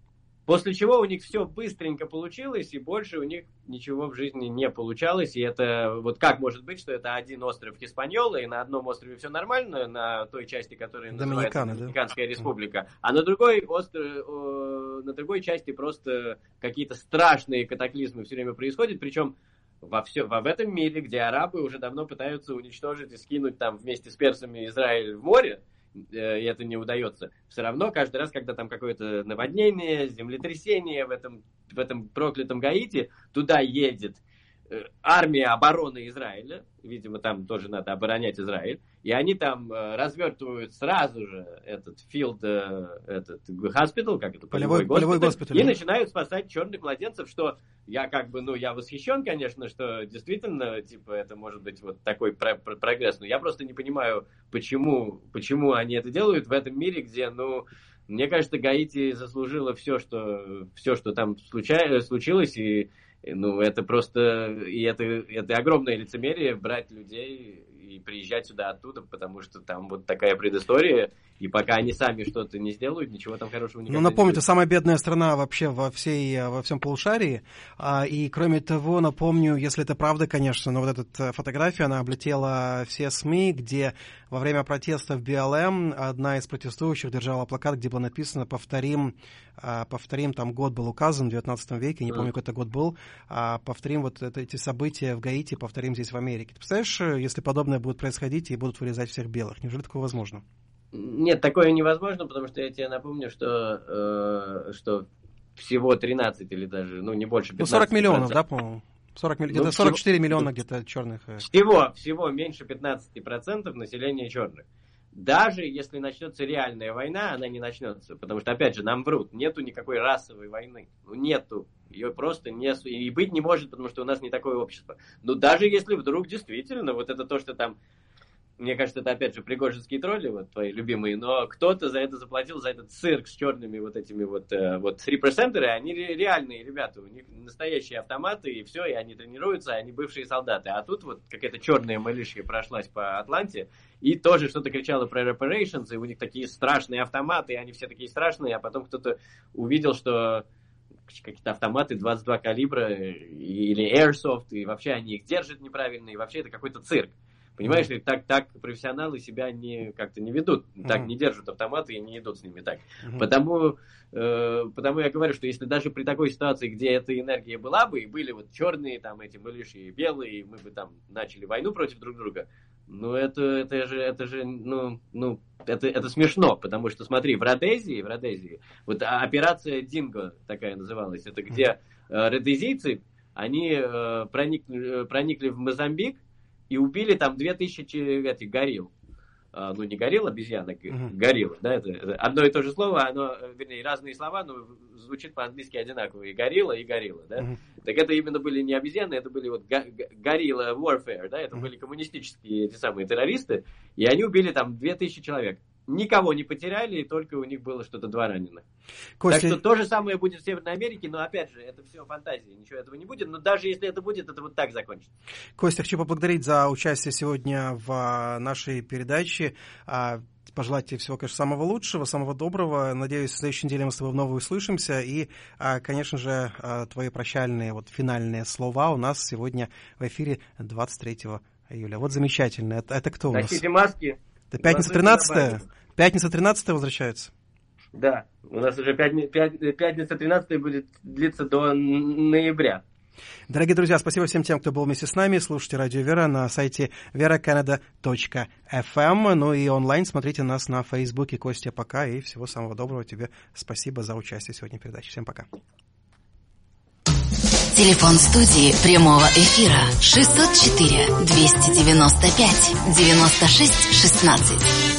После чего у них все быстренько получилось, и больше у них ничего в жизни не получалось. И это вот как может быть, что это один остров Хиспаньола, и на одном острове все нормально, на той части, которая называется Доминиканская да? республика, а на другой остров, на другой части просто какие-то страшные катаклизмы все время происходят, причем во, все, во в этом мире, где арабы уже давно пытаются уничтожить и скинуть там вместе с персами Израиль в море, и это не удается, все равно каждый раз, когда там какое-то наводнение, землетрясение в этом, в этом проклятом Гаити, туда едет Э, армия обороны Израиля, видимо, там тоже надо оборонять Израиль, и они там э, развертывают сразу же этот field, э, этот hospital, как это, полевой, полевой госпиталь, и начинают спасать черных младенцев, что я как бы, ну, я восхищен, конечно, что действительно, типа, это может быть вот такой про про прогресс, но я просто не понимаю, почему, почему они это делают в этом мире, где, ну, мне кажется, Гаити заслужила все, что, все, что там случай, случилось, и ну, это просто, и это, это огромное лицемерие брать людей и приезжать сюда оттуда, потому что там вот такая предыстория, и пока они сами что-то не сделают, ничего там хорошего не Ну, напомню, это самая бедная страна вообще во, всей, во всем полушарии, а, и кроме того, напомню, если это правда, конечно, но вот эта фотография, она облетела все СМИ, где во время протеста в БЛМ одна из протестующих держала плакат, где было написано «Повторим, а, повторим там год был указан в 19 веке, не помню, какой это год был, а, повторим вот это, эти события в Гаити, повторим здесь в Америке». Ты представляешь, э, если подобное будет происходить и будут вырезать всех белых? Неужели такое возможно? Нет, такое невозможно, потому что я тебе напомню, что, э, что всего 13 или даже, ну, не больше 15. Ну, 40 миллионов, да, по-моему? 40, ну, где-то 44 всего, миллиона где-то черных. Э. Всего, всего меньше 15% населения черных. Даже если начнется реальная война, она не начнется. Потому что, опять же, нам врут. Нету никакой расовой войны. Ну, нету. Ее просто не... И быть не может, потому что у нас не такое общество. Но даже если вдруг действительно вот это то, что там мне кажется, это опять же пригожинские тролли, вот твои любимые, но кто-то за это заплатил, за этот цирк с черными вот этими вот, э, вот репрезентеры, они реальные ребята, у них настоящие автоматы и все, и они тренируются, они бывшие солдаты. А тут вот какая-то черная малышка прошлась по Атланте и тоже что-то кричала про reparations, и у них такие страшные автоматы, и они все такие страшные, а потом кто-то увидел, что какие-то автоматы 22 калибра или airsoft, и вообще они их держат неправильно, и вообще это какой-то цирк. Понимаешь, mm-hmm. так, так профессионалы себя не, как-то не ведут, mm-hmm. так не держат автоматы и не идут с ними так. Mm-hmm. Потому, э, потому я говорю, что если даже при такой ситуации, где эта энергия была бы, и были вот черные там эти мылиши и белые, и мы бы там начали войну против друг друга, ну это, это же, это же, ну, ну, это, это смешно, потому что смотри, в Родезии, в Родезии, вот операция Динго такая называлась, это где э, родезийцы, они э, проникли, э, проникли в Мозамбик, и убили там 2000 этих горил. А, ну, не горилла, обезьяна, uh-huh. горилла, да, это, одно и то же слово, оно, вернее, разные слова, но звучит по-английски одинаково, и горилла, и горилла, да. Uh-huh. Так это именно были не обезьяны, это были вот горилла warfare, да, это uh-huh. были коммунистические эти самые террористы, и они убили там 2000 человек никого не потеряли, и только у них было что-то два раненых. Костя... Так что то же самое будет в Северной Америке, но опять же, это все фантазия, ничего этого не будет. Но даже если это будет, это вот так закончится. Костя, хочу поблагодарить за участие сегодня в а, нашей передаче а, пожелать тебе всего, конечно, самого лучшего, самого доброго. Надеюсь, в следующей неделе мы с тобой вновь услышимся. И, а, конечно же, твои прощальные, вот финальные слова у нас сегодня в эфире 23 июля. Вот замечательно. Это, это кто у нас? Носите маски. Это пятница 13 Пятница 13 возвращается? Да, у нас уже пятни, пят, пятница 13 будет длиться до ноября. Дорогие друзья, спасибо всем тем, кто был вместе с нами. Слушайте Радио Вера на сайте veracanada.fm. Ну и онлайн смотрите нас на Фейсбуке. Костя, пока. И всего самого доброго тебе. Спасибо за участие сегодня в передаче. Всем пока. Телефон студии прямого эфира 604 295 96 16.